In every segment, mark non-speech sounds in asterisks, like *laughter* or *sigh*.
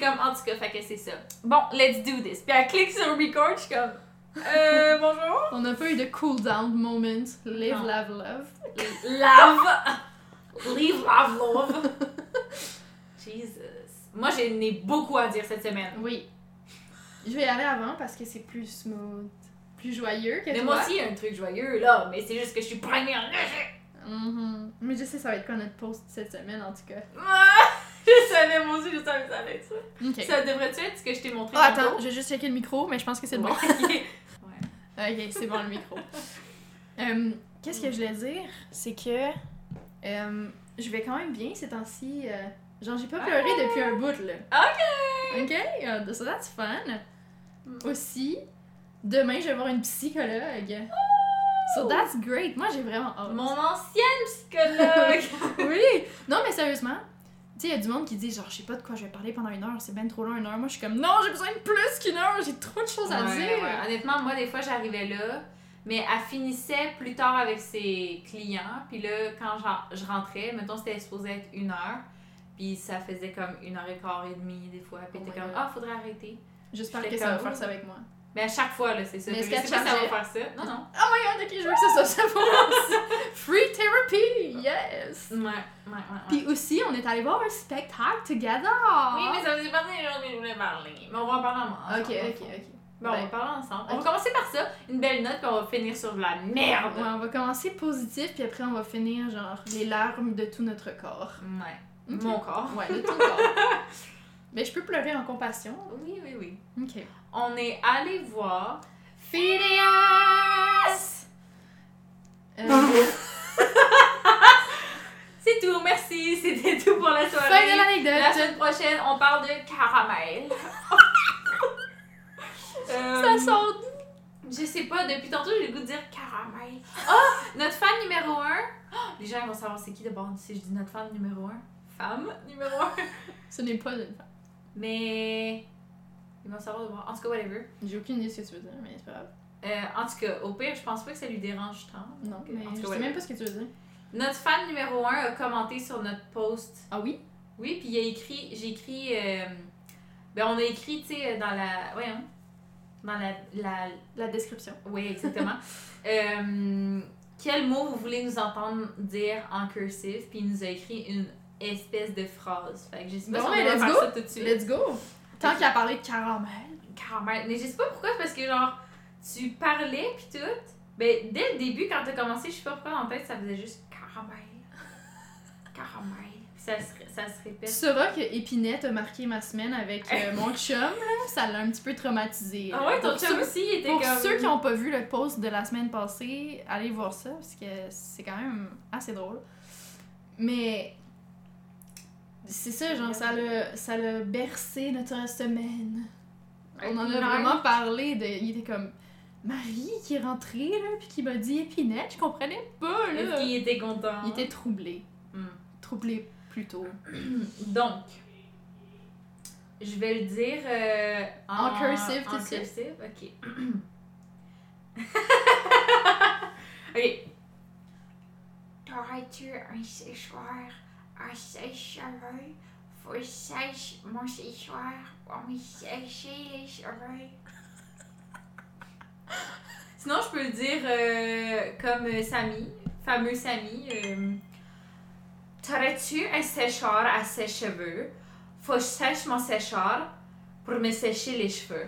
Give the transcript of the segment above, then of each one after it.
comme, en tout cas, fait que c'est ça. Bon, let's do this. Puis elle clique sur record, je suis comme, euh, *laughs* bonjour. On n'a pas eu de cool down moment. Live, Non. love, love. Love. *laughs* Leave love, love. Jesus. Moi, j'en ai beaucoup à dire cette semaine. Oui. Je vais y aller avant parce que c'est plus smooth, plus joyeux que Mais toi. moi aussi, il y a un truc joyeux, là. Mais c'est juste que je suis primée en Mhm. Mais je sais ça va être quoi notre post cette semaine en tout cas? Ah, Je savais, moi aussi, je savais ça être ça. Ok. Ça devrait-tu être ce que je t'ai montré Oh, attends, je vais juste checker le micro, mais je pense que c'est bon. *laughs* Ouais. Ok, c'est bon le micro. Euh, Qu'est-ce que je voulais dire? C'est que euh, je vais quand même bien ces temps-ci. euh, genre, j'ai pas pleuré Ah. depuis un bout, là. Ok! Ok? euh, so that's fun. Mm. Aussi, demain, je vais voir une psychologue. So that's great. Moi, j'ai vraiment hâte. Mon ancienne psychologue! *laughs* oui! Non, mais sérieusement, tu sais, il y a du monde qui dit genre, je sais pas de quoi je vais parler pendant une heure, c'est ben trop long, une heure. Moi, je suis comme, non, j'ai besoin de plus qu'une heure, j'ai trop de choses à Ouais, dire. ouais. Honnêtement, moi, des fois, j'arrivais là, mais elle finissait plus tard avec ses clients. Puis là, quand genre, je rentrais, mettons, c'était supposé être une heure. Puis ça faisait comme une heure et quart et demie, des fois. Puis Oh t'es my comme, ah, faudrait arrêter. J'espère que ça va faire ça avec moi. Mais à chaque fois, là, c'est ça. Mais est-ce pas si ça va faire ça. Non, non. Oh my god, ok, je veux que ça soit ça pour *laughs* Free therapy, yes! Ouais, ouais, ouais. ouais. Puis aussi, on est allé voir un spectacle together! Oui, mais ça faisait partie des choses que je voulais parler. Mais on va en parler ensemble. Ok, ok, ok. Bon, on va Ben, parler ensemble. On va commencer par ça, une belle note, puis on va finir sur de la merde. Ouais, on va commencer positif, puis après on va finir genre les larmes de tout notre corps. Ouais. Mon corps. Ouais, de tout le corps. Mais *laughs* je peux pleurer en compassion. Oui, oui, oui. Ok. On est allé voir Phileas! Euh, *laughs* C'est tout, merci. C'était tout pour la soirée. fin de La l'anecdote! semaine prochaine, on parle de caramel. *laughs* Euh, Ça sort? Je sais pas, depuis tantôt, j'ai le goût de dire caramel. Ah! notre fan numéro 1. les gens ils vont savoir c'est qui de bord si je dis notre fan numéro 1. Femme numéro 1. Ce n'est pas une femme. Mais. Ils vont savoir de bord. En tout cas, whatever. J'ai aucune idée de ce que tu veux dire, mais c'est pas grave. Euh, en tout cas, au pire, je pense pas que ça lui dérange tant. Non, Donc, mais en tout je sais même pas ce que tu veux dire. Notre fan numéro 1 a commenté sur notre post Ah oui? Oui, puis il a écrit, j'ai écrit, euh, ben on a écrit, tu sais, dans la, voyons, dans la, la La description. oui, exactement, *laughs* euh, quel mot vous voulez nous entendre dire en cursive, puis il nous a écrit une espèce de phrase. Fait que je sais pas Bon, si on ouais, va faire go. ça tout de suite. Let's go! Tant qu'il a parlé de caramel. Caramel. Mais je sais pas pourquoi, parce que genre, tu parlais, puis tout, ben dès le début, quand t'as commencé, je sais pas pourquoi dans la tête, ça faisait juste caramel. *laughs* Caramel. Puis ça se, ça se Tu répète. sauras que Épinette a marqué ma semaine avec euh, *laughs* mon chum, là. Ça l'a un petit peu traumatisé. Ah ouais, ton Pour chum ceux- aussi, il était Pour comme... ceux qui n'ont pas vu le post de la semaine passée, allez voir ça parce que c'est quand même assez drôle. Mais c'est ça, genre, ça l'a, ça l'a bercé notre semaine. On en a vraiment parlé de. Il était comme Marie qui est rentrée là, puis qui m'a dit Épinette, je comprenais pas Est-ce là. qu'il était content? Il était troublé. Hmm. Troublé plutôt. *clears throat* Donc, je vais le dire euh, en, En cursive, tout de suite? cursive, ok. *laughs* ok. T'aurais-tu un séchoir? À sèche-cheveux? Faut sèche mon séchoir pour me sécher les cheveux. Sinon, je peux le dire euh, comme Samy, fameux Samy. euh, T'aurais-tu un séchoir à sèche-cheveux? Faut que je sèche mon séchoir pour me sécher les cheveux.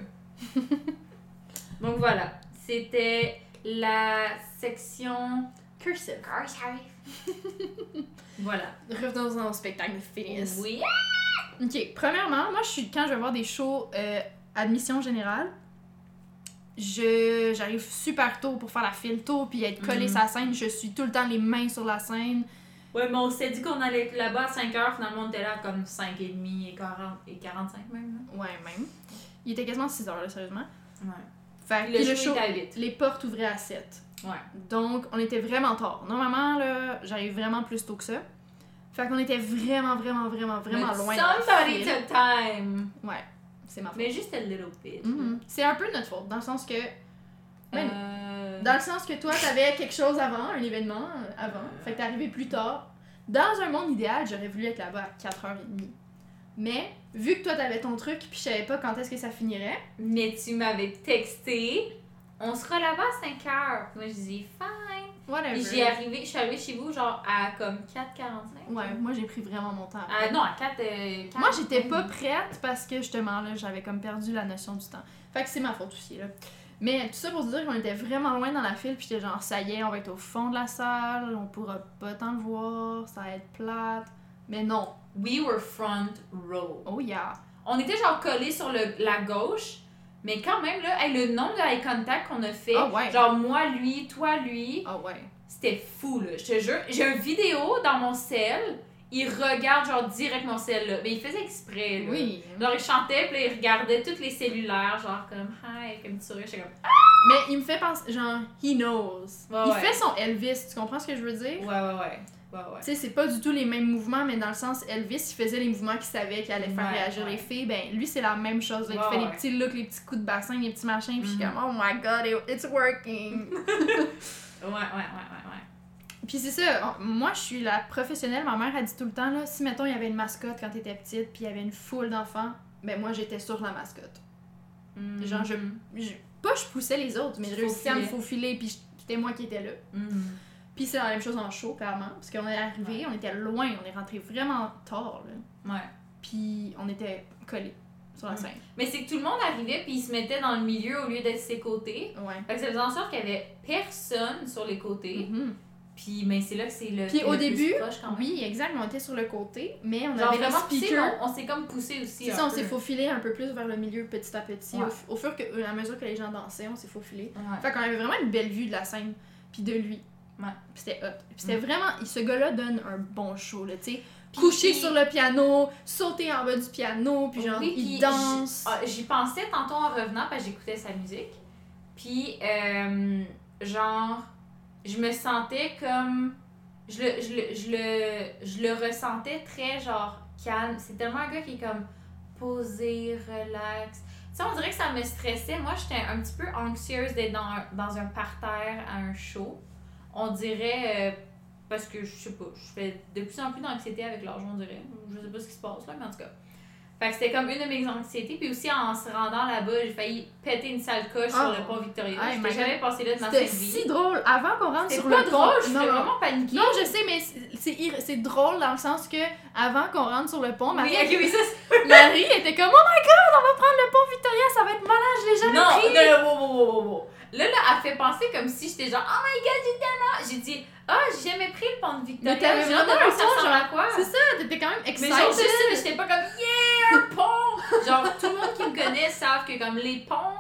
*laughs* Donc voilà, c'était la section Cursive. cursive. *laughs* voilà. Revenons au spectacle de Phineas. Oui. Ok, premièrement, moi, je suis quand je vais voir des shows euh, admission générale, je j'arrive super tôt pour faire la file tôt puis être collée Mhm. sur la scène. Je suis tout le temps les mains sur la scène. Ouais, mais on s'est dit qu'on allait être là-bas à 5h, finalement on était là comme 5h30 et 40 et 45 même. Ouais, même. Il était quasiment 6 heures, là, sérieusement. là. Ouais. Fait que Le, show, le show, était à 8. les portes ouvraient à 7. Ouais. Donc, on était vraiment tard. Normalement, là, j'arrive vraiment plus tôt que ça. Fait qu'on était vraiment, vraiment, vraiment, vraiment loin. Somebody took time. Ouais, c'est ma faute. Mais juste a little bit. Mhm. C'est un peu de notre faute, dans le sens que Euh, Dans le sens que toi, t'avais quelque chose avant, un événement euh, avant, fait que t'es arrivé plus tard. Dans un monde idéal, j'aurais voulu être là-bas à 4h30. Mais, vu que toi t'avais ton truc, puis je savais pas quand est-ce que ça finirait, Mais tu m'avais texté, on sera là-bas à 5 heures. Moi, je dis fine. whatever. Puis j'ai arrivé, je suis arrivée chez vous genre à comme 4h45. Ouais, moi j'ai pris vraiment mon temps. Ah non, à 4 euh, Moi, j'étais pas prête parce que justement, là, j'avais comme perdu la notion du temps. Fait que c'est ma faute aussi, là. Mais tout ça pour se dire qu'on était vraiment loin dans la file, puis j'étais genre, ça y est, on va être au fond de la salle, on pourra pas tant le voir, ça va être plate. Mais non. We were front row. Oh yeah. On était genre collés sur le, la gauche, mais quand même, là, hey, le nombre de eye contact qu'on a fait, Ah ouais. genre moi, lui, toi, lui, Ah ouais. c'était fou, là. Je te jure. J'ai une vidéo dans mon cell, il regarde genre direct mon cell, là. Mais il faisait exprès, là. Oui. Genre, il chantait, puis là, il regardait tous les cellulaires, genre comme hi, comme tu sourire, j'étais comme Mais il me fait penser, genre, he knows. Ouais, il fait son Elvis, tu comprends ce que je veux dire? ouais, ouais, ouais. Ouais, ouais. Tu sais, c'est pas du tout les mêmes mouvements, mais dans le sens, Elvis, il faisait les mouvements qu'il savait qu'il allait faire Ouais, réagir les filles. Ben, lui, c'est la même chose. Il fait les petits looks, les petits coups de bassin, les petits machins, puis je suis Mhm. comme, oh my god, it- it's working. *laughs* Ouais, ouais, ouais, ouais, ouais. Puis c'est ça, moi je suis la professionnelle, ma mère a dit tout le temps, là, si mettons il y avait une mascotte quand t'étais petite, puis il y avait une foule d'enfants, ben moi j'étais sur la mascotte. Mhm. Genre, je, je- Pas je poussais les autres, mais je réussissais à me faufiler, puis c'était moi qui étais là. Mhm. Puis c'est la même chose en show, clairement, parce qu'on est arrivé, on était loin, on est rentré vraiment tard, là. Ouais. Puis on était collés sur la scène. Mais c'est que tout le monde arrivait, puis il se mettait dans le milieu au lieu d'être ses côtés. Ouais. Fait que ça faisait en sorte qu'il y avait personne sur les côtés. Mhm. Puis, mais c'est là que c'est le. Puis au plus début, proche quand même. oui, exact, on était sur le côté, mais on Genre avait vraiment poussé, on, on s'est comme poussé aussi. C'est ça, on s'est faufilé un peu plus vers le milieu petit à petit. Ouais. Au, fur que, euh, à mesure que les gens dansaient, on s'est faufilé. Ouais. Fait qu'on avait vraiment une belle vue de la scène, puis de lui. Ouais. C'était hot. C'était Mm. vraiment. Ce gars-là donne un bon show, là, tu sais. Puis- Coucher sur le piano, sauter en bas du piano, puis genre, Oui, il danse. j'y- ah, J'y pensais tantôt en revenant parce que j'écoutais sa musique. Puis, euh, genre, je me sentais comme. Je le, je, le, je, le, je le ressentais très, genre, calme. C'est tellement un gars qui est comme posé, relax. Tu sais, on dirait que ça me stressait. Moi, j'étais un petit peu anxieuse d'être dans un, dans un parterre à un show. On dirait. euh, parce que je sais pas, je fais de plus en plus d'anxiété avec l'argent, on dirait. Je sais pas ce qui se passe là, mais en tout cas. Fait que c'était comme une de mes anxiétés. Puis aussi, en se rendant là-bas, j'ai failli péter une sale coche Ah. sur le pont Victoria. Hey, je my jamais passé là de ma C'était vie. si drôle. Avant qu'on rentre C'était sur pas le pont. drôle, je non. vraiment paniquée. Non, je sais, mais c'est- c'est drôle dans le sens que avant qu'on rentre sur le pont, Marie, Oui. *laughs* Marie était comme Oh my god, on va prendre le pont Victoria, ça va être malade, je l'ai jamais Non, pris. non, non, wow, wow, wow, wow. Là, là, elle fait penser comme si j'étais genre, oh my god, j'ai tellement. J'ai dit, ah, j'ai jamais pris le pont de Victoria. Mais t'avais vraiment un pont, genre, quoi. C'est ça, t'étais quand même Mais excited. genre, c'est ça, mais j'étais pas comme, yeah, un pont! genre, tout le monde qui me connaît savent que, comme, les ponts,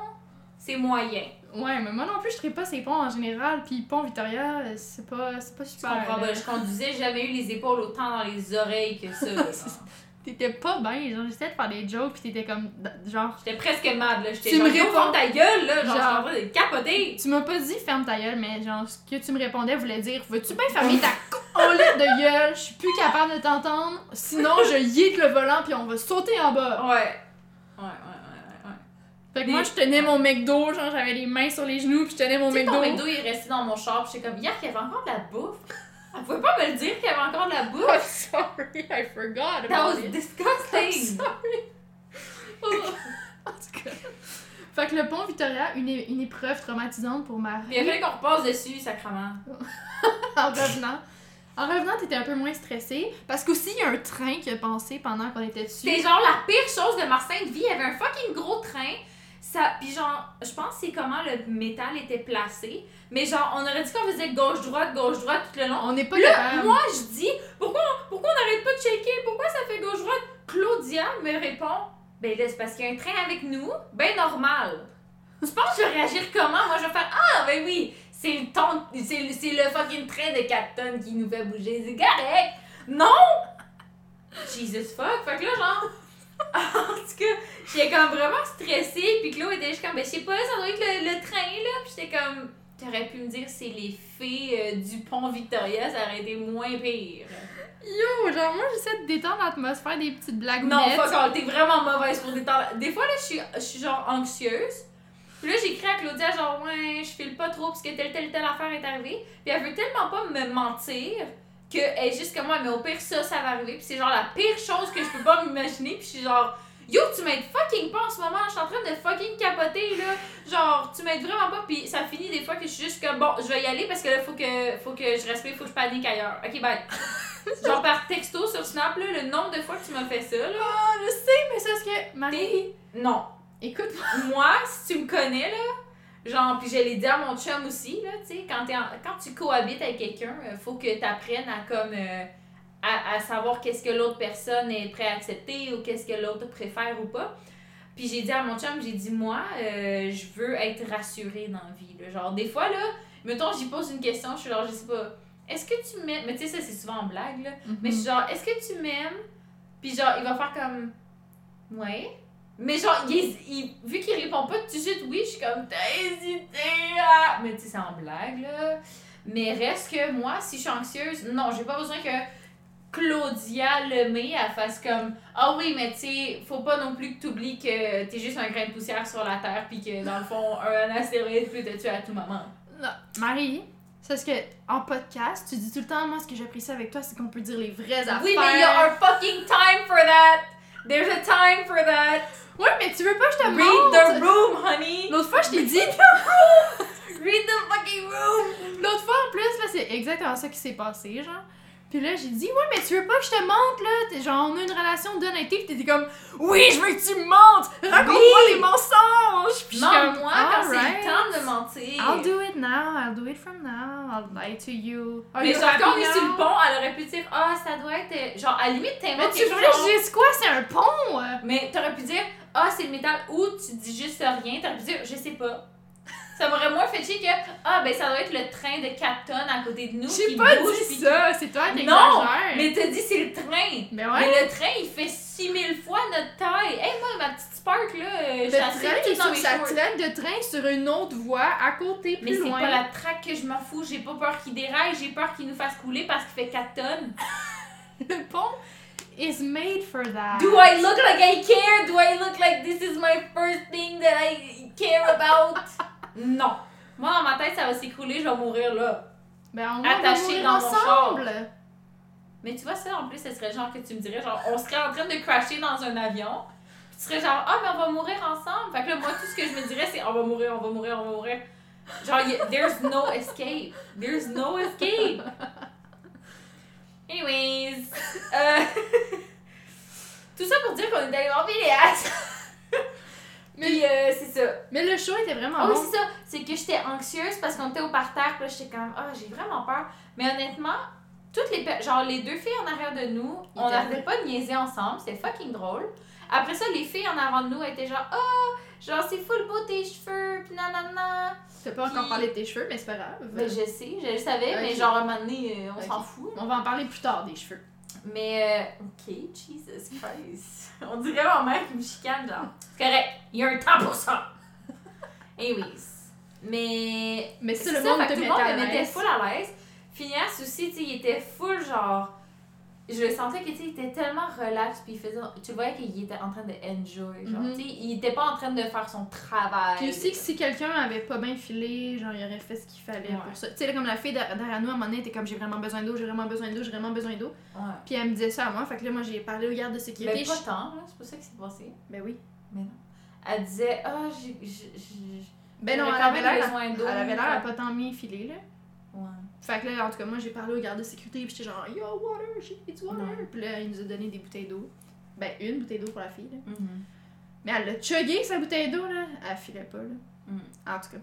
c'est moyen. Ouais, mais moi non plus, je serais pas ces ponts en général, puis pont Victoria, c'est pas, c'est pas super. comprends là. pas, je conduisais, j'ai jamais eu les épaules autant dans les oreilles que ça. *laughs* T'étais pas bien, genre j'essayais de faire des jokes, puis t'étais comme, genre, J'étais presque mad, là. J'étais Tu genre, me réponds. ferme ta gueule, là. Genre, Genre. je suis en train de capoter. tu m'as pas dit ferme ta gueule, mais genre, ce que tu me répondais voulait dire, veux-tu bien fermer ta *laughs* colette de gueule, je suis plus capable de t'entendre, sinon je *laughs* yeet le volant, puis on va sauter en bas. Ouais. Ouais, ouais, ouais, ouais, ouais. Fait que Des- moi, je tenais mon McDo, genre j'avais les mains sur les genoux, puis je tenais mon Tu sais, McDo. ton McDo, il est resté dans mon char, pis j'étais comme, hier, qu'il y avait encore de la bouffe? Elle pouvait pas me le dire qu'il y avait encore de la I'm bouffe. sorry, I forgot That about was it. disgusting. en tout cas. Fait que le pont Victoria, une, une épreuve traumatisante pour Marie. Il a qu'on repasse dessus, sacrement. *laughs* en revenant. En revenant, t'étais un peu moins stressée. Parce qu'aussi, il y a un train qui a passé pendant qu'on était dessus. C'était genre la pire chose de ma sainte vie. Il y avait un fucking gros train. Ça, puis genre, je pense que c'est comment le métal était placé. Mais genre, on aurait dit qu'on faisait gauche-droite, gauche-droite tout le long. On n'est pas Là, capable. moi, je dis, pourquoi, pourquoi on n'arrête pas de checker? Pourquoi ça fait gauche-droite? Claudia me répond, ben là, c'est parce qu'il y a un train avec nous, ben normal. Tu penses que je vais réagir comment? Moi, je vais faire, ah, ben oui, c'est le ton, c'est le, c'est le fucking train de 4 tonnes qui nous fait bouger, c'est correct. Non! Jesus fuck. Fait que là, genre, *laughs* en tout cas, j'étais comme vraiment stressée, puis Claude était juste comme, ben je sais pas, ça doit être le, le train, là. Puis j'étais comme, t'aurais pu me dire c'est les fées euh, du pont Victoria, ça aurait été moins pire. Yo, genre, moi, j'essaie de détendre l'atmosphère des petites blagues Non, fuck all, t'es vraiment mauvaise pour détendre. Des fois, là, je suis, je suis genre anxieuse. Puis là, j'écris à Claudia, genre, ouais, je file pas trop parce que telle, telle, telle affaire est arrivée. Puis elle veut tellement pas me mentir qu'elle est juste comme moi, mais au pire, ça, ça va arriver. Puis c'est genre la pire chose que je peux pas m'imaginer. Puis je suis genre, yo, tu m'aides fucking pas en ce moment. Je suis en train de fucking capoter, là. Genre, tu m'aides vraiment pas. Puis ça finit des fois que je suis juste comme, bon, je vais y aller parce que là, faut que, faut que je respire, faut que je panique ailleurs. Ok, bye. *laughs* genre par texto sur Snap, là, le nombre de fois que tu m'as fait ça, là. Ah, je sais, mais c'est ce que. Marie, Non. écoute-moi. Moi, si tu me connais, là, genre, puis je l'ai dit à mon chum aussi, là, tu sais, quand, en- quand tu cohabites avec quelqu'un, euh, faut que tu apprennes à, comme, euh, à, à savoir qu'est-ce que l'autre personne est prêt à accepter ou qu'est-ce que l'autre préfère ou pas. Puis j'ai dit à mon chum, j'ai dit, moi, euh, je veux être rassurée dans la vie, là. Genre, des fois, là, mettons, j'y pose une question, je suis genre, je sais pas, est-ce que tu m'aimes? Mais tu sais, ça, c'est souvent en blague, là. Mais je suis genre, est-ce que tu m'aimes? Puis genre, il va faire comme, ouais. Mais genre, il, il- vu qu'il répond pas tout de suite oui, je suis comme, t'as hésité à... Mais tu sais, c'est en blague, là. Mais reste que moi, si je suis anxieuse, non, j'ai pas besoin que Claudia Lemay, elle fasse comme, ah oui, mais tu sais, faut pas non plus que t'oublies que t'es juste un grain de poussière sur la Terre, puis que dans le fond, un astéroïde peut te tuer à tout moment. Non. Marie, c'est ce que en podcast, tu dis tout le temps, moi, ce que j'apprécie avec toi, c'est qu'on peut dire les vraies affaires. Oui, mais il y a un fucking time for that! There's a time for that! Ouais, mais tu veux pas que je te Read the room, honey! L'autre fois, je t'ai dit. *laughs* Read the fucking room! L'autre fois, en plus, là, c'est exactement ça qui s'est passé, genre. Puis là, j'ai dit, ouais, mais tu veux pas que je te montre, là? T'es genre, on a une relation d'honnêteté, pis t'étais comme, oui, je veux que tu me montres! Raconte-moi Oui! les mensonges! Puis comme, Mens-moi quand c'est le temps de mentir. I'll do it now, I'll do it from now, I'll lie to you. Are Mais you genre, quand on est sur le pont, elle aurait pu dire Ah, ça doit être. Genre, à la limite, Mais t'inventes tu quelque voulais chose. que je dise quoi? C'est un pont! Mais t'aurais pu dire Ah, c'est le métal ou tu dis juste rien. T'aurais pu dire Je sais pas. Ça m'aurait moins fait chier que Ah, ben ça doit être le train de 4 tonnes à côté de nous. J'ai qui pas bouge, dit ça, c'est toi qui Non. Mais t'as dit c'est le train. Mais ouais. Mais le train, il fait 6000 fois notre taille. Hey, moi, ma petite Spark, là, euh, je Le train est sur sa traîne de train sur une autre voie à côté Mais plus c'est loin. pas la traque que je m'en fous. J'ai pas peur qu'il déraille. J'ai peur qu'il nous fasse couler parce qu'il fait 4 tonnes. *laughs* Le pont is made for that. Do I look like I care? Do I look like this is my first thing that I care about? *laughs* non. Moi, dans ma tête, ça va s'écrouler, je vais mourir là. Ben, on Attaché dans mon ensemble. Mais tu vois, ça, en plus, ce serait genre que tu me dirais, genre, on serait en train de crasher dans un avion. Puis tu serais genre, ah, mais on va mourir ensemble. Fait que là, moi, tout ce que je me dirais, c'est, on va mourir, on va mourir, on va mourir. Genre, y a- there's no escape. There's no escape. Anyways. euh, *laughs* tout ça pour dire qu'on est allé voir Phileas. *laughs* Mais, Puis, euh, c'est ça. mais le show était vraiment oui, bon. c'est ça. C'est que j'étais anxieuse parce qu'on était au parterre, puis là, j'étais comme, ah, j'ai vraiment peur. Mais honnêtement, toutes les. Genre, les deux filles en arrière de nous, Ils on n'arrêtait pas de niaiser ensemble, c'était fucking drôle. Après ça, les filles en avant de nous étaient genre, ah, genre, c'est full beau tes cheveux, pis nanana. T'as pas encore parlé de tes cheveux, mais c'est pas grave. Mais je sais, je le savais, mais genre, à un moment donné, euh, on s'en fout. On va en parler plus tard des cheveux. Mais, euh, ok, Jesus Christ. *laughs* On dirait ma mère qui me chicane, genre. C'est correct, il y a un temps pour ça. *laughs* Anyways. Mais. Mais C'est le ça, monde fait te tout le monde me mettait full à l'aise. Phineas aussi, tu sais, il était full genre. Je sentais que, tu était tellement relax, puis il faisait. Tu voyais qu'il était en train de enjoy, genre. Tu sais, il était pas en train de faire son travail. Puis aussi que si quelqu'un avait pas bien filé, genre il aurait fait ce qu'il fallait Ouais. pour ça. Tu sais, comme la fille derrière nous, à un moment donné, était comme j'ai vraiment besoin d'eau, j'ai vraiment besoin d'eau, j'ai vraiment besoin d'eau. Ouais. Puis elle me disait ça à moi, fait que là, moi j'ai parlé au garde de sécurité. Mais pas je- tant, là, c'est pas ça qui s'est passé. Ben oui. Mais non. Elle disait, ah, j'ai. j'ai- Ben non, elle avait l'air. Elle avait l'air pas tant bien filé, là. Fait que là, en tout cas, moi j'ai parlé au garde de sécurité, puis j'étais genre yo, water, she needs water. Ouais. Puis là, il nous a donné des bouteilles d'eau. Ben, une bouteille d'eau pour la fille, là. Mhm. Mais elle l'a chuggé, sa bouteille d'eau, là. Elle filait pas, là. Mhm. En tout cas.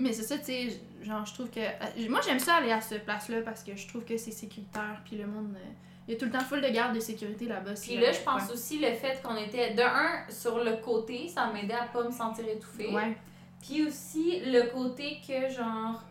Mais c'est ça, tu sais, genre, je trouve que. euh, Moi, j'aime ça aller à cette place-là parce que je trouve que c'est sécuritaire, puis le monde. euh, Il y a tout le temps full de gardes de sécurité là-bas. Puis là, je pense aussi le fait qu'on était de un sur le côté, ça m'aidait à pas me sentir étouffée. Ouais. Puis aussi le côté que genre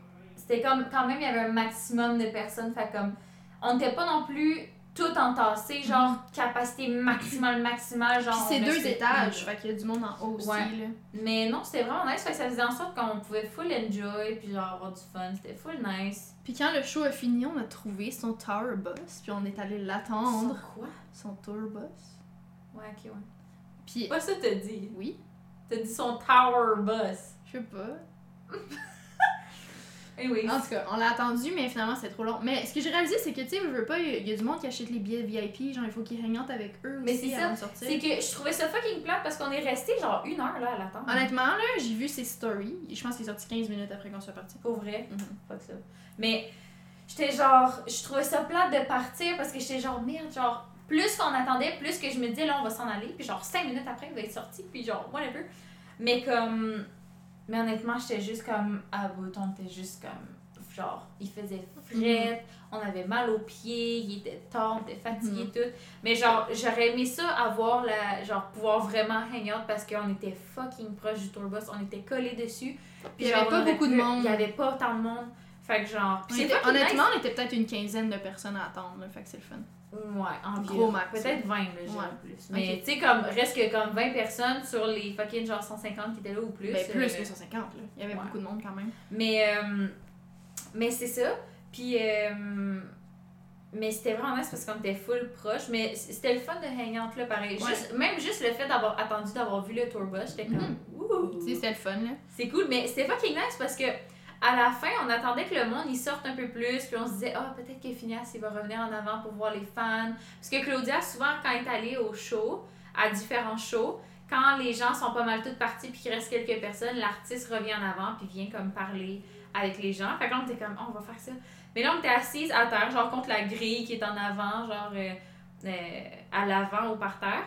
c'était comme quand même il y avait un maximum de personnes, fait comme on n'était pas non plus tout entassé, genre capacité maximale maximale genre. C'est deux étages, fait qu'il y a du monde en haut aussi, là. Mais non, c'était vraiment nice, fait que ça faisait en sorte qu'on pouvait full enjoy puis genre avoir du fun, c'était full nice. Puis quand le show a fini, on a trouvé son tower bus, puis on est allé l'attendre. Quoi? Son tour bus. Ouais, ok, ouais. Puis, Pas ça t'as dit. oui, T'as dit son tower bus. je sais pas. *laughs* Anyways. En tout cas, on l'a attendu, mais finalement, c'était trop long. Mais ce que j'ai réalisé, c'est que, tu sais, je veux pas, il y a du monde qui achète les billets VIP, genre, il faut qu'ils hang out avec eux Mais aussi c'est avant ça, de sortir. C'est que je trouvais ça fucking plat parce qu'on est resté genre une heure là à l'attendre. Honnêtement, là, j'ai vu ses stories. Je pense qu'il est sorti 15 minutes après qu'on soit parti. Pour vrai? Mhm. Fuck ça. Mais j'étais genre, je trouvais ça plate de partir parce que j'étais genre, merde, genre, plus qu'on attendait, plus que je me disais, là, on va s'en aller. Puis genre, cinq minutes après, il va être sorti. Puis genre, whatever. Mais comme, mais honnêtement, j'étais juste comme, à bout, on était juste comme, genre, il faisait fret, on avait mal aux pieds, il était tard, on était fatigué, Mhm. tout. Mais genre, j'aurais aimé ça avoir la, genre, pouvoir vraiment hang out parce qu'on était fucking proche du tourbus, on était collés dessus. Puis il y genre, avait pas beaucoup de monde. Il y avait pas tant de monde. Fait que genre, On était- honnêtement, on était peut-être une quinzaine de personnes à attendre, là, fait que c'est le fun. Ouais, environ. Gros max. Peut-être 20, là, Ouais. plus. Mais tu sais, comme, reste que comme 20 personnes sur les fucking genre 150 qui étaient là ou plus. ben, plus euh, que 150, là. Il y avait ouais. beaucoup de monde quand même. Mais, euh, mais c'est ça. Puis, euh, mais c'était vraiment nice parce qu'on était full proche. Mais c'était le fun de hang out là, pareil. Ouais. Juste, même juste le fait d'avoir attendu d'avoir vu le tour bus, j'étais comme, Mhm. ouh. Tu sais, c'était le fun, là. C'est cool, mais c'était fucking nice parce que à la fin, on attendait que le monde il sorte un peu plus, puis on se disait, ah, peut-être que Phineas il va revenir en avant pour voir les fans. Parce que Claudia, souvent, quand elle est allée au show, à différents shows, quand les gens sont pas mal toutes partis puis qu'il reste quelques personnes, l'artiste revient en avant puis vient comme parler avec les gens. Fait que là, on était comme, oh, on va faire ça. Mais là, on était assise à terre, genre contre la grille qui est en avant, genre euh, euh, à l'avant ou par terre.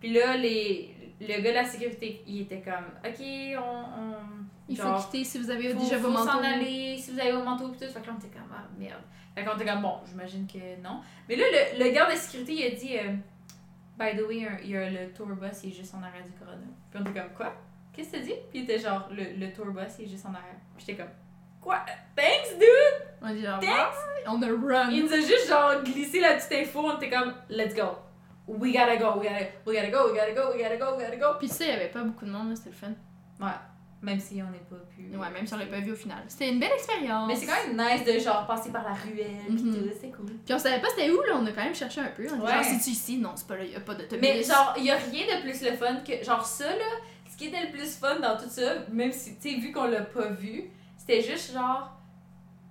Puis là, les, le gars de la sécurité, il était comme, ok, on Il genre, faut quitter si vous avez faut, déjà vos faut s'en manteaux. aller, si vous avez vos manteaux pis tout. Fait que là, on était comme, ah merde. Fait qu'on était comme, bon, j'imagine que non. Mais là, le, le garde de sécurité, il a dit, euh, by the way, il y a- il le tour bus, il est juste en arrière du Corona. Puis on était comme, quoi? Qu'est-ce que t'as dit? Puis il était genre, le, le tour bus, il est juste en arrière. Puis j'étais comme, quoi? Thanks, dude! On dit genre, Thanks. On a run. Il nous a juste genre glissé la petite info, on était comme, let's go. We gotta go, we gotta, we gotta go, we gotta go, we gotta go, we gotta go. Puis sais, il y avait pas beaucoup de monde, c'était le fun. Ouais, même si on n'est pas pu. Ouais, même si on l'a pas vu au final. C'était une belle expérience. Mais c'est quand même nice de genre passer par la ruelle pis Mhm. tout, c'est cool. Puis on savait pas c'était où, là, on a quand même cherché un peu. On était Ouais. genre, c'est-tu ici? Non, c'est pas là, y a pas d'autobus. Mais genre, il y a rien de plus le fun que. Genre, ça là, ce qui était le plus fun dans tout ça, même si, tu sais, vu qu'on l'a pas vu, c'était juste genre.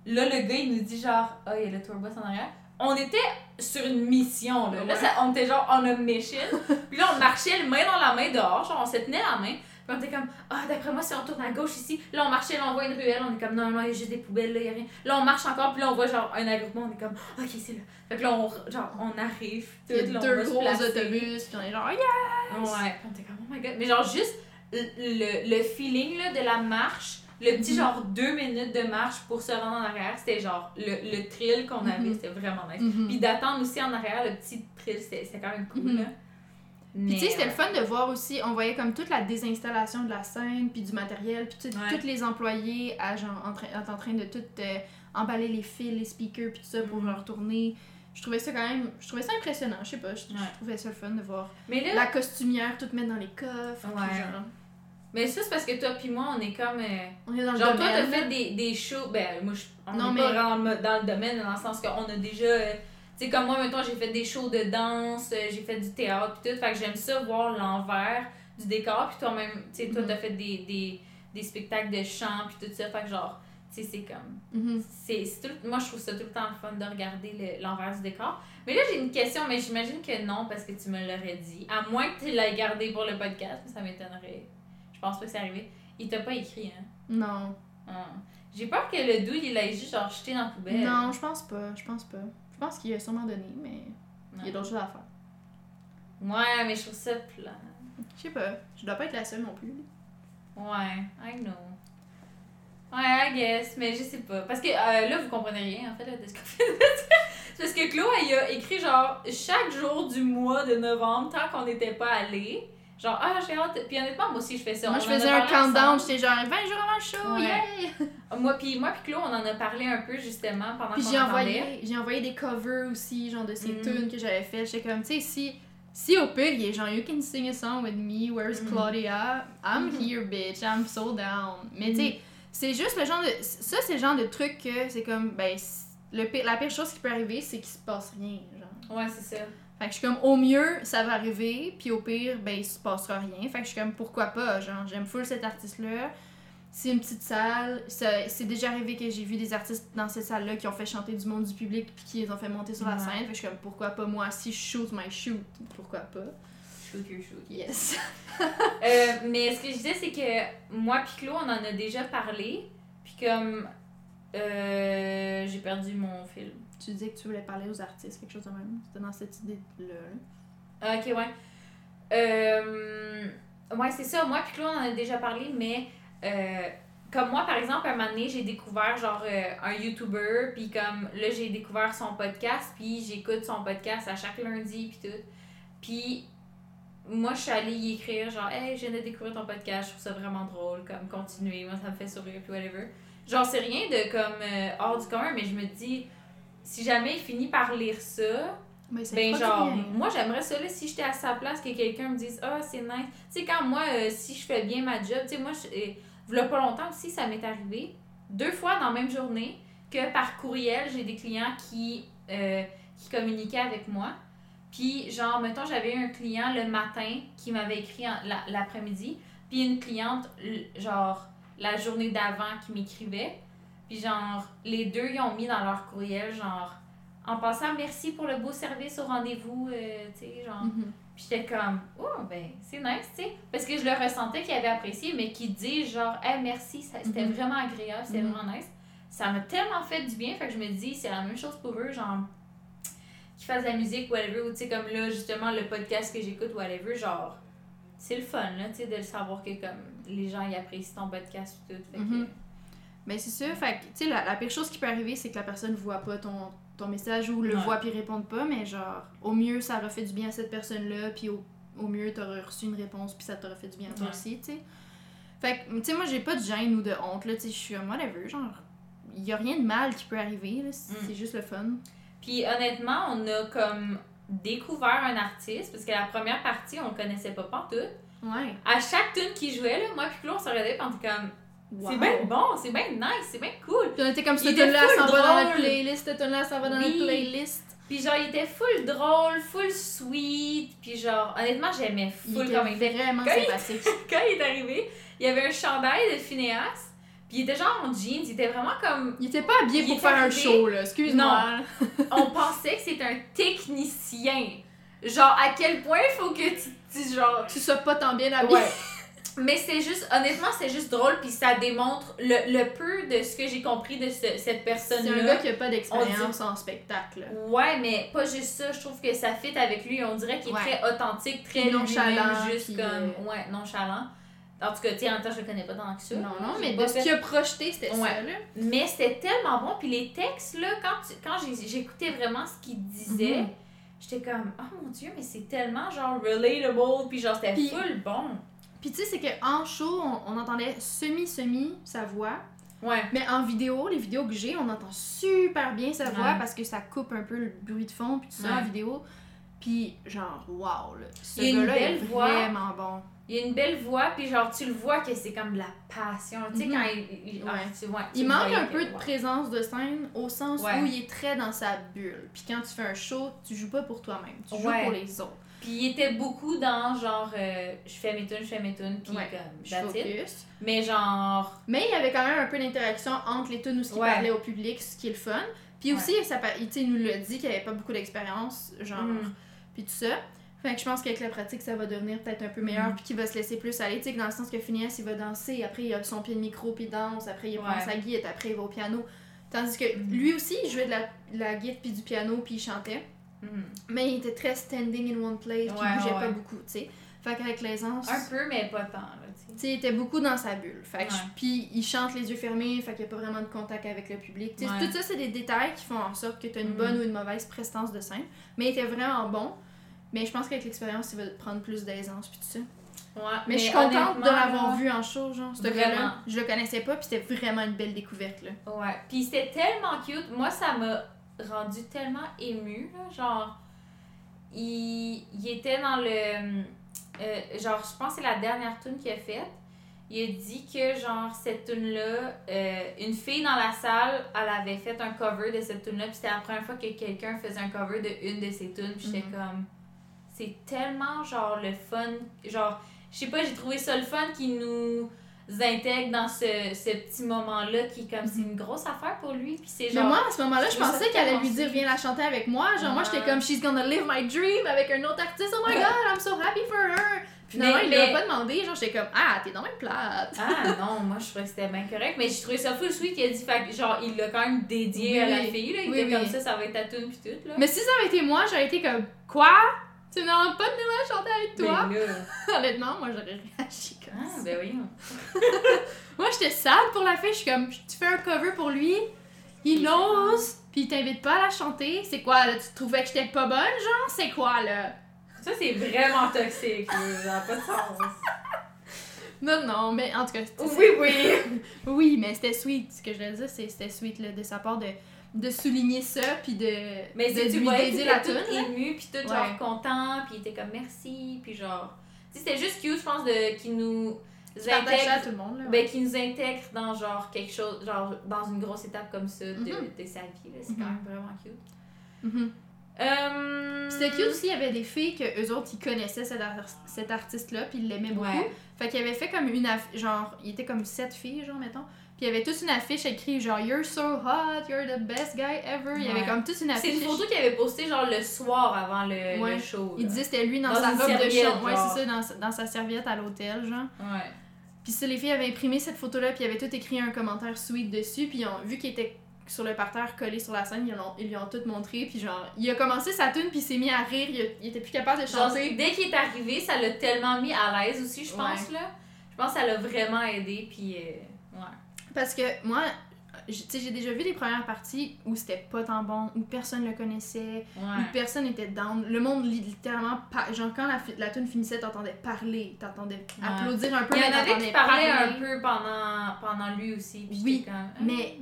Là, le gars, il nous dit genre, ah, il y a le tour bus en arrière. On était sur une mission, là. Là, ça- on était genre on a mission. Puis là, on marchait le main dans la main dehors, genre, on se tenait la main. Puis on était comme, ah, d'après moi, si on tourne à gauche ici, là, on marchait, là, on voit une ruelle, on est comme, non, non, il y a juste des poubelles, là, il y a rien. Là, on marche encore, puis là, on voit genre un agroupement, on est comme, ok, c'est là. Fait que là, on, genre, on arrive, tout, il y a deux gros autobus, puis on est genre, yeah! Ouais, on était comme, oh my god. Mais genre, juste le, le, feeling là, de la marche, le petit Mhm. genre deux minutes de marche pour se rendre en arrière, c'était genre le, le thrill qu'on avait, Mhm. c'était vraiment nice. Mhm. Puis d'attendre aussi en arrière, le petit thrill, c'était c'était quand même cool. Mhm. là. Puis tu sais, c'était ouais. le fun de voir aussi, on voyait comme toute la désinstallation de la scène, puis du matériel, puis tu sais, Ouais. tous les employés à, genre, en, train, en train de tout euh, emballer les fils, les speakers, puis tout ça pour Mhm. leur tourner. Je trouvais ça quand même, je trouvais ça impressionnant, je sais pas, je, trouvais ça le fun de voir Mais là, la costumière tout mettre dans les coffres, puis Ouais. genre, mais ça, c'est parce que toi puis moi, on est comme. euh, on est dans le Genre, toi, t'as fait des, des shows. Ben, moi, je, on Non, est pas mais- vraiment dans le, dans le domaine, dans le sens qu'on a déjà. euh, sais, comme moi, maintenant, j'ai fait des shows de danse, euh, j'ai fait du théâtre, pis tout. Fait que j'aime ça, voir l'envers du décor. Puis toi-même, tu sais, toi, Mhm. t'as fait des, des, des spectacles de chant, puis tout ça. Fait que, genre, tu sais, c'est comme. Mhm. c'est tout, moi, je trouve ça tout le temps fun de regarder le- l'envers du décor. Mais là, j'ai une question, mais j'imagine que non, parce que tu me l'aurais dit. À moins que tu l'aies gardé pour le podcast, ça m'étonnerait. Je pense pas que c'est arrivé. Il t'a pas écrit, hein? Non. Ah. J'ai peur que le dude, il ait juste genre jeté dans la poubelle. Non, je pense pas, je pense pas. Je pense qu'il a sûrement donné, mais il y a d'autres choses à faire. Ouais, mais je trouve ça plat. Je sais pas, je dois pas être la seule non plus. Ouais, I know. Ouais, I guess, mais je sais pas. Parce que euh, là, vous comprenez rien, en fait, là, de ce qu'on fait. C'est parce que Chloé, elle a écrit genre chaque jour du mois de novembre, tant qu'on n'était pas allé. Genre, ah, j'ai hâte. Puis honnêtement, moi aussi, je fais ça. Moi, On je faisais un countdown, j'étais genre 20 jours avant le show, Ouais. yeah! Moi, puis moi, puis Chloé, on en a parlé un peu justement pendant qu'on j'ai envoyé, j'ai envoyé des covers aussi, genre de ces Mm. tunes que j'avais faites. J'étais comme, tu sais, si, si au pire, il est genre, you can sing a song with me, where's Mm. Claudia? I'm Mhm. here, bitch, I'm so down. Mais tu sais, c'est juste le genre de. Ça, c'est le genre de truc que c'est comme, ben, le pire- la pire chose qui peut arriver, c'est qu'il se passe rien, genre. Ouais, c'est ça. Fait que je suis comme, au mieux, ça va arriver, puis au pire, ben, il se passera rien. Fait que je suis comme, pourquoi pas, genre, j'aime full cet artiste-là. c'est une petite salle. Ça- C'est déjà arrivé que j'ai vu des artistes dans cette salle-là qui ont fait chanter du monde du public puis qui les ont fait monter sur la Ouais. scène. Fait que je suis comme, pourquoi pas moi, si je shoot my shoot, pourquoi pas? Shoot your shoot. Yes. *laughs* Euh, mais ce que je disais, c'est que moi puis Claude, on en a déjà parlé. Puis comme. euh, j'ai perdu mon film. Tu disais que tu voulais parler aux artistes, quelque chose de même. C'était dans cette idée-là. Ah, ok, ouais. Euh, ouais, c'est ça. Moi puis Claude, on en a déjà parlé, mais. euh, comme moi, par exemple, un moment donné, j'ai découvert genre euh, un YouTuber, puis comme là, j'ai découvert son podcast, puis j'écoute son podcast à chaque lundi, puis tout. Puis moi, je suis allée y écrire, genre, hey, je viens de découvrir ton podcast, je trouve ça vraiment drôle, comme, continuer, moi, ça me fait sourire, puis whatever. Genre, c'est rien de comme euh, hors du commun, mais je me dis, si jamais il finit par lire ça, ben genre, bien. moi j'aimerais ça là, si j'étais à sa place, que quelqu'un me dise Ah, c'est nice. Tu sais, quand moi, euh, si je fais bien ma job, tu sais, moi, je, euh, v'là pas longtemps aussi, ça m'est arrivé, deux fois dans la même journée, que par courriel, j'ai des clients qui, euh, qui communiquaient avec moi. Puis, genre, mettons, j'avais eu un client le matin qui m'avait écrit l'après-midi, puis une cliente, genre, la journée d'avant qui m'écrivait. Puis, genre, les deux, ils ont mis dans leur courriel, genre, en passant, merci pour le beau service au rendez-vous, euh, tu sais, genre. Mhm. Puis j'étais comme, oh, ben, c'est nice, tu sais. Parce que je le ressentais qu'il avait apprécié, mais qu'il dit, genre, hey, merci, c'était Mhm. vraiment agréable, c'était Mhm. vraiment nice. Ça m'a tellement fait du bien, fait que je me dis, c'est la même chose pour eux, genre, qu'ils fassent de la musique, whatever, ou tu sais, comme là, justement, le podcast que j'écoute, whatever, genre, c'est le fun, là, tu sais, de le savoir que, comme, les gens, ils apprécient ton podcast et tout. Fait que, Ben c'est ça, fait tu sais, la, la pire chose qui peut arriver, c'est que la personne voit pas ton, ton message ou le Ouais. voit puis répond pas, mais genre, au mieux, ça aurait fait du bien à cette personne-là, puis au, au mieux, t'aurais reçu une réponse, puis ça t'aurait fait du bien à toi Ouais. aussi, tu sais. Fait que, tu sais, moi, j'ai pas de gêne ou de honte, là, tu sais, je suis comme whatever, genre, y a rien de mal qui peut arriver, là, c'est Mm. c'est juste le fun. Puis honnêtement, on a comme découvert un artiste, parce que la première partie, on le connaissait pas pantoute. Ouais. À chaque tune qui jouait, là, moi puis Claude, on se regardait, puis on était comme, Wow. c'est bien bon, c'est bien nice, c'est bien cool. Puis on était comme, Il cette tune-là, s'en va dans notre playlist, cette tune-là, ça va dans Oui. notre playlist. Puis genre, il était full drôle, full sweet, puis genre, honnêtement, j'aimais Il full était comme il était. vraiment Quand il- sympathique. *laughs* Quand il est arrivé, il y avait un chandail de Phineas, puis il était genre en jeans, il était vraiment comme... Il était pas habillé Il pour faire un show, là, excuse-moi. On pensait que c'était un technicien. Genre, à quel point il faut que tu dises genre... Tu sois pas tant bien habillé. Ouais. *laughs* Mais c'est juste, honnêtement, c'est juste drôle, puis ça démontre le, le peu de ce que j'ai compris de ce- cette C'est un personne-là. gars qui a pas d'expérience en spectacle. Ouais, mais pas juste ça. Je trouve que ça fit avec lui. On dirait qu'il est Ouais. très authentique, très nonchalant, nonchalant, juste comme. Ouais, nonchalant. En tout cas, tu en même temps, je le connais pas tant que ça. Non, non, mais de ce fait- qu'il a projeté, c'était Ouais. ça, là. Mais c'était tellement bon. Puis les textes, là, quand, tu- quand j'écoutais vraiment ce qu'il disait, Mhm. j'étais comme, oh mon dieu, mais c'est tellement genre relatable. Puis genre, c'était full bon. Puis tu sais, c'est qu'en show, on, on entendait semi-semi sa voix. Ouais. Mais en vidéo, les vidéos que j'ai, on entend super bien sa voix Ouais. parce que ça coupe un peu le bruit de fond, puis tout ça Ouais. en vidéo. Puis genre, wow, là. Ce Il y a une gars-là est belle voix. vraiment bon. Il y a une belle voix, puis genre, tu le vois que c'est comme de la passion. Tu sais, Mhm. quand il. il- ah, Ouais. tu vois, tu Il manque un peu de présence de scène au sens où il est très dans sa bulle. Puis quand tu fais un show, tu joues pas pour toi-même, tu joues pour les autres. Puis il était beaucoup dans genre, euh, je fais mes tunes, je fais mes tunes, puis Ouais. comme, Je focus. Mais genre, Mais il y avait quand même un peu d'interaction entre les tunes où il Ouais. parlait au public, ce qui est le fun. Puis Ouais. aussi, ça, pa- il, nous l'a dit qu'il avait pas beaucoup d'expérience, genre, Mhm. puis tout ça. Fait que je pense qu'avec la pratique, ça va devenir peut-être un peu meilleur, Mhm. puis qu'il va se laisser plus aller. Tu sais, dans le sens que Phineas, il va danser, après il a son pied de micro, puis il danse, après il prend Ouais. sa guitare, après il va au piano. Tandis que lui aussi, il jouait de la, de la guitare puis du piano, puis il chantait. Mhm. Mais il était très standing in one place, puis Ouais, il bougeait ouais, pas beaucoup, tu sais. Fait qu'avec l'aisance. un peu, mais pas tant, là, tu sais. Tu sais, il était beaucoup dans sa bulle. Fait que Ouais. Puis il chante les yeux fermés, fait qu'il n'y a pas vraiment de contact avec le public. Tu sais, Ouais. Tout ça, c'est des détails qui font en sorte que tu as une Mhm. bonne ou une mauvaise prestance de scène. Mais il était vraiment bon. Mais je pense qu'avec l'expérience, il va prendre plus d'aisance puis tout ça. Ouais, Mais, je suis contente de l'avoir vu en show, genre. Ce gars-là, je le connaissais pas, puis c'était vraiment une belle découverte, là. Ouais. Puis c'était tellement cute. Moi, ça m'a rendu tellement émue, là. Genre, il, il était dans le. euh, genre, je pense que c'est la dernière tune qu'il a faite. Il a dit que, genre, cette tune-là, euh, une fille dans la salle, elle avait fait un cover de cette tune-là. Puis c'était la première fois que quelqu'un faisait un cover de une de ses tunes. Puis j'étais Mhm. comme. C'est tellement, genre, le fun. Genre, je sais pas, j'ai trouvé ça le fun qui nous intègre dans ce, ce petit moment-là qui est comme c'est une grosse affaire pour lui. Puis c'est Mais genre. moi, à ce moment-là, je pensais qu'elle allait lui dire Viens la chanter avec moi. Genre, moi, j'étais comme She's gonna live my dream avec un autre artiste. Oh my god, I'm so happy for her. Finalement, Mais- il mais- pas demandé. Genre, j'étais comme Ah, t'es dans même plate. Ah non, moi je trouvais que c'était bien correct, mais j'ai trouvé ça full sweet qu'il a dit, fait genre il l'a quand même dédié Oui, à la oui. fille, là, il Oui, était comme oui. ça, ça va être ta tune pis tout, là. Mais si ça avait été moi, j'aurais été comme Quoi? Tu demandes pas de la chanter avec toi? Ben là, *laughs* Honnêtement, moi, j'aurais réagi comme ah, ça. ben oui. *laughs* Moi, j'étais sad pour la fille. Je suis comme Tu fais un cover pour lui, il ose, puis il t'invite pas à la chanter. C'est quoi, là Tu trouvais que j'étais pas bonne, genre? C'est quoi, là? Ça c'est vraiment toxique, ça n'a pas de sens. *laughs* Non, non, mais en tout cas, c'était- Oui, oui. Oui, mais c'était sweet. Ce que je voulais dire, c'est c'était sweet là, de sa part de, de souligner ça, puis de, Mais de lui dédier la était tune. tout là. ému pis tout Ouais. genre content, pis il était comme merci, pis genre... Tu sais, c'était juste cute, je pense, de, qu'il nous Partager à intègre... tout le monde. Là, Ben, qu'il nous intègre dans genre quelque chose, genre dans une grosse étape comme ça de, Mhm. de sa vie, là. C'est quand Mhm. même vraiment cute. Mhm. Euh... Puis C'était cute aussi, il y avait des filles que eux autres, ils connaissaient cet, ar- cet artiste-là, puis ils l'aimaient beaucoup. Ouais. Fait qu'il avait fait comme une genre, il était comme sept filles, genre, mettons. Puis il y avait toute une affiche écrite, genre, You're so hot, you're the best guy ever. Il y avait comme toute une C'est affiche. une photo qu'il avait postée genre le soir avant le, Ouais. le show. Il disait c'était lui dans, Dans sa robe de serviette, chambre. Ouais, genre. c'est ça, dans, dans sa serviette à l'hôtel, genre. Ouais. Puis ça, les filles avaient imprimé cette photo-là, puis ils avaient tout écrit un commentaire sweet dessus, puis ils ont vu qu'il était sur le parterre collé sur la scène, ils, l'ont- ils lui ont tout montré, puis genre, il a commencé sa tune, puis il s'est mis à rire, il, a- il était plus capable de Genre, chanter. dès qu'il est arrivé, ça l'a tellement mis à l'aise aussi, je pense, Ouais. là. Je pense que ça l'a vraiment aidé, puis euh, ouais. Parce que moi, j'ai déjà vu des premières parties où c'était pas tant bon, où personne le connaissait, où Ouais. personne était down. Le monde li- littéralement, genre quand la, la tune finissait, t'entendais parler, t'entendais applaudir un peu, Il y en mais avait qui parlaient un peu pendant, pendant lui aussi. Puis Oui, comme, hein,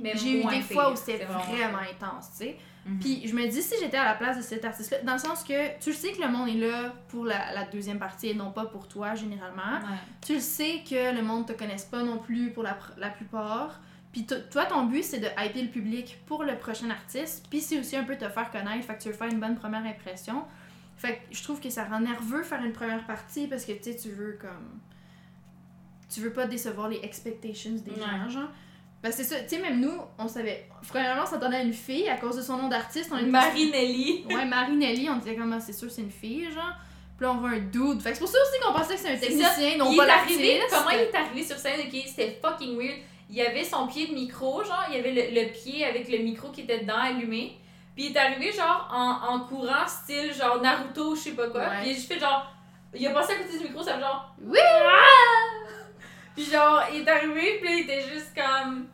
Mais, j'ai eu des fois où c'était vraiment intense, tu sais. Mhm. Puis je me dis, si j'étais à la place de cet artiste-là, dans le sens que tu le sais que le monde est là pour la, la deuxième partie et non pas pour toi, généralement. Ouais. Tu le sais que le monde te connaisse pas non plus pour la, la plupart. Puis to- toi, ton but, c'est de hyper le public pour le prochain artiste. Puis c'est aussi un peu te faire connaître, fait que tu veux faire une bonne première impression. Fait que je trouve que ça rend nerveux faire une première partie parce que tu sais, tu veux comme. Tu veux pas décevoir les expectations des Ouais. gens, genre. Parce que c'est ça, tu sais, même nous, on savait. Premièrement, on s'attendait à une fille à cause de son nom d'artiste. On était Marie-Nelly. *laughs* Ouais, Marie-Nelly, on disait comment c'est sûr c'est une fille, genre. Puis là, on voit un dude. Fait que c'est pour ça aussi qu'on pensait que c'est un technicien, non pas l'artiste. comment il est arrivé sur scène, ok, c'était fucking weird. Il avait son pied de micro, genre, il avait le, le pied avec le micro qui était dedans allumé. Puis il est arrivé, genre, en, en courant, style, genre, Naruto, je sais pas quoi. Ouais. Puis il a juste fait, genre, il a passé à côté du micro, ça fait genre, Oui! Puis genre, il est arrivé, puis il était juste comme.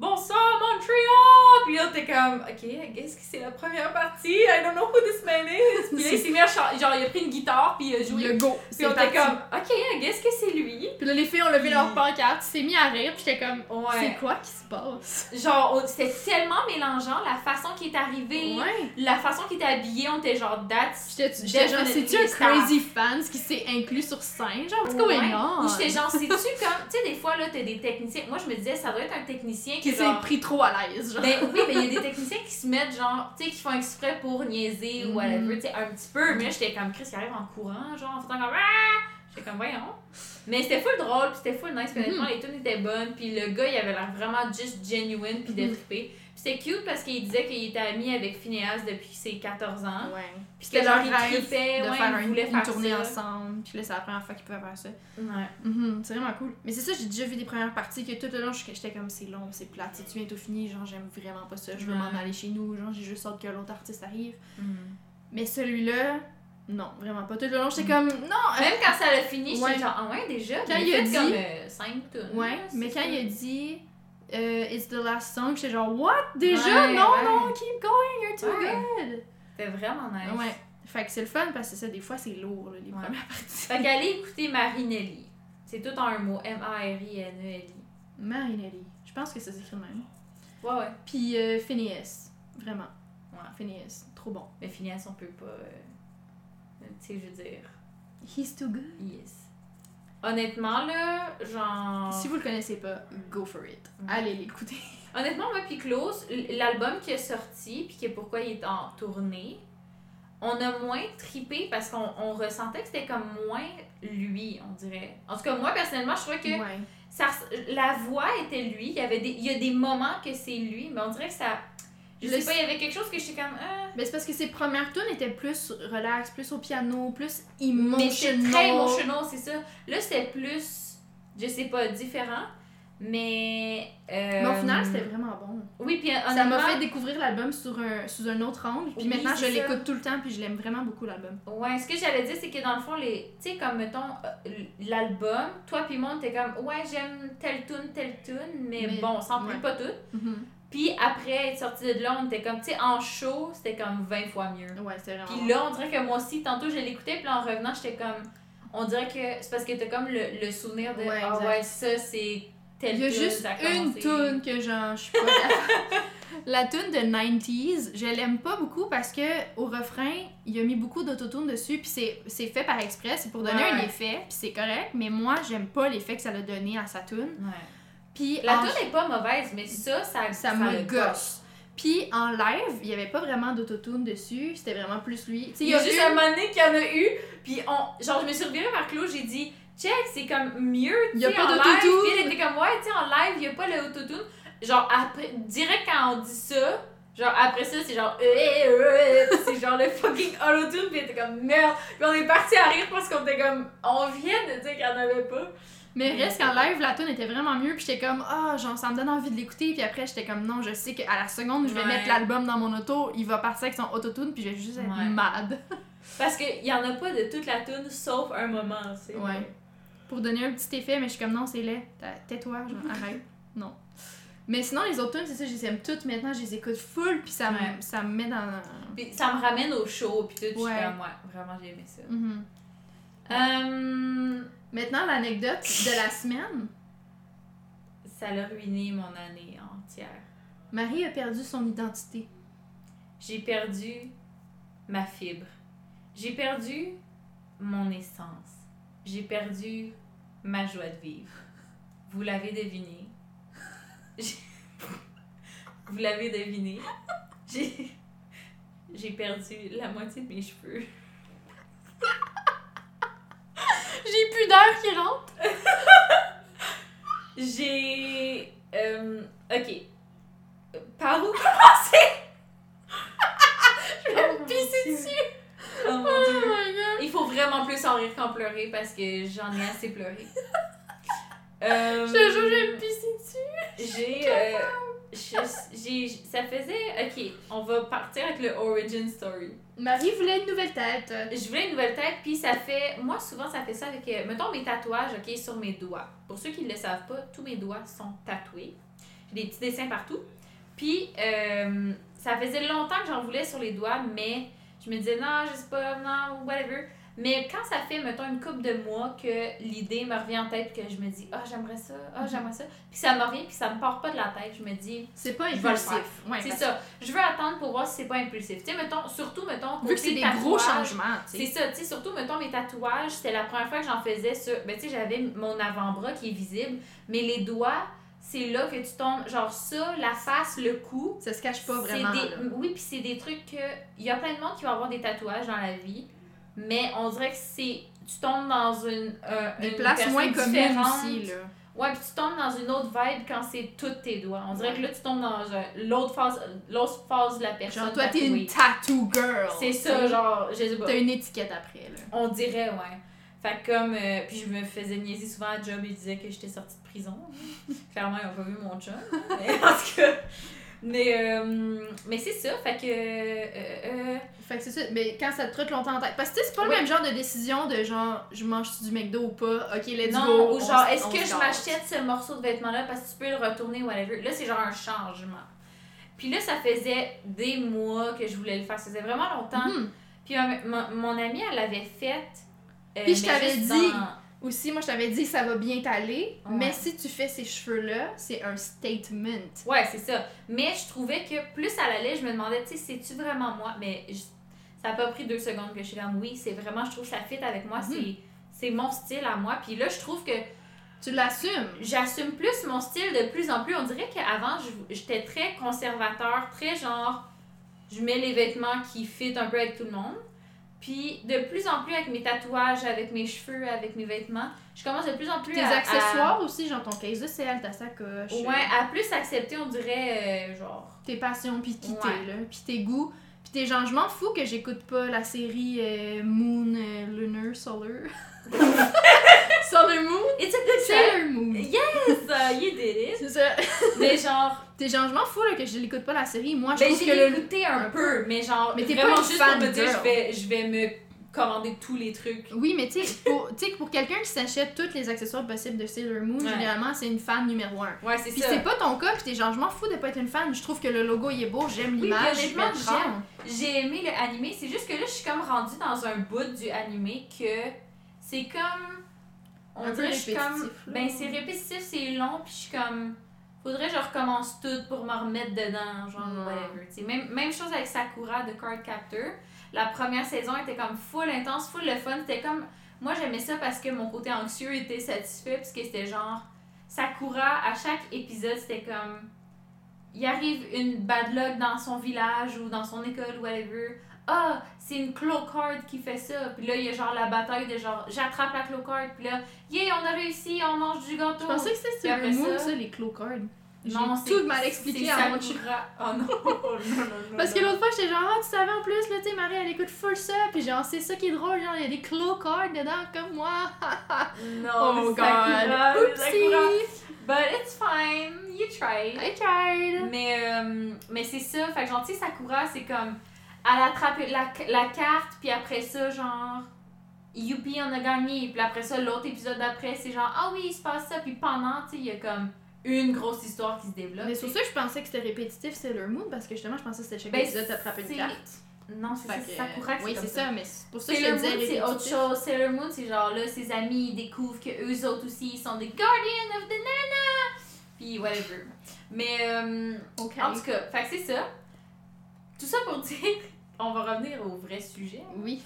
Bonsoir Montréal! Puis là, t'es comme, ok, guess que c'est la première partie, I don't know who this man is. Puis là, il s'est mis à chanter, genre, il a pris une guitare, puis il a joué. Le go. Puis on était comme, ok, guess que c'est lui. Puis là, les filles ont levé leur pancarte, s'est mis à rire, puis j'étais comme, Ouais. c'est quoi qui se passe? Genre, on- c'était tellement mélangeant, la façon qu'il est arrivé, Ouais. la façon qu'il était habillé, on était genre, that's. J'étais genre, c'est-tu un crazy fan qui s'est inclus sur scène? Genre, what's Ouais. going on? Ou j'étais genre, c'est-tu comme. Tu sais, des fois, là, t'as des techniciens. Moi, je me disais, ça doit être un technicien Qui qui s'est pris trop à l'aise, genre. Ben oui, mais il y a des techniciens qui se mettent genre, tu sais, qui font exprès pour niaiser ou whatever, tu sais, un petit peu. Mais j'étais comme Chris qui arrive en courant, genre, en faisant comme Ah! J'étais comme, voyons. Mais c'était full drôle, puis c'était full nice, puis honnêtement, les tunes étaient bonnes, puis le gars, il avait l'air vraiment just genuine, puis détrippé. C'était cute parce qu'il disait qu'il était ami avec Phineas depuis ses 14 ans. Ouais. Puis que genre, leur il rêve trippait, de ouais, faire une, faire tournée ça. ensemble, puis là, c'est la première fois qu'ils pouvaient faire ça. Ouais. Mhm, c'est vraiment cool. Mais c'est ça, j'ai déjà vu des premières parties que tout le long, j'étais j'étais comme c'est long, c'est plate, c'est bientôt fini, genre j'aime vraiment pas ça, je veux Ouais. m'en aller chez nous, genre j'ai juste hâte que l'autre artiste arrive. Mhm. Mais celui-là, non, vraiment pas. Tout le long, j'étais Mhm. comme non! Même quand ça l'a fini, j'étais Ouais. genre, ah ouais, déjà? Quand Mais il a dit- comme 5 tunes. Ouais, là, mais quand il a dit euh, It's the last song, j'étais genre What? Déjà? Ouais, non, ouais. non, keep going, you're too Ouais. good! C'était vraiment nice. Ouais. Fait que c'est le fun parce que ça, des fois c'est lourd, là, les premières parties. Fait qu'allez écouter Marie-Nelly. C'est tout en un mot. M-A-R-I-N-E-L-I. Marinelli. Je pense que ça s'écrit même. Ouais, ouais. Puis euh, Phineas. Vraiment. Ouais. Phineas. Trop bon. Mais Phineas, on peut pas. euh, Tu sais, je veux dire. He's too good. Yes. Honnêtement, là, genre. Si vous le connaissez pas, go for it. Ouais. Allez l'écouter. *laughs* Honnêtement, moi, puis l- l'album qui est sorti, puis que pourquoi il est en tournée, on a moins tripé parce qu'on on ressentait que c'était comme moins lui, on dirait. En tout cas, moi, personnellement, je trouvais que Ouais. ça, la voix était lui. Il y, avait des, il y a des moments que c'est lui, mais on dirait que ça. Je sais pas, il y avait quelque chose que j'étais comme. Ah. Mais c'est parce que ses premières tunes étaient plus relax, plus au piano, plus Mais c'est emotional. très émotionnel, c'est ça. Là, c'était plus, je sais pas, différent. Mais. euh, Mais au final, c'était vraiment bon. Oui, puis Ça m'a fait découvrir l'album sur un, sous un autre angle. Puis Oui, maintenant, je l'écoute tout le temps, puis je l'aime vraiment beaucoup, l'album. Ouais, ce que j'allais dire, c'est que dans le fond, les tu sais, comme mettons, euh, l'album, toi puis moi, était comme, ouais, j'aime telle tune, telle tune, mais, Mais- bon, on s'en ouais. pas tout. Puis après être sorti de là, on était comme, tu sais, en show, c'était comme 20 fois mieux. Ouais, c'est vraiment Puis là, on dirait que moi aussi, tantôt, je l'écoutais, puis en revenant, j'étais comme, on dirait que c'est parce que t'as comme le, le souvenir de, Ouais, ah exact. ouais, ça, c'est telle Il y a juste une tune que genre, je suis pas. *laughs* La tune de 90s, je l'aime pas beaucoup parce que au refrain, il a mis beaucoup d'autotune dessus, puis c'est c'est fait par exprès, c'est pour donner Ouais. un effet, puis c'est correct, mais moi, j'aime pas l'effet que ça a donné à sa tune. Ouais. Puis La en- tune est pas mauvaise, mais ça, ça, ça me le gosse. Puis en live, il y avait pas vraiment d'autotune dessus, c'était vraiment plus lui. Il y a juste un moment donné qu'il y en a eu, puis on, genre, je me suis revirée vers Claude, j'ai dit, check, c'est comme mieux, Il y a pas d'autotune. Puis elle était comme, ouais, tu sais, en live, il y a pas le autotune. Genre, après, direct quand on dit ça, genre, après ça, c'est genre, euh, euh, euh, c'est genre le *laughs* fucking autotune, puis elle était comme, merde. Puis on est parti à rire parce qu'on était comme, on vient de dire qu'il y en avait pas. Mais reste qu'en live, la tune était vraiment mieux, puis j'étais comme, ah, genre, ça me donne envie de l'écouter, puis après, j'étais comme, non, je sais qu'à la seconde où je vais Ouais. mettre l'album dans mon auto, il va partir avec son autotune, puis je vais juste être Ouais. mad. *laughs* Parce qu'il y en a pas de toute la tune, sauf un moment, tu sais. Ouais. Pour donner un petit effet, mais je suis comme, non, c'est laid, Ta- tais-toi, genre, *laughs* arrête. Non. Mais sinon, les autres tunes, c'est ça, je les aime toutes maintenant, je les écoute full, puis ça, me- Ouais. ça me met dans. Puis ça me ramène au show, puis tout, je suis comme, ouais, vraiment, j'ai aimé ça. Mhm. Euh, Maintenant, l'anecdote de la semaine. ça l'a ruiné mon année entière. Marie a perdu son identité. J'ai perdu ma fibre. J'ai perdu mon essence. J'ai perdu ma joie de vivre. Vous l'avez deviné. *laughs* Vous l'avez deviné. J'ai j'ai perdu la moitié de mes cheveux. *laughs* J'ai plus d'air qui rentre. *laughs* J'ai euh, OK. Par où *laughs* commencer Je vais me pisser dessus. Oh mon dieu. Oh my god. Il faut vraiment plus en rire qu'en pleurer parce que j'en ai assez pleuré. *laughs* Euh, Je te jure, je vais me pisser dessus. J'ai. euh. Ça faisait. Ok, on va partir avec le origin story. Marie voulait une nouvelle tête. Je voulais une nouvelle tête, puis ça fait. Moi, souvent, ça fait ça avec. euh, mettons mes tatouages, ok, sur mes doigts. Pour ceux qui ne le savent pas, tous mes doigts sont tatoués. J'ai des petits dessins partout. Puis, euh, ça faisait longtemps que j'en voulais sur les doigts, mais je me disais, non, je sais pas, non, whatever. Mais quand ça fait, mettons, une couple de mois que l'idée me revient en tête, que je me dis, ah, j'aimerais ça, ah, j'aimerais ça. Puis ça me revient, puis ça me part pas de la tête. Je me dis, C'est pas impulsif. Ouais, c'est ça. Je veux attendre pour voir si c'est pas impulsif. Tu sais, mettons, surtout, mettons, Vu que c'est des gros changements, c'est ça, tu sais, surtout, mettons, mes tatouages, c'était la première fois que j'en faisais sur. Ben, tu sais, j'avais mon avant-bras qui est visible, mais les doigts, c'est là que tu tombes. Genre, ça, la face, le cou. Ça se cache pas vraiment. des- là. Oui, puis c'est des trucs que. Il y a plein de monde qui va avoir des tatouages dans la vie, mais on dirait que c'est. Tu tombes dans une. euh, Des une places moins communes aussi, là. Ouais, puis tu tombes dans une autre vibe quand c'est tous tes doigts. On dirait que là, tu tombes dans euh, l'autre phase, l'autre phase de la personne. Genre, toi, t'es une tattoo girl. C'est ça, genre, je sais pas. T'as une étiquette après, là. On dirait, ouais. Fait que comme. euh, puis je me faisais niaiser souvent à job, ils disaient que j'étais sortie de prison. *laughs* Clairement, ils ont pas vu mon chum. Mais en tout cas. Mais, euh, mais c'est ça, fait que. euh, euh, Fait que c'est ça, mais quand ça te trotte longtemps en tête. Parce que tu sais, c'est pas Oui. le même genre de décision de genre, je mange du McDo ou pas, ok, let's non, go. ou genre, est-ce que je m'achète ce morceau de vêtement-là parce que tu peux le retourner, whatever. Là, c'est genre un changement. Puis là, ça faisait des mois que je voulais le faire. Ça faisait vraiment longtemps. Mhm. Puis ma- mon amie, elle l'avait faite. Puis je t'avais dit. dans- Aussi, moi, je t'avais dit, ça va bien t'aller, Ouais. mais si tu fais ces cheveux-là, c'est un statement. Ouais, c'est ça. Mais je trouvais que plus elle allait, je me demandais, tu sais, c'est-tu vraiment moi? Mais je- ça a pas pris deux secondes que je suis comme, oui, c'est vraiment, je trouve que ça fit avec moi, Mhm. c'est mon style à moi. Puis là, je trouve que Tu l'assumes. j'assume plus mon style de plus en plus. On dirait qu'avant, j'étais très conservateur, très genre, je mets les vêtements qui fit un peu avec tout le monde. Puis de plus en plus avec mes tatouages, avec mes cheveux, avec mes vêtements, je commence de plus en plus Tes à... à- accessoires aussi, genre ton case de sel, ta sacoche. Ouais, à plus accepter, on dirait, euh, genre... tes passions, puis qui Ouais. t'es, là, puis tes goûts. Puis tes gens, je m'en fous que j'écoute pas la série euh, Moon, euh, Lunar, Solar. *laughs* Solar Moon? It's a good! Sailor Moon. Yes! uh, you did it! *laughs* C'est ça. Mais genre, Tes gens, je m'en fous là, que je l'écoute pas la série. Moi, je ben trouve j'ai que le. écouté un, un peu, mais genre, Mais t'es pas une juste pour fan me dire, je vais, je vais me commander tous les trucs. Oui, mais tu sais, pour, tu sais, pour quelqu'un qui s'achète tous les accessoires possibles de Sailor Moon, Ouais. généralement, c'est une fan numéro un. Ouais, c'est Puis ça. c'est pas ton cas, puis t'es genre, je m'en fous de pas être une fan. Je trouve que le logo il est beau, j'aime Oui, l'image. puis je. J'ai aimé le animé, c'est juste que là, je suis comme rendue dans un bout du animé que c'est comme. On Un dirait, je suis comme. là. Ben, c'est répétitif, c'est long, puis je suis comme. Faudrait que je recommence tout pour me remettre dedans, genre, whatever. Même, même chose avec Sakura de Card Captor. La première saison était comme full intense, full le fun. C'était comme. Moi, j'aimais ça parce que mon côté anxieux était satisfait, puisque c'était genre. Sakura, à chaque épisode, c'était comme. Il arrive une bad luck dans son village ou dans son école ou whatever. Ah, c'est une claw card qui fait ça. Puis là, il y a genre la bataille de genre, j'attrape la claw card. Puis là, yeah, on a réussi, on mange du gâteau. Je pensais que c'était ça- ça, les. Non, c'est tout mal expliqué à mon. Oh *laughs* non, non, non, non. Parce que l'autre fois, j'étais genre, ah, tu savais en plus, là, tu sais, Marie, elle écoute full ça, puis genre, c'est ça qui est drôle, genre, il y a des claw cards dedans, comme moi. *laughs* Non, oh god. Oupsie. But it's fine, you tried. I tried. Mais, euh, mais c'est ça, fait que genre, tu sais, Sakura, c'est comme, elle attrape la, la carte, puis après ça, genre, youpi, on a gagné. Puis après ça, l'autre épisode d'après, c'est genre, ah oui, il se passe ça, puis pendant, tu sais, il y a comme une grosse histoire qui se développe. Mais sais. ça je pensais que c'était répétitif Sailor Moon, parce que justement, je pensais que c'était chaque Ben, épisode, t'attrapais une carte. Non, c'est ça, que- Sakura Oui, c'est ça, mais pour ça je Sailor te Moon, disais c'est autre chose. Sailor Moon, c'est genre là, ses amis, ils découvrent que eux autres aussi, ils sont des Guardians of the Nana! Puis whatever. Mais, euh, en tout cas, fait c'est ça. Tout ça pour *laughs* dire, on va revenir au vrai sujet. Oui.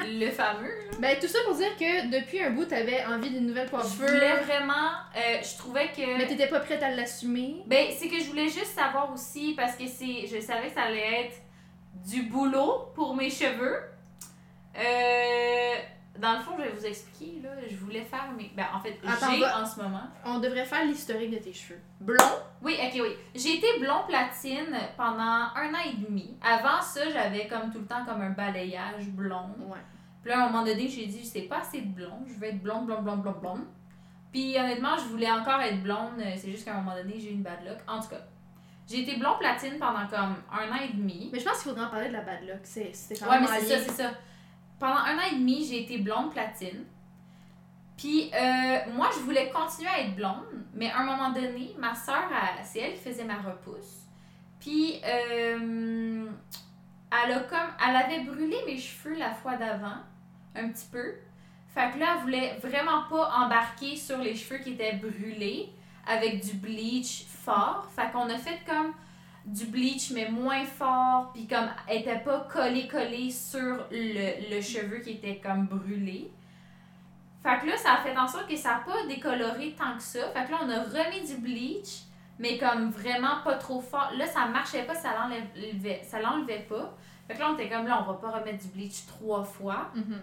Le fameux. là. Ben, tout ça pour dire que depuis un bout, t'avais envie d'une nouvelle Je coiffure. voulais vraiment, euh, je trouvais que. Mais t'étais pas prête à l'assumer. Ben, c'est que je voulais juste savoir aussi, parce que c'est, je savais que ça allait être du boulot pour mes cheveux. Euh, dans le fond, je vais vous expliquer, là, je voulais faire mes... Ben, en fait, Attends, j'ai va- en ce moment. On devrait faire l'historique de tes cheveux. Blond? Oui, ok, oui. J'ai été blond platine pendant un an et demi. Avant ça, j'avais comme tout le temps comme un balayage blond. Ouais. Puis là, à un moment donné, j'ai dit, c'est pas assez de blond, je veux être blonde, blonde, blonde, blonde, blonde. Puis honnêtement, je voulais encore être blonde, euh, c'est juste qu'à un moment donné, j'ai eu une bad luck. En tout cas, j'ai été blond platine pendant comme un an et demi. Mais je pense qu'il faudrait en parler de la bad luck. C'est- C'était quand Ouais, même mais c'est ça, c'est ça. Pendant un an et demi, j'ai été blonde platine. Puis euh, moi, je voulais continuer à être blonde, mais à un moment donné, ma soeur, c'est elle qui faisait ma repousse. Puis euh, elle a comme, elle avait brûlé mes cheveux la fois d'avant, un petit peu. Fait que là, elle voulait vraiment pas embarquer sur les cheveux qui étaient brûlés avec du bleach fort. Fait qu'on a fait comme du bleach mais moins fort puis comme était pas collé collé sur le, le cheveu qui était comme brûlé. Fait que là ça a fait en sorte que ça a pas décoloré tant que ça. Fait que là on a remis du bleach mais comme vraiment pas trop fort. Là ça marchait pas, ça l'enlevait, ça l'enlevait pas. Fait que là on était comme là on va pas remettre du bleach trois fois. Mhm.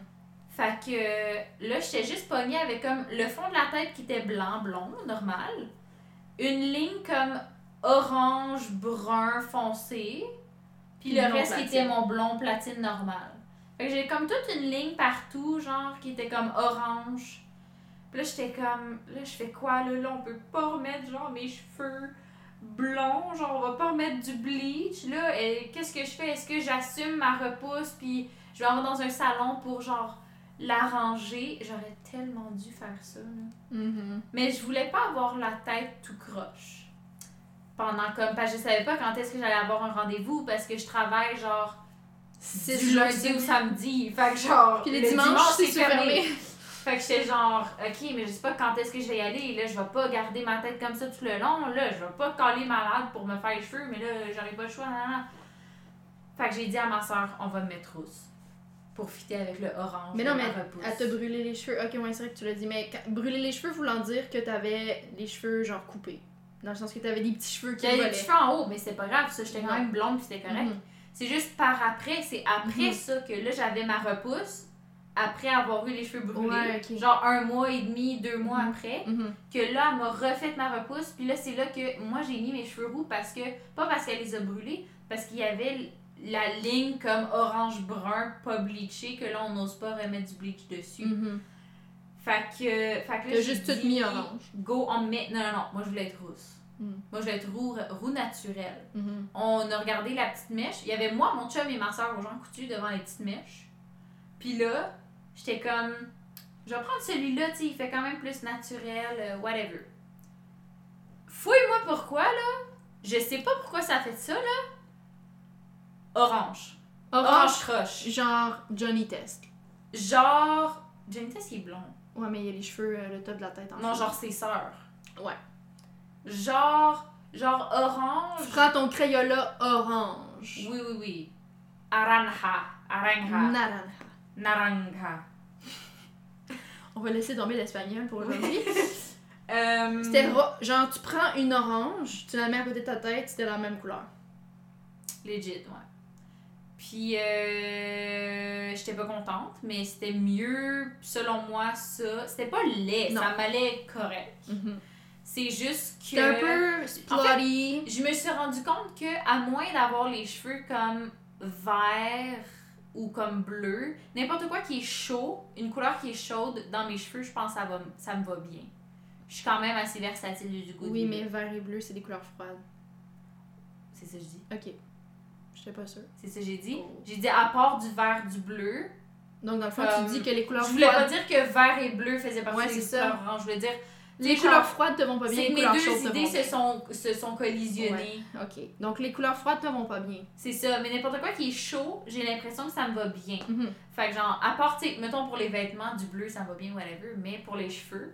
Fait que là, j'étais juste pognée avec comme le fond de la tête qui était blanc, blond, normal. Une ligne comme orange, brun, foncé. Puis Puis le reste qui était mon blond platine normal. Fait que j'ai comme toute une ligne partout, genre, qui était comme orange. Puis là, j'étais comme, là, je fais quoi, là? Là, on peut pas remettre, genre, mes cheveux blonds, genre, on va pas remettre du bleach. Là, et qu'est-ce que je fais? Est-ce que j'assume ma repousse, puis je vais avoir dans un salon pour, genre, l'arranger? J'aurais tellement dû faire ça, là. Mhm. Mais je voulais pas avoir la tête tout croche. Pendant comme, parce que je savais pas quand est-ce que j'allais avoir un rendez-vous, parce que je travaille, genre, du lundi au samedi. Fait que genre, Puis les le dimanches, dimanche, c'est fermé. fermé. Fait que j'étais genre, ok, mais je sais pas quand est-ce que je vais y aller. Là, je vais pas garder ma tête comme ça tout le long. Là, je vais pas caler malade pour me faire les cheveux, mais là, j'aurais pas le choix. nan, nan. Fait que j'ai dit à ma soeur, on va me mettre rousse. Pour fitter avec le orange. Mais non, ma mais repousse. elle t'a brûlé les cheveux. Ok, ouais, c'est vrai que tu l'as dit. Mais brûler les cheveux voulant dire que t'avais les cheveux genre coupés. Dans le sens que t'avais des petits cheveux qui J'avais des petits cheveux en haut, mais c'était pas grave, ça. J'étais quand même blonde puis c'était correct. Mhm. C'est juste par après, c'est après Mhm. ça que là, j'avais ma repousse, après avoir eu les cheveux brûlés. Ouais. Genre un mois et demi, deux mois Mhm. après. Que là, elle m'a refait ma repousse. Puis là, c'est là que moi, j'ai mis mes cheveux roux parce que, pas parce qu'elle les a brûlés, parce qu'il y avait la ligne comme orange-brun, pas bleaché, que là, on n'ose pas remettre du bleach dessus. Fait que, fait que là, juste tout mis orange. Go, on met. Non, non, non, moi, je voulais être rousse. Mm. Moi, je voulais être roux, roux naturel. Mhm. On a regardé la petite mèche. Il y avait moi, mon chum et ma soeur au Jean Coutu devant les petites mèches. Puis là, j'étais comme, je vais prendre celui-là, tu sais, il fait quand même plus naturel, euh, whatever. Fouille-moi pourquoi, là. Je sais pas pourquoi ça fait ça, là. Orange. Orange Orange, croche. genre Johnny Test. Genre. Jenny Tess, il est blond. Ouais, mais il y a les cheveux, euh, le top de la tête en Non, genre ses sœurs. Ouais. Genre. Genre orange. Tu prends ton Crayola orange. Oui, oui, oui. Aranja. Aranja. Naranja. Naranja. On va laisser tomber l'espagnol pour aujourd'hui. *laughs* Euh, C'était ro- genre tu prends une orange, tu la mets à côté de ta tête, c'était la même couleur. Legit, ouais. Puis, euh, j'étais pas contente, mais c'était mieux, selon moi, ça. C'était pas laid, Non. ça m'allait correct. C'est juste que. Un peu splotty. Je me suis rendu compte que, à moins d'avoir les cheveux comme vert ou comme bleu, n'importe quoi qui est chaud, une couleur qui est chaude dans mes cheveux, je pense que ça, va, ça me va bien. Je suis quand même assez versatile du goût. oui, mais vert et bleu, c'est des couleurs froides. C'est ça que je dis. Ok. J'étais pas sûre. C'est ça que j'ai dit. Oh. J'ai dit à part du vert, du bleu. Donc, dans le fond, tu dis que les couleurs Je voulais pas froides. dire que vert et bleu faisaient partie Ouais, des c'est couleurs ça. orange. Je voulais dire. Les couleurs froides te vont pas bien, C'est les mes deux idées se sont, se sont collisionnées. Ok. Donc, les couleurs froides te vont pas bien. C'est ça. Mais n'importe quoi qui est chaud, j'ai l'impression que ça me va bien. Mhm. Fait que genre, à part, mettons pour les vêtements, du bleu, ça me va bien, whatever. Mais pour les cheveux,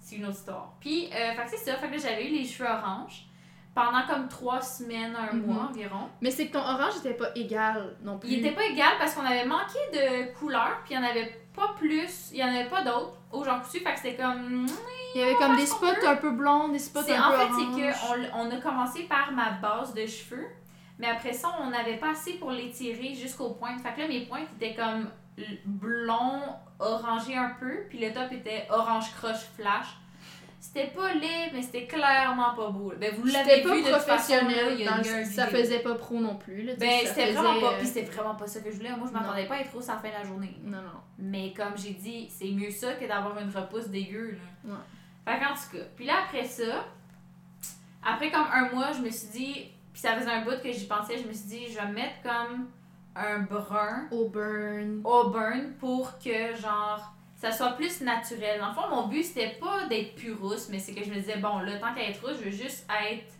c'est une autre histoire. Puis, euh, fait que c'est ça. Fait que là, j'avais eu les cheveux orange pendant comme trois semaines, un Mhm. mois environ. Mais c'est que ton orange était pas égal non plus. Il était pas égal parce qu'on avait manqué de couleurs, puis il y en avait pas plus, il y en avait pas d'autres au Jean Coutu, fait que c'était comme. Il y avait comme des qu'on spots un peu blonds, des spots un en peu fait, orange. c'est que on, a commencé par ma base de cheveux, mais après ça, on n'avait pas assez pour l'étirer jusqu'aux pointes. Fait que là, mes pointes étaient comme blond, orangé un peu, puis le top était orange croche flash. C'était pas laid, mais c'était clairement pas beau. Ben, vous l'avez C'était pas vu de toute façon, là, professionnel, il y a ça faisait pas pro non plus. Là, Ben, c'était vraiment pas, euh, puis c'était vraiment pas ça que je voulais. Moi, je m'attendais pas à être rousse à la fin de la journée. Non, non. Mais comme j'ai dit, c'est mieux ça que d'avoir une repousse dégueu. Là. Ouais. Fait qu'en tout cas. Puis là, après ça, après comme un mois, je me suis dit, puis ça faisait un bout que j'y pensais, je me suis dit, je vais mettre comme un brun Auburn. auburn pour que, genre, ça soit plus naturel. Dans le fond, mon but, c'était pas d'être plus rousse, mais c'est que je me disais, bon, là, tant qu'à être rousse, je veux juste être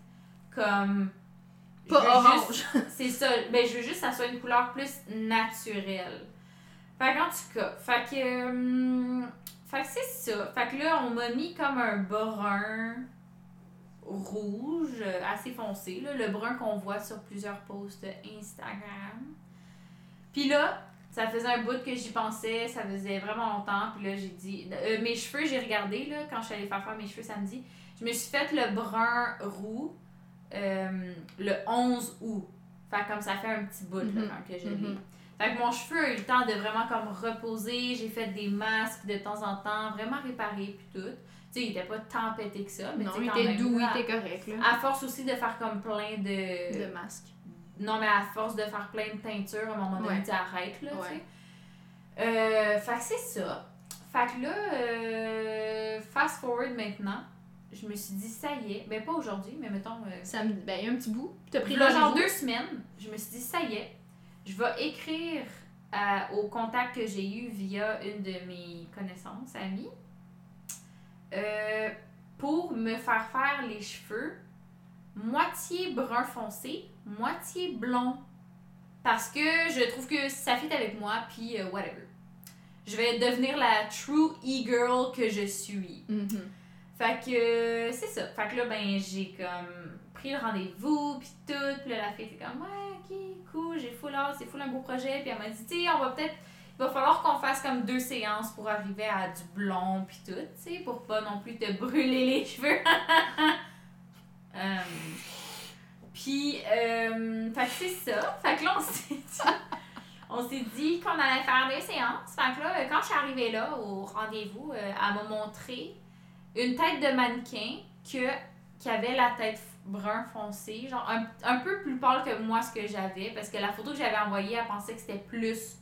comme. Pas orange. *laughs* c'est ça. Ben, je veux juste que ça soit une couleur plus naturelle. Fait qu'en tout cas, fait que. hum, fait que c'est ça. Fait que là, on m'a mis comme un brun rouge, assez foncé, là, le brun qu'on voit sur plusieurs posts Instagram. Puis là, ça faisait un bout que j'y pensais, ça faisait vraiment longtemps. Puis là, j'ai dit. euh, mes cheveux, j'ai regardé, là, quand je suis allée faire faire mes cheveux samedi. Je me suis fait le brun roux euh, le 11 août. Fait comme ça fait un petit bout, là, Mhm. quand que je l'ai. Mhm. Fait que mon cheveu a eu le temps de vraiment comme reposer. J'ai fait des masques de temps en temps, vraiment réparés puis tout. Tu sais, il était pas tant pété que ça, mais Non, il était doux, il était correct, là. À force aussi de faire comme plein de... De masque. Non, mais à force de faire plein de teintures, à un moment donné, Ouais. tu arrêtes, là, tu sais. Euh, fait que c'est ça. Fait que là, euh, fast forward maintenant, je me suis dit, ça y est. Ben, pas aujourd'hui, mais mettons... euh, Ça me... Ben, il y a un petit bout. T'as pris là, genre deux semaines, je me suis dit, ça y est, je vais écrire à- au contact que j'ai eu via une de mes connaissances, amies, euh, pour me faire faire les cheveux moitié brun foncé, moitié blond. Parce que je trouve que ça fit avec moi, puis euh, whatever. Je vais devenir la true e-girl que je suis. Mhm. Fait que c'est ça. Fait que là, ben, j'ai comme pris le rendez-vous, puis tout. Puis là, la fille était comme, ouais, ok, cool, j'ai full hâte, c'est full un beau projet. Puis elle m'a dit, tu on va peut-être. Il va falloir qu'on fasse comme deux séances pour arriver à du blond, puis tout, tu sais, pour pas non plus te brûler les *laughs* cheveux. *laughs* Euh, puis, euh, c'est ça. Fait que là, on s'est dit, *laughs* qu'on allait faire deux séances. Fait là, quand je suis arrivée là au rendez-vous, euh, elle m'a montré une tête de mannequin qui avait la tête brun foncé, genre un, peu plus pâle que moi ce que j'avais, parce que la photo que j'avais envoyée, elle pensait que c'était plus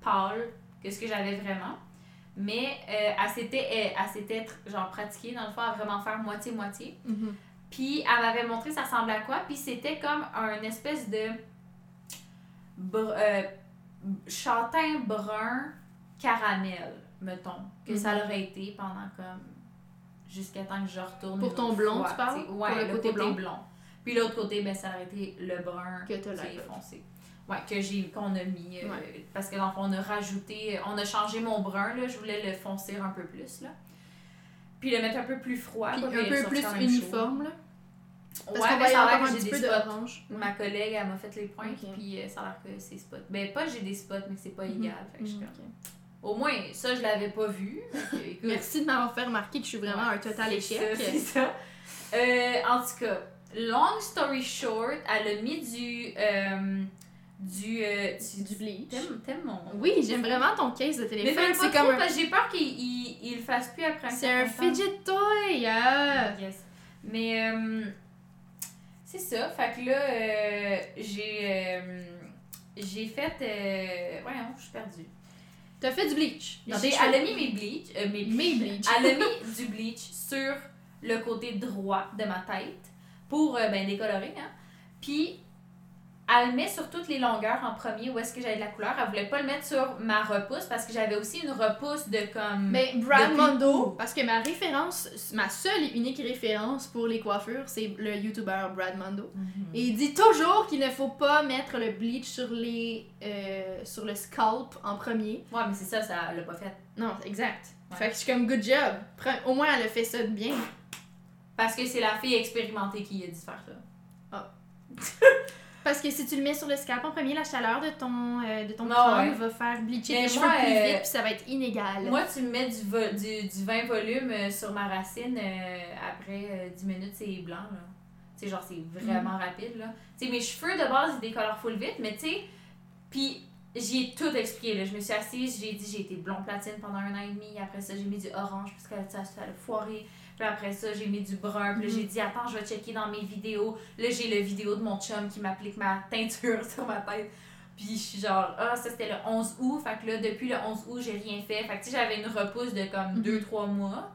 pâle que ce que j'avais vraiment. Mais euh, elle s'était genre pratiquée dans le fond à vraiment faire moitié-moitié. Mhm. Puis elle m'avait montré ça ressemblait à quoi. Puis c'était comme un espèce de br- euh, châtain brun caramel, mettons. Que Mhm. ça l'aurait été pendant comme jusqu'à temps que je retourne. Pour ton blond, fois, tu parles? Ouais, Pour le le, côté côté, blond? blond. Puis l'autre côté, ben, ça aurait été le brun Que là. foncé. Ouais, que j'ai qu'on a mis. euh, Ouais. Parce que dans on a rajouté, on a changé mon brun, là. Je voulais le foncer un peu plus, là. Puis le mettre un peu plus froid. Puis un peu plus chaud. uniforme, là. Parce ouais, qu'on mais va y ça a avoir l'air un petit j'ai peu des spots. d'orange. Ma collègue, elle m'a fait les points, Ok. puis euh, ça a l'air que c'est spot. Ben, pas j'ai des spots, mais c'est pas Mhm. égal. Fait que je suis Mhm, comme-. Au moins, ça, je l'avais pas vu. *laughs* Merci de m'avoir fait remarquer que je suis vraiment Ouais, un total c'est échec. C'est ça. Euh, en tout cas, long story short, elle a mis du. euh, du. euh, Du bleach. T'aimes mon. Oui, j'aime vraiment ton case de Mais téléphone. pas C'est comme un... parce que j'ai peur qu'il il, il le fasse plus après C'est un certain temps. fidget toy! ah! Yes. Mais c'est ça. Fait que là, euh, j'ai euh, j'ai fait. Euh, voyons, je suis perdue. T'as fait du bleach. J'ai- cheveux. Elle a mis mes bleach. euh, mes, Mes bleach. Elle a mis du bleach sur le côté droit de ma tête pour ben, décolorer. Hein. Puis elle le met sur toutes les longueurs en premier où est-ce que j'avais de la couleur. Elle voulait pas le mettre sur ma repousse parce que j'avais aussi une repousse de comme. Mais Brad Mondo, parce que ma référence, ma seule et unique référence pour les coiffures, c'est le YouTuber Brad Mondo. Mhm. Et il dit toujours qu'il ne faut pas mettre le bleach sur les euh, sur le scalp en premier. Ouais, mais c'est ça, ça l'a pas fait. Non, exact. Ouais. Fait que je suis comme good job. Au moins elle a fait ça de bien. Parce que c'est la fille expérimentée qui a dit de faire ça. *laughs* Parce que si tu le mets sur le scalp en premier, la chaleur de ton euh, de ton crâne ouais. va faire bleacher tes cheveux plus euh, vite puis ça va être inégal. Moi, tu me mets du, vo- du, du 20 volume euh, sur ma racine, euh, après euh, 10 minutes, c'est blanc, là. Tu sais, genre, c'est vraiment rapide, là. Tu sais, mes cheveux, de base, ils décolorent full vite, mais tu sais, puis j'y ai tout expliqué, là. Je me suis assise, j'ai dit, j'ai été blond platine pendant un an et demi, après ça, j'ai mis du orange, parce que ça, ça a foiré. Puis après ça, j'ai mis du brun. Puis là, Mhm. j'ai dit, attends, je vais checker dans mes vidéos. Là, j'ai le vidéo de mon chum qui m'applique ma teinture *laughs* sur ma tête. Puis je suis genre, ah, ça c'était le 11 août. Fait que là, depuis le 11 août, j'ai rien fait. Fait que tu sais, j'avais une repousse de comme Mhm. 2-3 mois.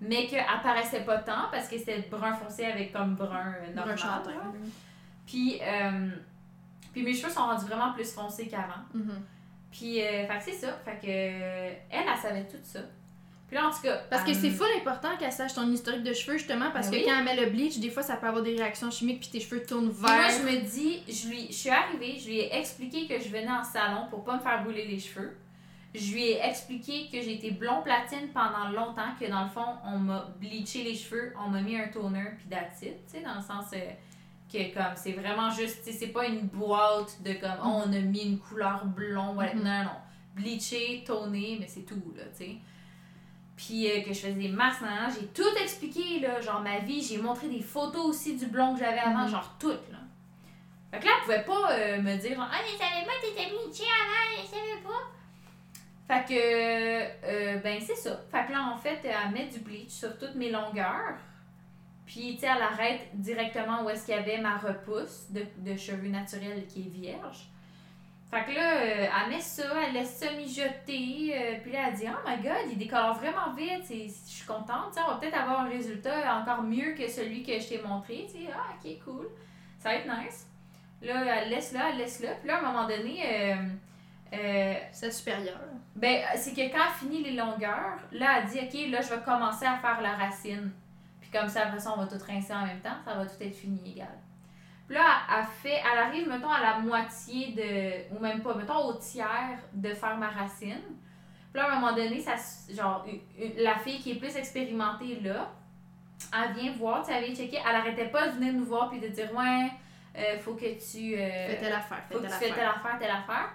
Mais qu'elle apparaissait pas tant parce que c'était brun foncé avec comme brun euh, normal. un châtain. là. Puis, euh, puis mes cheveux sont rendus vraiment plus foncés qu'avant. Mhm. Puis, euh, fait que c'est ça. Fait que euh, elle, elle savait tout ça. Puis là, en tout cas. Parce que c'est full important qu'elle sache ton historique de cheveux, justement, parce Ben que oui. quand elle met le bleach, des fois, ça peut avoir des réactions chimiques, puis tes cheveux tournent Puis moi, je me dis, je, lui, je suis arrivée, je lui ai expliqué que je venais en salon pour pas me faire brûler les cheveux. Je lui ai expliqué que j'étais blond platine pendant longtemps, que dans le fond, on m'a bleaché les cheveux, on m'a mis un toner, puis it, tu sais, dans le sens euh, que comme, c'est vraiment juste, tu sais, c'est pas une boîte de comme, oh, on a mis une couleur blond, voilà. Mhm. non, non, non. Bleaché, toné, mais c'est tout, là, tu sais. Puis euh, que je faisais des masques, j'ai tout expliqué, là, genre ma vie, j'ai montré des photos aussi du blond que j'avais avant, Mhm. genre tout, là. Fait que là, elle pouvait pas euh, me dire, genre, ah, je savais pas t'étais bleachée avant, je savais pas. Fait que, euh, ben, c'est ça. Fait que là, en fait, elle met du bleach sur toutes mes longueurs. Puis, tu sais, elle arrête directement où est-ce qu'il y avait ma repousse de, de cheveux naturels qui est vierge. Fait que là, euh, elle met ça, elle laisse ça mijoter. euh, puis là, elle dit, oh my god, il décolore vraiment vite. Je suis contente. on va peut-être avoir un résultat encore mieux que celui que je t'ai montré. Tu sais, ah, ok, cool. Ça va être nice. Là, elle laisse là, elle laisse là. Puis là, à un moment donné, euh, euh, C'est supérieur. ben, c'est que quand elle finit les longueurs, là, elle dit, OK, là, je vais commencer à faire la racine. Puis comme ça, après ça, on va tout rincer en même temps. Ça va tout être fini égal. Puis là, elle fait, elle arrive, mettons, à la moitié de, ou même pas, mettons, au tiers de faire ma racine. Puis là, à un moment donné, ça, genre, la fille qui est plus expérimentée, là, elle vient voir, tu sais, elle vient checker. Elle arrêtait pas de venir nous voir puis de dire, ouais, euh, faut que tu... euh, Fais telle affaire, fais faut que telle tu fais telle affaire. affaire, telle affaire.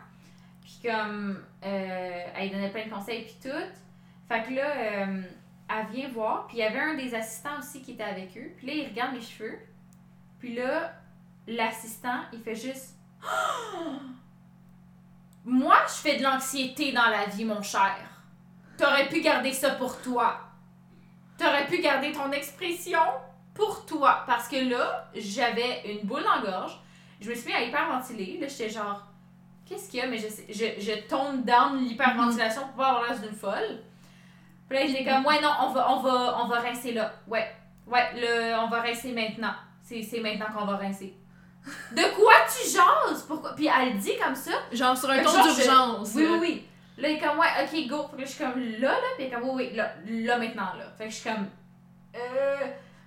Puis comme, euh, elle donnait plein de conseils puis tout. Fait que là, euh, elle vient voir. Puis il y avait un des assistants aussi qui était avec eux. Puis là, il regarde mes cheveux. Puis là, l'assistant, il fait juste *gasps* Moi, je fais de l'anxiété dans la vie, mon cher. T'aurais pu garder ça pour toi. T'aurais pu garder ton expression pour toi. Parce que là, j'avais une boule en gorge. Je me suis mis à hyperventiler. Là, j'étais genre, qu'est-ce qu'il y a? Mais je, je, tombe down l'hyperventilation pour pas avoir l'air d'une folle. Puis là, j'étais comme, ouais, non, on va, on va, on va rincer là. Ouais, ouais, le, on va rincer maintenant. C'est maintenant qu'on va rincer. De quoi tu jases? Pourquoi? Puis elle dit comme ça. Genre sur un ton d'urgence. Oui, oui, oui. Là, il est comme, ouais, ok, go. Fait que je suis comme, là, là. Puis elle est comme, oui, oui, là, là, maintenant, là. Fait que je suis comme, euh.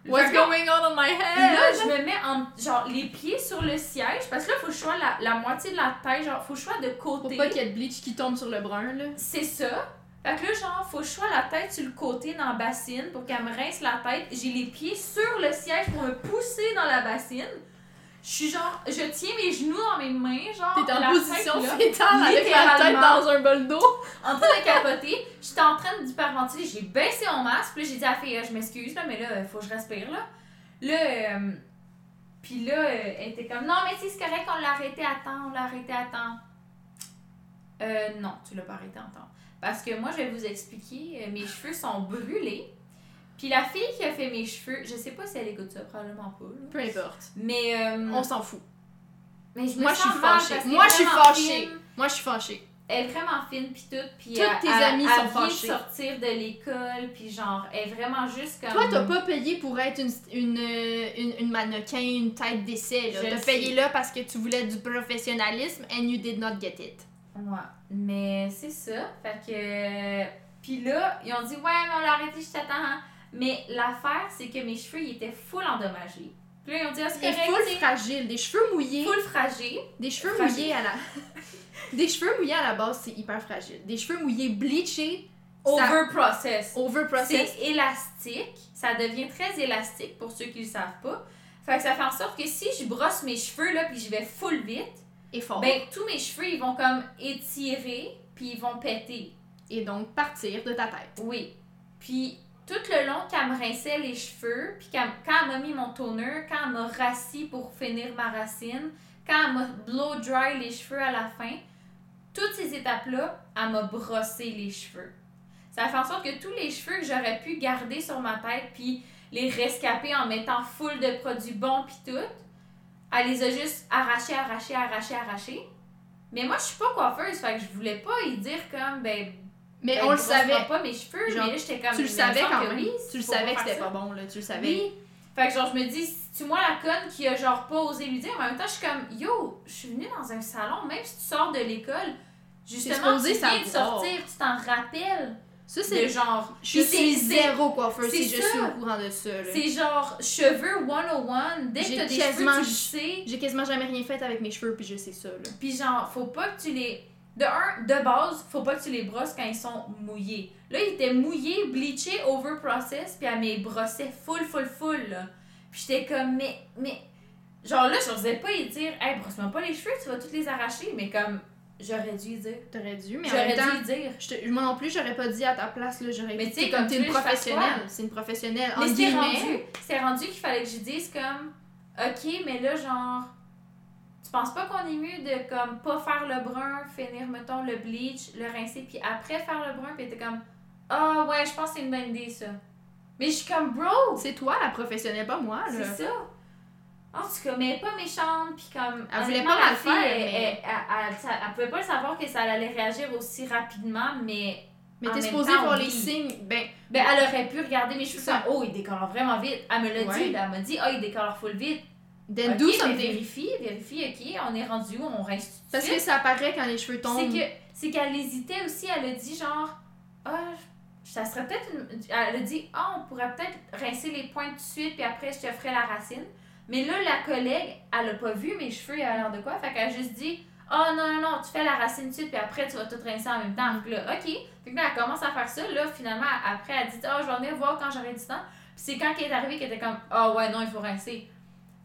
What's going on in my puis là, head? je me mets en, genre, les pieds sur le siège. Parce que là, faut que je sois la, la moitié de la tête. Genre, faut que je sois de Pour côté. pas qu'il y ait de bleach qui tombe sur le brun, là. C'est ça. Fait que là, genre, faut que je sois la tête sur le côté dans la bassine pour qu'elle me rince la tête. J'ai les pieds sur le siège pour me pousser dans la bassine. Je suis genre, je tiens mes genoux dans mes mains, genre. T'es en la position fétale avec la tête dans un bol d'eau. *laughs* en train de capoter. J'étais en train d'hyperventiler. J'ai baissé mon masque. Puis là, j'ai dit à la fille, Ah, je m'excuse, là, mais là, euh, faut que je respire, là. Là, euh, puis là, euh, elle était comme, non, mais si, c'est correct, on l'a arrêté à temps, on l'a arrêté à temps. Euh, non, tu l'as pas arrêté à temps. Parce que moi, je vais vous expliquer, euh, mes cheveux sont brûlés. Puis la fille qui a fait mes cheveux, je sais pas si elle écoute ça, probablement pas. là. Peu importe. Mais, euh, On s'en fout. mais je me Moi, je suis fâchée. Moi, je suis fâchée. fine. Moi, je suis fâchée. Elle est vraiment fine puis tout puis Toutes elle- tes elle- amies elle sont vient de fâchées. sortir de l'école puis genre elle est vraiment juste comme Toi, t'as pas payé pour être une, une, une, une mannequin, une tête d'essai. là. T'as payé là parce que tu voulais du professionnalisme and you did not get it. Ouais, mais c'est ça. Fait que. Puis là, ils ont dit, ouais, mais on l'a arrêté, je t'attends. hein. Mais l'affaire, c'est que mes cheveux, ils étaient full endommagés. Puis là, ils ont dit, ah, c'est correct, full fragiles, des cheveux mouillés. full fragile. Des cheveux fragile. mouillés à la. *laughs* des cheveux mouillés à la base, c'est hyper fragile. Des cheveux mouillés bleachés, Over process. over processed. C'est élastique. Ça devient très élastique pour ceux qui le savent pas. Fait que ça fait en sorte que si je brosse mes cheveux, là, puis je vais full vite, et fort. ben, tous mes cheveux, ils vont comme étirer, puis ils vont péter. Et donc partir de ta tête. Oui. Puis tout le long qu'elle me rinçait les cheveux, puis quand elle m'a mis mon toner, quand elle m'a rassis pour finir ma racine, quand elle m'a blow dry les cheveux à la fin, toutes ces étapes-là, elle m'a brossé les cheveux. Ça fait en sorte que tous les cheveux que j'aurais pu garder sur ma tête, puis les rescaper en mettant full de produits bons, puis tout, elle les a juste arrachés, arrachés, arrachés, arrachés. Mais moi, je suis pas coiffeuse, fait que je voulais pas y dire comme, ben, Mais ben, on le savait. pas mes cheveux, Genre, mais là, j'étais comme. Tu le savais quand même. oui, tu le savais que c'était pas bon, là. Tu le savais. Oui. Fait que genre, je me dis, tu moi la conne qui a genre pas osé lui dire, mais en même temps, je suis comme, yo, je suis venue dans un salon, même si tu sors de l'école, justement, tu viens de sortir, tu t'en rappelles Ça, c'est. genre. Je suis zéro coiffeuse c'est si je suis au courant de ça. C'est genre cheveux 101, dès que t'as des cheveux, tu sais. J'ai quasiment jamais rien fait avec mes cheveux, puis je sais ça, là. Puis genre, faut pas que tu les. De un, de base, faut pas que tu les brosses quand ils sont mouillés. Là, ils étaient mouillés, bleachés, over process, puis elle me brossait full, full, full, là. Puis j'étais comme, mais, mais. Genre là, je n'osais pas y dire, hey, brosse-moi pas les cheveux, tu vas toutes les arracher, mais comme, j'aurais dû y dire. T'aurais dû, mais J'aurais dû y dire. je moi non plus, j'aurais pas dit à ta place, là. J'aurais Mais tu sais, comme t'es une professionnelle. C'est une professionnelle. Mais guillemets. rendu, c'était rendu qu'il fallait que je dise comme, ok, mais là, genre, tu penses pas qu'on est mieux de comme pas faire le brun, finir, mettons, le bleach, le rincer, puis après faire le brun, puis t'es comme, ah ouais, je pense que c'est une bonne idée, ça. Mais je suis comme, bro, C'est toi la professionnelle, pas moi, là. c'est ça. En tout cas, mais elle pas méchante, puis comme. Elle voulait pas la fille, faire, elle, mais- elle, ça- elle pouvait pas le savoir que ça allait réagir aussi rapidement, mais. Mais t'es même supposé temps, voir les signes. Ben, Ben, elle aurait pu regarder mes cheveux comme, oh, il décolore vraiment vite. Elle me l'a Ouais. dit, elle m'a dit, oh, il décolore full vite. Then Ok, do something. vérifie, vérifie, ok, on est rendu où, on reste tout de Parce que ça apparaît quand les cheveux C'est tombent. que c'est qu'elle hésitait aussi, elle a dit genre, ah, ça serait peut-être une... Elle a dit, ah, on pourrait peut-être rincer les points tout de suite, puis après, je te ferai la racine. Mais là, la collègue, elle a pas vu mes cheveux, elle a l'air de quoi, fait qu'elle a juste dit, oh non, non, non, tu fais la racine tout de suite, puis après, tu vas tout rincer en même temps. Puis là, ok. Fait que là, elle commence à faire ça, là, finalement, après, elle dit, oh, je vais venir voir quand j'aurai du temps. Puis c'est quand elle est arrivée qu'elle était comme, ah ouais, non, il faut rincer.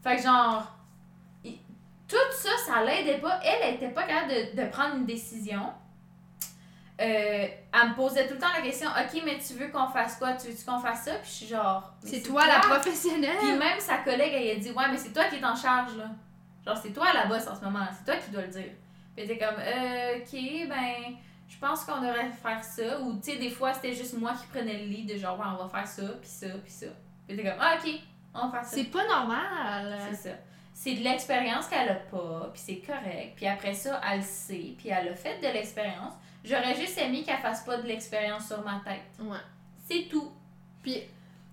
Fait que genre, il- tout ça, ça l'aidait pas. Elle, elle était pas capable de, de prendre une décision. Euh, elle me posait tout le temps la question, ok, mais tu veux qu'on fasse quoi? Tu veux qu'on fasse ça? Puis je suis genre, C'est toi la professionnelle. Puis même sa collègue, elle a dit, ouais, mais c'est toi qui es en charge, là. Genre, c'est toi la bosse en ce moment, c'est toi qui dois le dire. Puis t'es comme, euh, ok, ben, je pense qu'on devrait faire ça. Ou, tu sais, des fois, c'était juste moi qui prenais le lead de genre, ouais, on va faire ça, puis ça, puis ça. Puis t'es comme, ah, ok, on va faire ça. C'est pas normal. C'est ça. C'est de l'expérience qu'elle a pas, puis c'est correct. Puis après ça, elle le sait, puis elle a fait de l'expérience. J'aurais juste aimé qu'elle fasse pas de l'expérience sur ma tête. Ouais. C'est tout. Puis,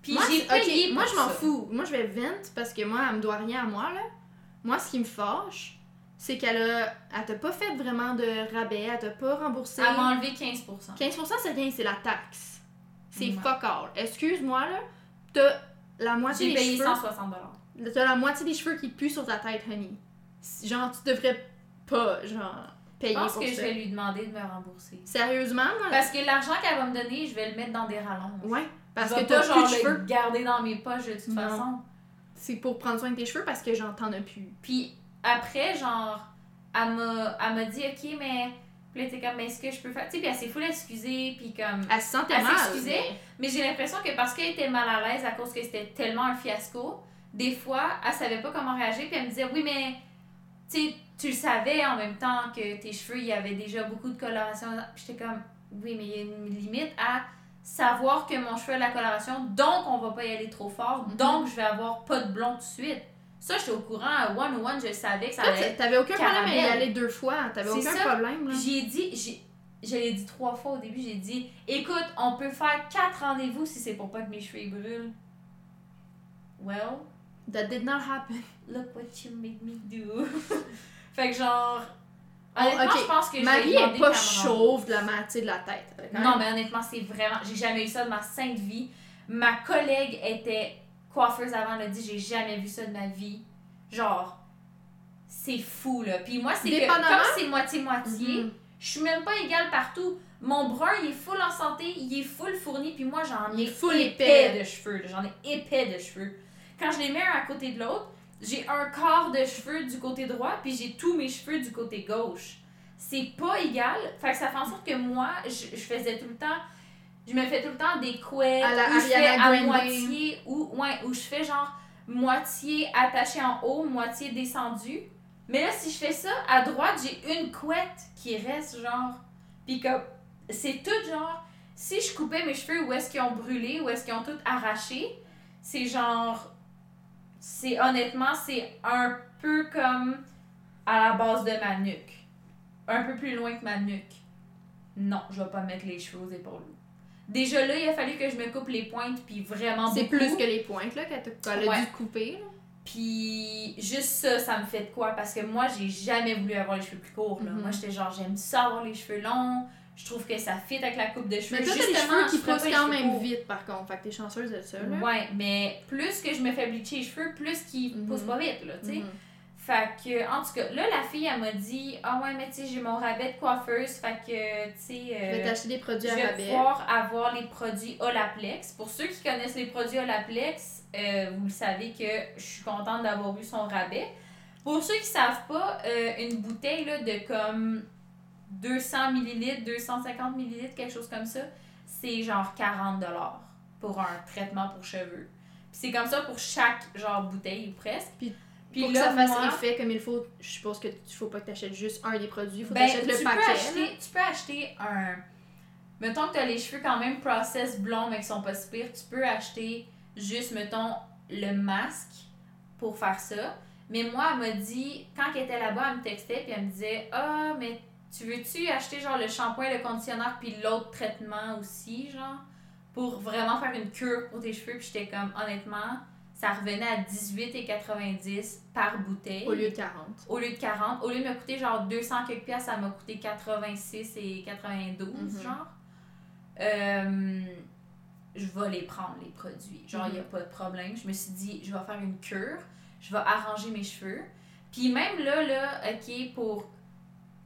Puis moi, j'ai payé moi je m'en fous. Moi, je vais vent parce que moi, elle me doit rien à moi, là. Moi, ce qui me fâche, c'est qu'elle a. Elle t'a pas fait vraiment de rabais, elle t'a pas remboursé. Elle m'a enlevé 15%. 15% c'est rien, c'est la taxe. C'est Ouais. fuck all. Excuse-moi, là. T'as la moitié J'ai des payé cheveux. 160 T'as la moitié des cheveux qui puent sur ta tête, honey. Genre, tu devrais pas, genre, Je payer pense pour que ça. je vais lui demander de me rembourser. Sérieusement, moi? Parce que l'argent qu'elle va me donner, je vais le mettre dans des rallonges. Ouais. Parce je que t'as pas plus genre de cheveux. le garder dans mes poches de toute Non. façon. C'est pour prendre soin de tes cheveux parce que j'en t'en as plus. Puis après, genre, elle m'a dit, ok, mais. Puis là, t'es comme, mais est-ce que je peux faire. Tu sais, puis elle s'est full excusée, puis comme. Elle se sentait Elle mal. s'excusait. mais- Mais j'ai l'impression que parce qu'elle était mal à l'aise à cause que c'était tellement un fiasco, des fois, elle savait pas comment réagir, puis elle me disait, oui, mais. Tu sais, tu le savais en même temps que tes cheveux, il y avait déjà beaucoup de coloration. Puis j'étais comme, oui, mais il y a une limite à savoir que mon cheveu a de la coloration, donc on va pas y aller trop fort, Mhm. donc je vais avoir pas de blond tout de suite. Ça, j'étais au courant, à one one, je savais que ça allait être. t'avais aucun problème à y aller deux fois. T'avais aucun ça. problème, là. J'ai dit, j'ai, je l'ai dit trois fois au début, j'ai dit, écoute, on peut faire quatre rendez-vous si c'est pour pas que mes cheveux brûlent. Well, That did not happen. look what you made me do. *laughs* fait que genre, Oh, honnêtement, je pense que Marie est pas chauve de la moitié de la tête. Non, mais honnêtement, c'est vraiment. J'ai jamais eu ça de ma sainte vie. Ma collègue était coiffeuse avant, elle a dit j'ai jamais vu ça de ma vie. Genre, c'est fou, là. Puis moi, c'est que comme c'est moitié-moitié, Mhm. je suis même pas égale partout. Mon brun, il est full en santé, il est full fourni, puis moi, j'en ai full épais épais. de cheveux. J'en ai épais de cheveux. Quand je les mets un à côté de l'autre, j'ai un quart de cheveux du côté droit, puis j'ai tous mes cheveux du côté gauche. C'est pas égal. Fait que ça fait en sorte que moi, je, je faisais tout le temps. Je me fais tout le temps des couettes À la où je fais à moitié ou ouais, où je fais genre moitié attaché en haut, moitié descendu. Mais là si je fais ça, à droite, j'ai une couette qui reste genre puis comme c'est tout genre si je coupais mes cheveux où est-ce qu'ils ont brûlé, où est-ce qu'ils ont tout arraché, c'est genre c'est honnêtement c'est un peu comme à la base de ma nuque. Un peu plus loin que ma nuque. Non, je vais pas mettre les cheveux aux épaules. Déjà là, il a fallu que je me coupe les pointes puis vraiment C'est plus que les pointes là, qu'elle a Ouais. dû couper. là. Puis juste ça, ça me fait de quoi? Parce que moi, j'ai jamais voulu avoir les cheveux plus courts. Là. Mhm. Moi, j'étais genre, j'aime ça avoir les cheveux longs. Je trouve que ça fit avec la coupe de cheveux. Mais toi, les cheveux qui poussent quand même courts. vite par contre. Fait que t'es chanceuse de ça. Là. Ouais, mais plus que je me fais bleacher les cheveux, plus qu'ils Mhm. poussent pas vite, là, tu sais. Mhm. Fait que, en tout cas, là, la fille, elle m'a dit, ah ouais, mais tu sais, j'ai mon rabais de coiffeuse, fait que, tu sais. Je vais euh, t'acheter des produits je à vais rabais. pouvoir avoir les produits Olaplex. Pour ceux qui connaissent les produits Olaplex, euh, vous le savez que je suis contente d'avoir eu son rabais. Pour ceux qui savent pas, euh, une bouteille là, de comme 200 ml, 250 ml, quelque chose comme ça, c'est genre 40$ pour un traitement pour cheveux. Puis c'est comme ça pour chaque genre bouteille ou presque. Puis Puis pour là, que ça fasse moi- effet comme il faut, je suppose que tu faut pas que t'achètes juste un des produits, il faut que Ben, t'achètes tu, le peux acheter, tu peux acheter un. Mettons que tu as les cheveux quand même process blonds, mais qui sont pas si pires, tu peux acheter juste, mettons, le masque pour faire ça. Mais moi, elle m'a dit, quand elle était là-bas, elle me textait, puis elle me disait Ah, mais tu veux-tu acheter genre le shampoing, le conditionneur, puis l'autre traitement aussi, genre, pour vraiment faire une cure pour tes cheveux? Puis j'étais comme, honnêtement, ça revenait à 18,90$ par bouteille Au lieu de 40. au lieu de 40, au lieu de me coûter genre 200 quelques piastres, ça m'a coûté 86 et 92, Mhm. genre. Euh, je vais les prendre, les produits. Genre, il Mhm. a pas de problème. Je me suis dit, je vais faire une cure, je vais arranger mes cheveux. Puis même là, là, ok, pour.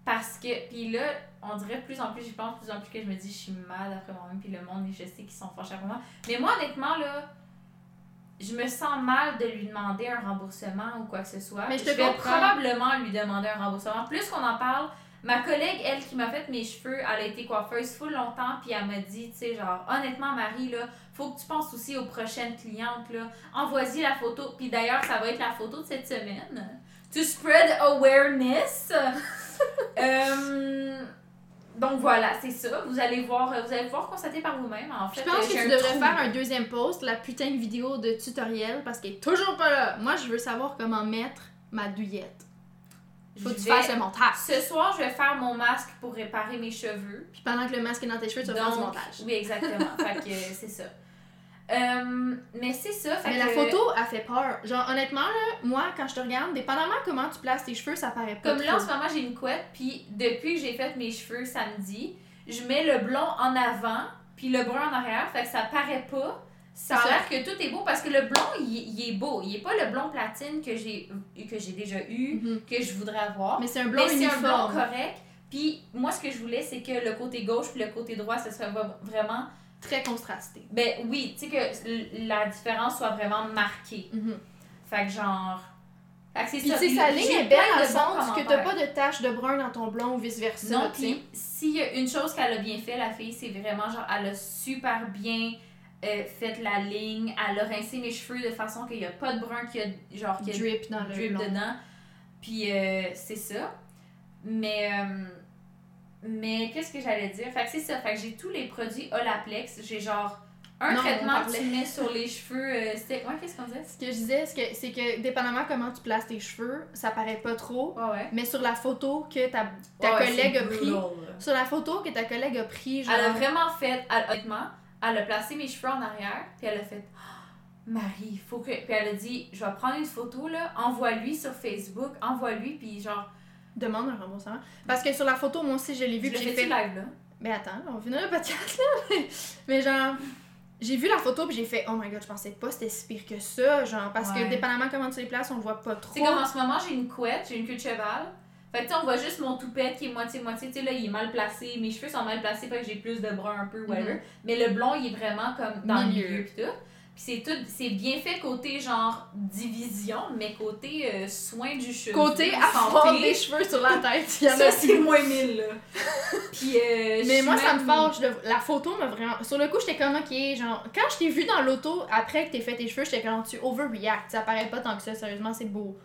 Parce que. Puis là, on dirait plus en plus, j'y pense plus en plus que je me dis, je suis mal après moi-même, puis le monde, je sais qu'ils sont fâchés après moi. Mais moi, honnêtement, là, je me sens mal de lui demander un remboursement ou quoi que ce soit. Mais je te vais probablement lui demander un remboursement. Plus qu'on en parle, ma collègue, elle, qui m'a fait mes cheveux, elle a été coiffeuse full longtemps, puis elle m'a dit, tu sais, genre, honnêtement, Marie, là, faut que tu penses aussi aux prochaines clientes, là. Envoie-y la photo. Puis d'ailleurs, ça va être la photo de cette semaine. to spread awareness. *laughs* Euh, donc voilà, c'est ça. Vous allez voir, vous allez pouvoir constater par vous-même. En fait, Je pense euh, que tu devrais trou. faire un deuxième post, la putain de vidéo de tutoriel, parce qu'elle est toujours pas là. Moi, je veux savoir comment mettre ma douillette. Faut que tu fasses le montage. Ce soir, je vais faire mon masque pour réparer mes cheveux. Puis pendant que le masque est dans tes cheveux, tu vas faire du montage. Oui, exactement. fait que euh, c'est ça. Euh, mais c'est ça. Fait Mais la photo, elle fait peur. Genre, honnêtement, là, moi, quand je te regarde, dépendamment comment tu places tes cheveux, ça paraît pas Comme là, en ce moment, j'ai une couette, puis depuis que j'ai fait mes cheveux samedi, je mets le blond en avant, puis le brun en arrière, fait que ça paraît pas. Ça a ça. l'air que tout est beau parce que le blond, il, il est beau. Il est pas le blond platine que j'ai déjà eu, Mhm. que je voudrais avoir. Mais c'est un blond Mais c'est un blond correct. Puis moi, ce que je voulais, c'est que le côté gauche puis le côté droit, ce serait va- vraiment. Très contrasté. Ben oui, tu sais que la différence soit vraiment marquée. Mhm. Fait que genre. Fait que c'est sa ligne est belle dans le sens que t'as pas de tache de brun dans ton blond ou vice-versa. Non, puis s'il y a une chose qu'elle a bien fait, la fille, c'est vraiment genre, elle a super bien euh, fait la ligne, elle a rincé mes cheveux de façon qu'il n'y a pas de brun qui a, genre, qui drip dans le drip dedans. Puis euh, c'est ça. Mais, euh, mais qu'est-ce que j'allais dire? Fait que c'est ça, fait que j'ai tous les produits Olaplex. J'ai genre un Non, traitement que tu mets sur les cheveux. euh, c'était quoi? Qu'est-ce qu'on disait? Ce que je disais, c'est que, c'est que dépendamment comment tu places tes cheveux, ça paraît pas trop. Ouais, ouais. Mais sur la photo que ta, ta collègue c'est a pris, sur la photo que ta collègue a pris, genre, Elle a vraiment fait, elle- honnêtement, elle a placé mes cheveux en arrière, puis elle a fait Ah, Marie, il faut que. Puis elle a dit Je vais prendre une photo, là, envoie-lui sur Facebook, envoie-lui, puis genre. Demande un remboursement. Parce que sur la photo, moi aussi, je l'ai vu, Je j'ai fait... live, là? Mais attends, on finit le podcast, là. *laughs* Mais genre, j'ai vu la photo, puis j'ai fait, oh my god, je pensais pas que c'était si pire que ça, genre, parce Ouais. que dépendamment comment tu les places, on le voit pas trop. Sais, comme en ce moment, j'ai une couette, j'ai une queue de cheval. Fait que tu sais, on voit juste mon toupette qui est moitié-moitié. Tu sais, là, il est mal placé. Mes cheveux sont mal placés, fait que j'ai plus de brun un peu, whatever. Mhm. Mais le blond, il est vraiment comme dans Milieu. le milieu, pis tout. C'est tout, c'est bien fait côté genre division, mais côté euh, soin du cheveu. Côté avoir des cheveux sur la tête, il y en a Ça, c'est moins mille, là. Puis, euh, Mais moi, ça me le- La photo m'a vraiment. Sur le coup, j'étais comme, ok, genre, quand je t'ai vu dans l'auto, après que t'aies fait tes cheveux, j'étais comme, tu overreact. Ça paraît pas tant que ça, sérieusement, c'est beau.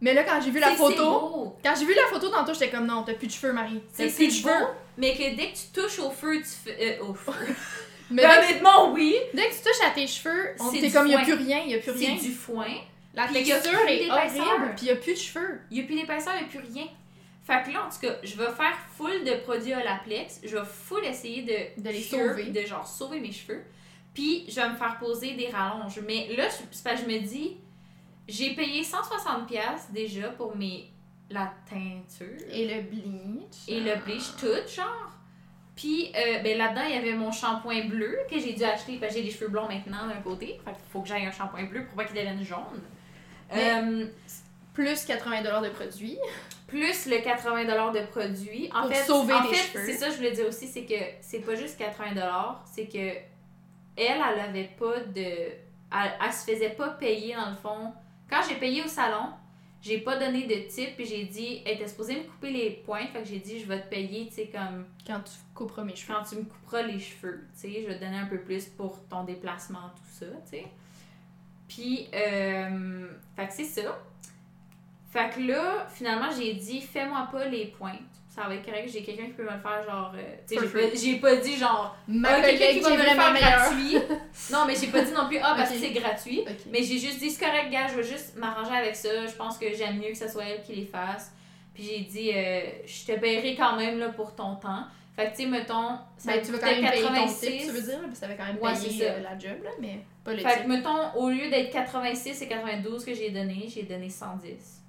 Mais là, quand j'ai vu la photo, quand j'ai vu la photo tantôt, j'étais comme, non, t'as plus de cheveux, Marie. T'as C'est plus de cheveux. beau, mais que dès que tu touches au feu, tu fais. euh, au feu. *laughs* Mais honnêtement, oui. dès que tu touches à tes cheveux, C'est comme, y a foin. plus rien, y a plus C'est rien. du foin. La Puis a texture est horrible, puis y a plus de cheveux. Il n'y a plus d'épaisseur, il n'y a plus rien. Fait que là, en tout cas, je vais faire full de produits Olaplex. Je vais full essayer de, De les cure, sauver. De genre sauver mes cheveux. Puis je vais me faire poser des rallonges. Mais là, je- c'est parce que je me dis, j'ai payé 160$ déjà pour mes la teinture Et le bleach. et le bleach tout, genre. Puis euh, ben, là-dedans, il y avait mon shampoing bleu que j'ai dû acheter parce que j'ai des cheveux blonds maintenant d'un côté. Fait qu'il faut que j'aille un shampoing bleu pour pas qu'ils deviennent jaunes. Euh, Plus 80$ de produits. plus le 80$ de produits. En Pour fait, sauver en fait, cheveux. c'est ça que je voulais dire aussi, c'est que c'est pas juste 80$, c'est que elle, elle avait pas de... Elle, elle se faisait pas payer, dans le fond. Quand j'ai payé au salon, j'ai pas donné de tip, puis j'ai dit, elle était supposée me couper les pointes, fait que j'ai dit, je vais te payer, tu sais, comme Quand tu couperas mes cheveux. quand tu me couperas les cheveux, tu sais, je vais te donner un peu plus pour ton déplacement, tout ça, tu sais. Puis, euh, fait que c'est ça. Fait que là, finalement, j'ai dit, fais-moi pas les pointes. Ça va être correct, j'ai quelqu'un qui peut me le faire, genre, euh, tu sais, j'ai pas, dit, genre, Ma ah, quelqu'un qui va me le faire gratuit. *laughs* non, mais j'ai pas dit non plus, ah, parce Ok. que c'est gratuit. Ok. Mais j'ai juste dit, c'est correct, gars, je vais juste m'arranger avec ça. Je pense que j'aime mieux que ce soit elle qui les fasse. Puis j'ai dit, euh, je te paierai quand même là, pour ton temps. Fait que, tu sais, mettons, ça Ben, tu veux quand même payer ton 86. tu veux dire, ça va quand même Ouais, payer euh, la job, là, mais pas le Fait tip. que, mettons, au lieu d'être 86 et 92 que j'ai donné, j'ai donné 110.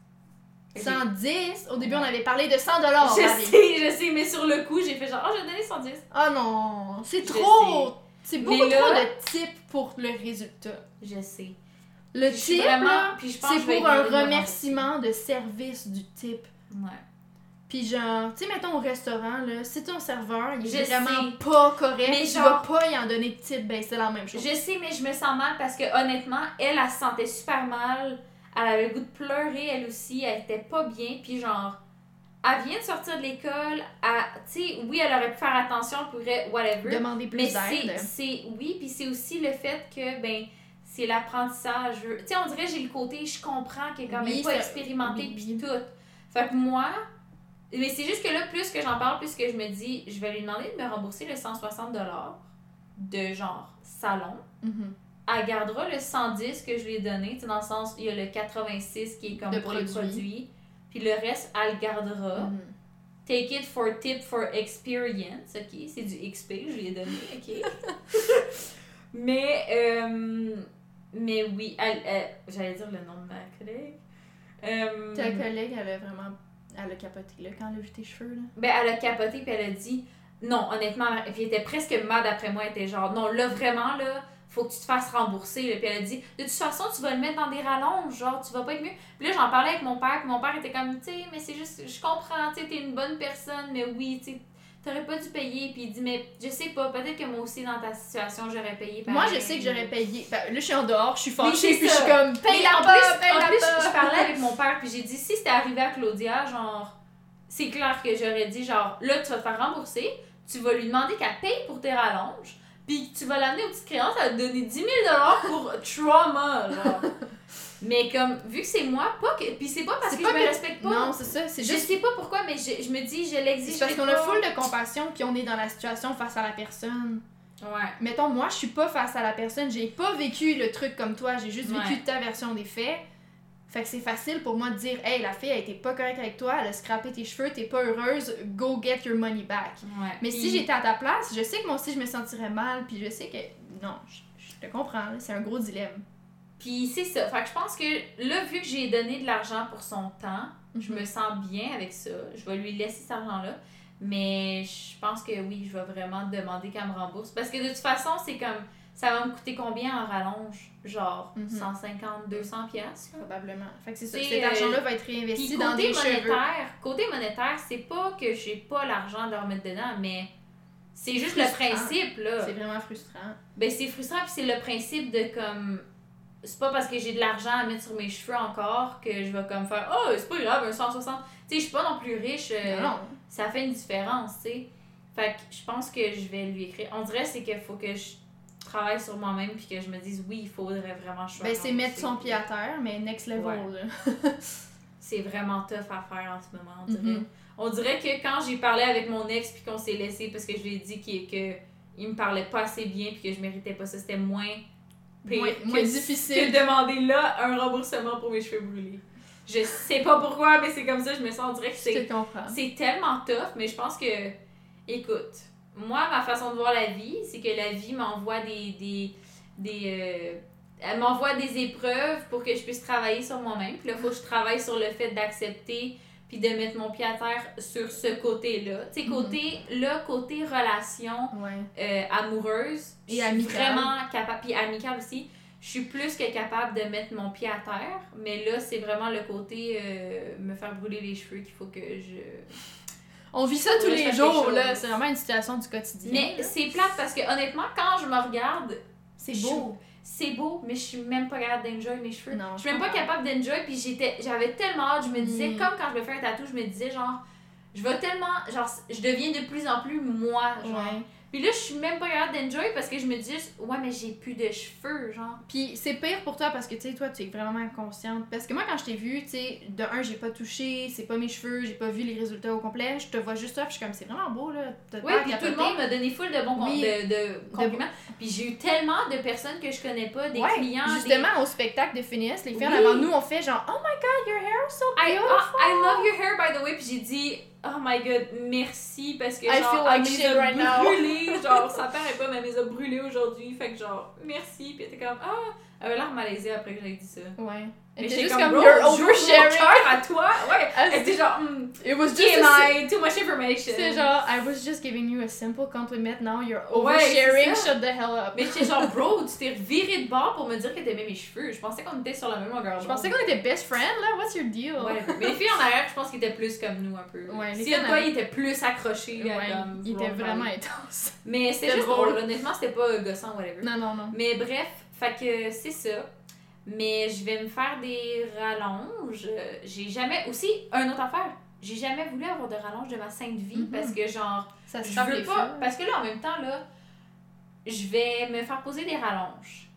Fait que j'ai- 110, au début on avait parlé de 100 dollars. Je sais, je sais, mais sur le coup, j'ai fait genre, oh, j'ai donné 110. Oh non, c'est Je trop. C'est beaucoup là- trop de pour le résultat. Je sais. Le Puis je je que c'est je vais pour un remerciement de service du type. Ouais. Puis genre, tu sais, mettons au restaurant, là, si ton serveur, il est Je vraiment sais. pas correct, Mais tu genre- vas pas y en donner de tip, ben c'est la même chose. Je sais, mais je me sens mal parce que honnêtement, elle, elle se sentait super mal. Elle avait le goût de pleurer, elle aussi. Elle était pas bien. Puis genre, elle vient de sortir de l'école. Tu sais, oui, elle aurait pu faire attention, elle pourrait, whatever. Demander plus mais c'est, d'aide. c'est. Oui, puis c'est aussi le fait que, ben, c'est l'apprentissage. Tu sais, on dirait j'ai le côté, je comprends qu'il est quand Oui, même pas oui, pis oui. tout. Fait que moi, mais c'est juste que là, plus que j'en parle, plus que je me dis, je vais lui demander de me rembourser le 160$ de genre salon. Mhm. Elle gardera le 110 que je lui ai donné, tu sais, dans le sens, il y a le 86 qui est comme De pour les produits. produits. Puis le reste, elle le gardera. Mhm. Take it for tip for experience, ok? C'est du XP, je lui ai donné, ok? *laughs* mais, euh, mais oui, j'allais dire le nom de ma collègue. Euh, Ta collègue, elle a vraiment. Elle a capoté là quand elle a vu tes cheveux là. ben, elle a capoté puis elle a dit non, honnêtement, puis elle était presque mad après moi, elle était genre non, là vraiment, là, faut que tu te fasses rembourser. là. Puis elle a dit de toute façon, tu vas le mettre dans des rallonges, genre, tu vas pas être mieux. Puis là, j'en parlais avec mon père, puis mon père était comme, tu sais, mais c'est juste, je comprends, tu sais, t'es une bonne personne, mais oui, tu sais, t'aurais pas dû payer. Puis il dit, mais je sais pas, peut-être que moi aussi, dans ta situation, j'aurais payé. Moi, je sais que j'aurais payé. Ben, là, je suis en dehors, je suis fâchée, puis je suis comme, paye Mais la en pas, plus, paye en la plus, pas. je parlais avec *laughs* mon père, puis j'ai dit, si c'était arrivé à Claudia, genre, c'est clair que j'aurais dit, genre, là, tu vas te faire rembourser, tu vas lui demander qu'elle paye pour tes rallonges, puis tu vas l'amener aux petites créances, elle va te donner 10 000 pour *laughs* trauma, genre. *laughs* Mais comme, vu que c'est moi, pas que. Puis c'est pas parce que pas je me que- respecte pas. Non, c'est ça, c'est je juste. sais pas pourquoi, mais je, je me dis, je l'exige. Parce qu'on a full de compassion, puis on est dans la situation face à la personne. Ouais. Mettons, moi, je suis pas face à la personne, j'ai pas vécu le truc comme toi, j'ai juste vécu Ouais. ta version des faits. Fait que c'est facile pour moi de dire, hey, la fille, elle était pas correcte avec toi, elle a scrappé tes cheveux, t'es pas heureuse, go get your money back. Ouais. Mais si j'étais à ta place, je sais que moi aussi je me sentirais mal, puis je sais que. Non, je, je te comprends, c'est un gros dilemme. Puis c'est ça. Fait que je pense que là, vu que j'ai donné de l'argent pour son temps, Mhm. je me sens bien avec ça. Je vais lui laisser cet argent-là. Mais je pense que oui, je vais vraiment demander qu'elle me rembourse. Parce que de toute façon, c'est comme. Ça va me coûter combien en rallonge? Genre Mhm. 150, 200 piastres. là. Probablement. Fait que c'est ça. Cet euh, argent-là va être Puis réinvesti dans côté des cheveux. monétaire, côté monétaire, c'est pas que j'ai pas l'argent de leur mettre dedans, mais c'est juste le principe là. C'est vraiment frustrant. Ben c'est frustrant puis c'est le principe de comme c'est pas parce que j'ai de l'argent à mettre sur mes cheveux encore que je vais comme faire oh c'est pas grave un 160 tu sais je suis pas non plus riche euh, non, non. ça fait une différence tu sais fait que je pense que je vais lui écrire on dirait c'est qu'il faut que je travaille sur moi-même puis que je me dise oui il faudrait vraiment sois Ben, c'est mettre son pied à terre, mais next level. Ouais. *laughs* c'est vraiment tough à faire en ce moment on dirait Mhm. on dirait que quand j'ai parlé avec mon ex puis qu'on s'est laissé parce que je lui ai dit qu'il que il me parlait pas assez bien puis que je méritais pas ça c'était moins pire Moins- que, moins que difficile. de demander là un remboursement pour mes cheveux brûlés je sais pas pourquoi mais c'est comme ça je me sens on dirait que c'est c'est tellement tough mais je pense que écoute moi ma façon de voir la vie c'est que la vie m'envoie des des des euh, elle m'envoie des épreuves pour que je puisse travailler sur moi-même. Puis là, il faut que je travaille sur le fait d'accepter puis de mettre mon pied à terre sur ce côté-là. Tu sais, Mhm. côté, le côté relation Ouais. euh, amoureuse. Et amicale. vraiment capable, puis amicale aussi. Je suis plus que capable de mettre mon pied à terre, mais là, c'est vraiment le côté euh, me faire brûler les cheveux qu'il faut que je... On vit ça tous les jours, là. C'est vraiment une situation du quotidien. Mais c'est plate parce que honnêtement, quand je me regarde, c'est beau. c'est beau, mais je suis même pas capable d'enjoy mes cheveux. Non, je suis même pas capable d'enjoy, puis j'étais, j'avais tellement hâte, je me disais, Mm. comme quand je me fais un tatou, je me disais genre, je vais tellement, genre, je deviens de plus en plus moi, genre. Ouais. Puis là, je suis même pas capable d'enjoy parce que je me dis, juste, ouais, mais j'ai plus de cheveux, genre. Puis c'est pire pour toi parce que tu sais, toi, tu es vraiment consciente. Parce que moi, quand je t'ai vu, tu sais, de un, j'ai pas touché, c'est pas mes cheveux, j'ai pas vu les résultats au complet. Je te vois juste ça, puis je suis comme, c'est vraiment beau, là. Oui, puis tout le monde m'a donné full de bons com- Oui. de, de compliments. Puis j'ai eu tellement de personnes que je connais pas, des Ouais, clients, des- Justement, au spectacle de Phineas, les filles Oui. avant nous, on fait genre, oh my god, your hair is so I, beautiful. ah, I love your hair, by the way. Puis j'ai dit, oh my god, merci parce que I genre, feel elle like shit now. *laughs* genre, ça paraît pas, mais elle les a brûlées aujourd'hui. Fait que genre, merci. Puis elle était comme, ah, elle avait l'air malaisée après que j'avais dit ça. Ouais. Mais Et j'étais juste comme, comme, bro, you're oversharing. à toi. Ouais. Elle était genre, hmm, It was just TMI, too much information. C'est genre, I was just giving you a simple compliment, now you're Ouais, oversharing, ça. shut the hell up. Mais j'étais genre, bro, *laughs* tu t'es viré de bord pour me dire que t'aimais mes cheveux. Je pensais qu'on était sur la même longueur Je pensais qu'on était best friends, là, what's your deal? Ouais, mais les filles en arrière, je pense qu'ils étaient plus comme nous un peu. Ouais, les si filles en toi, ils étaient plus accrochés. Ouais, comme il était vouloir vraiment parler. intense. Mais c'était juste drôle. Honnêtement, c'était pas gossant, whatever. Non, non, non. Mais bref, fait que c'est ça. Mais je vais me faire des rallonges. J'ai jamais. Aussi, une autre affaire. J'ai jamais voulu avoir de rallonge de ma sainte vie Mhm. parce que, genre, Ça se je veux pas. feux. Parce que là, en même temps, là, je vais me faire poser des rallonges.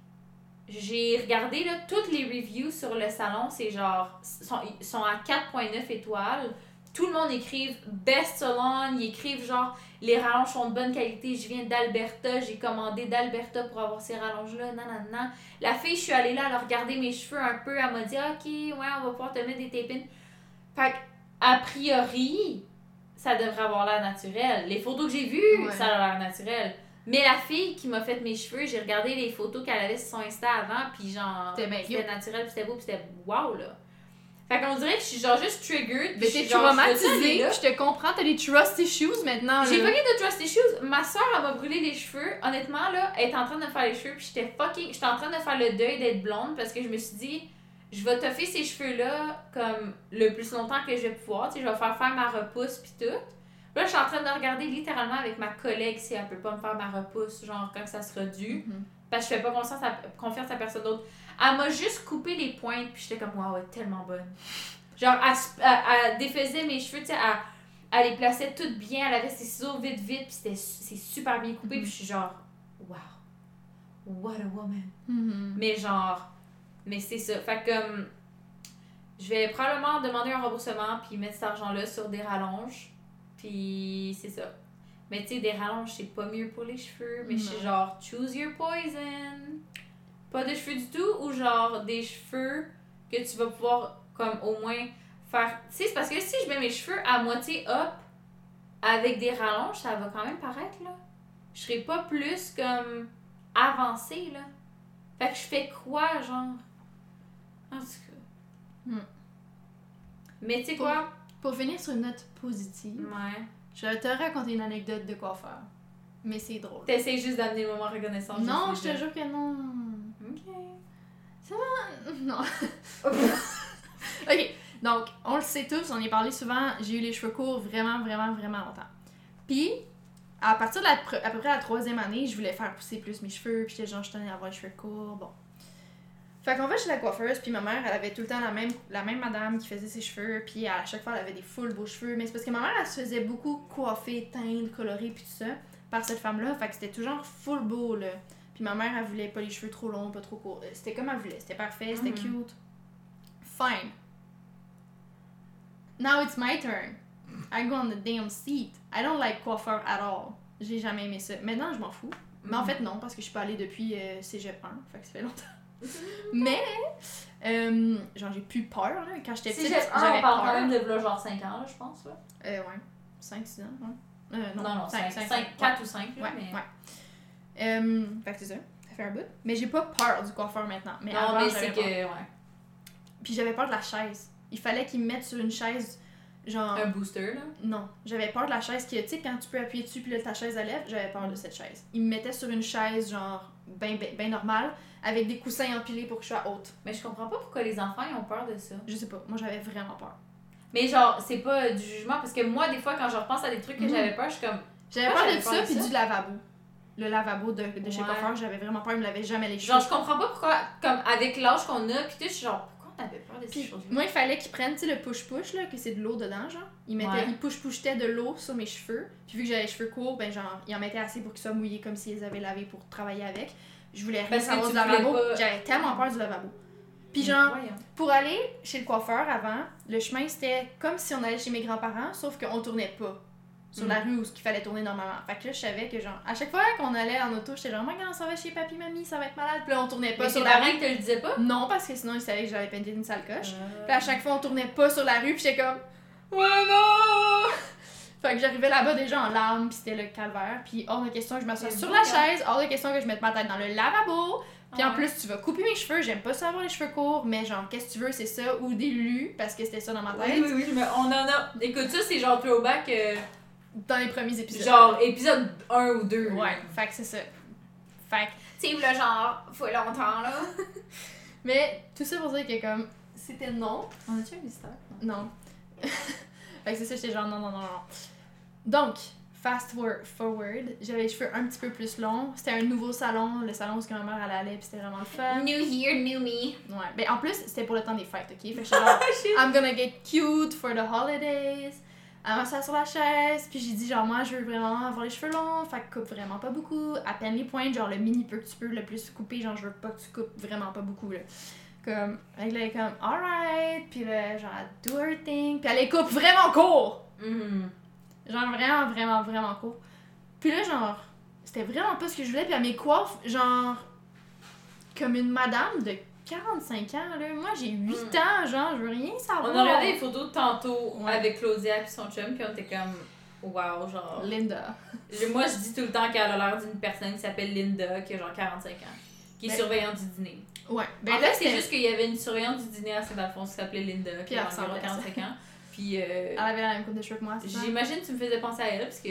j'ai regardé là, toutes les reviews sur le salon, c'est genre, sont, sont à 4.9 étoiles. Tout le monde écrive best salon, ils écrivent genre les rallonges sont de bonne qualité, je viens d'Alberta, j'ai commandé d'Alberta pour avoir ces rallonges-là, non, non, non. La fille, je suis allée là, elle a regardé mes cheveux un peu, elle m'a dit, ok, ouais, on va pouvoir te mettre des tapines. Fait que, a priori, ça devrait avoir l'air naturel. Les photos que j'ai vues, Ouais. ça a l'air naturel. Mais la fille qui m'a fait mes cheveux, j'ai regardé les photos qu'elle avait sur son Insta avant, puis genre, C'était naturel, puis c'était beau, puis c'était wow, là. Fait qu'on dirait que je suis genre juste triggered, Mais t'es traumatisée, je te comprends, t'as des trust issues maintenant. J'ai eu de trust issues. Ma soeur, elle m'a brûlé les cheveux. Honnêtement, là, elle était en train de me faire les cheveux, puis j'étais fucking. J'étais en train de faire le deuil d'être blonde parce que je me suis dit, je vais toffer ces cheveux-là comme le plus longtemps que je vais pouvoir. Tu sais, je vais faire faire ma repousse, puis tout. Là, je suis en train de regarder littéralement avec ma collègue si elle peut pas me faire ma repousse, genre quand ça sera dû. Mhm. Parce que je fais pas confiance à, confiance à personne d'autre. Elle m'a juste coupé les pointes, puis j'étais comme, waouh, elle est tellement bonne. Genre, elle, elle- elle défaisait mes cheveux, tu sais, elle, elle les plaçait toutes bien, elle avait ses ciseaux vite, vite, puis c'était c'est super bien coupé, puis je suis genre, waouh, what a woman. Mhm. Mais genre, mais c'est ça. Fait que, comme, je vais probablement demander un remboursement, puis mettre cet argent-là sur des rallonges, puis c'est ça. Mais tu sais, des rallonges, c'est pas mieux pour les cheveux, mais je suis genre, choose your poison. Pas de cheveux du tout, ou genre des cheveux que tu vas pouvoir, comme, au moins faire. Tu sais, c'est parce que si je mets mes cheveux à moitié up avec des rallonges, ça va quand même paraître, là. Je serai pas plus comme avancée, là. Fait que je fais quoi, genre? En tout cas. Hmm. Mais tu sais quoi? Pour finir sur une note positive, Ouais. je vais te raconter une anecdote de coiffeur. Mais c'est drôle. T'essayes juste d'amener le moment reconnaissance. Non, je te jure que non. Ok. *laughs* Non. *laughs* ok, donc, on le sait tous, on y a parlé souvent, j'ai eu les cheveux courts vraiment, vraiment, vraiment longtemps. Puis, à partir de la, à peu près la troisième année, je voulais faire pousser plus mes cheveux, puis j'étais genre, je tenais à avoir les cheveux courts, bon. Fait qu'on va chez la coiffeuse, puis ma mère, elle avait tout le temps la même, la même madame qui faisait ses cheveux, puis à chaque fois, elle avait des full beaux cheveux, mais c'est parce que ma mère, elle se faisait beaucoup coiffer, teindre, colorer, puis tout ça, par cette femme-là, fait que c'était toujours full beau, là. Puis ma mère, elle voulait pas les cheveux trop longs, pas trop courts. Euh, C'était comme elle voulait, c'était parfait, c'était Mhm. cute. Fine. Now it's my turn. I go on the damn seat. I don't like coiffeur at all. J'ai jamais aimé ça. Maintenant, je m'en fous. Mais en Mhm. fait, non, parce que je suis pas allée depuis euh, cégep 1, fait que ça fait longtemps. *laughs* Mais, euh, genre, j'ai plus peur, là. Quand j'étais petite, j'avais un, on parle peur. quand même de v'là genre 5 ans, là, je pense. Là. Euh, ouais. 5-6 ans, ouais. Euh, non, Non, non, 5, 5, 5, 4 ou 5. Là, Ouais, mais... ouais. Euh, fait que c'est ça. Ça fait un bout. Mais j'ai pas peur du coiffeur maintenant. Mais non, avant, mais c'est que. Ouais. Puis j'avais peur de la chaise. Il fallait qu'il me mette sur une chaise, genre... Un booster, là? Non, j'avais peur de la chaise qui, tu sais, quand tu peux appuyer dessus puis là, ta chaise à lèvres, j'avais peur de cette chaise. Il me mettait sur une chaise, genre, ben, ben, ben normale, avec des coussins empilés pour que je sois haute. Mais je comprends pas pourquoi les enfants ils ont peur de ça. Je sais pas, moi j'avais vraiment peur. Mais genre, c'est pas du jugement, parce que moi, des fois, quand je repense à des trucs que Mhm. j'avais peur, je suis comme. J'avais peur de ça puis du lavabo. Le lavabo de, de chez Ouais. coiffeur, j'avais vraiment peur, il me lavait jamais les cheveux. Genre, je comprends pas pourquoi, comme avec l'âge qu'on a, pis tout, je suis genre, pourquoi on avait peur de ces choses-là? moi, il fallait qu'il prenne, tu sais, le push-push, là, que c'est de l'eau dedans, genre. Il mettait, Ouais. il push-pushtait de l'eau sur mes cheveux. Puis vu que j'avais les cheveux courts, ben genre, il en mettait assez pour qu'ils soient mouillés comme s'ils les avaient lavés pour travailler avec. Je voulais rien savoir tu du lavabo. pas- J'avais tellement peur du lavabo. Puis genre, pour aller chez le coiffeur avant, le chemin c'était comme si on allait chez mes grands-parents, sauf qu'on tournait pas sur Mm. la rue où il fallait tourner normalement. Fait que là, je savais que genre, à chaque fois qu'on allait en auto, j'étais genre, quand on s'en va chez papy, mamie, ça va être malade. Puis là, on tournait pas Mais sur la rue. te le disaient pas? Non, parce que sinon, ils savaient que j'avais pété une sale coche. Euh, Puis à chaque fois, on tournait pas sur la rue, puis j'étais comme, oh non! *laughs* Fait que j'arrivais là-bas déjà en larmes, puis c'était le calvaire. Puis hors de question que je m'assoie Mais sur bon, la hein? chaise, hors de question que je mette ma tête dans le lavabo. Puis en Ouais. plus, tu vas couper mes cheveux, j'aime pas ça avoir les cheveux courts, mais genre, qu'est-ce que tu veux, c'est ça, ou des lus, parce que c'était ça dans ma Oui, tête, oui, oui, je me- on en a. Écoute, ça, c'est genre throwback, euh, dans les premiers épisodes. genre épisode 1 ou 2. Ouais, fait que c'est ça. Fait que, Tu sais, le genre, faut longtemps, là. *laughs* mais tout ça pour dire que comme, c'était non, On a-tu un mystère? Non. *laughs* fait que c'est ça, j'étais genre non, non, non, non. Donc, fast forward, j'avais les cheveux un petit peu plus longs. C'était un nouveau salon, le salon où ma mère allait, puis c'était vraiment le fun. New year, new me. Ouais. Ben en plus, c'était pour le temps des fêtes, ok? Fait que *laughs* genre, I'm gonna get cute for the holidays. Elle m'a sur la chaise, puis j'ai dit genre moi je veux vraiment avoir les cheveux longs, fait que coupe vraiment pas beaucoup, à peine les pointes, genre le mini peu que tu peux le plus couper, genre je veux pas que tu coupes vraiment pas beaucoup là. Comme, elle est comme alright, puis là genre elle do her thing, puis elle les coupe vraiment court! Mhm. Genre vraiment, vraiment, vraiment court. Puis là genre, c'était vraiment pas ce que je voulais, puis elle mes coiffe genre comme une madame de 45 ans là. Moi j'ai 8 Mm. ans, genre je veux rien savoir. On a regardé les photos de tantôt Ouais. avec Claudia et son chum, puis on était comme, wow, genre. Linda. Moi, je dis tout le temps qu'elle a l'air d'une personne qui s'appelle Linda, qui a genre 45 ans, qui est Ben- surveillante du dîner. Ouais. Ben là, là c'est juste qu'il y avait une surveillante du dîner à Saint-Alphonse qui s'appelait Linda, Puis qui a environ ressemblait à ça. 45 ans. *laughs* Puis euh, Elle avait la même coupe de cheveux que moi, c'est j'imagine que tu me faisais penser à elle, parce que.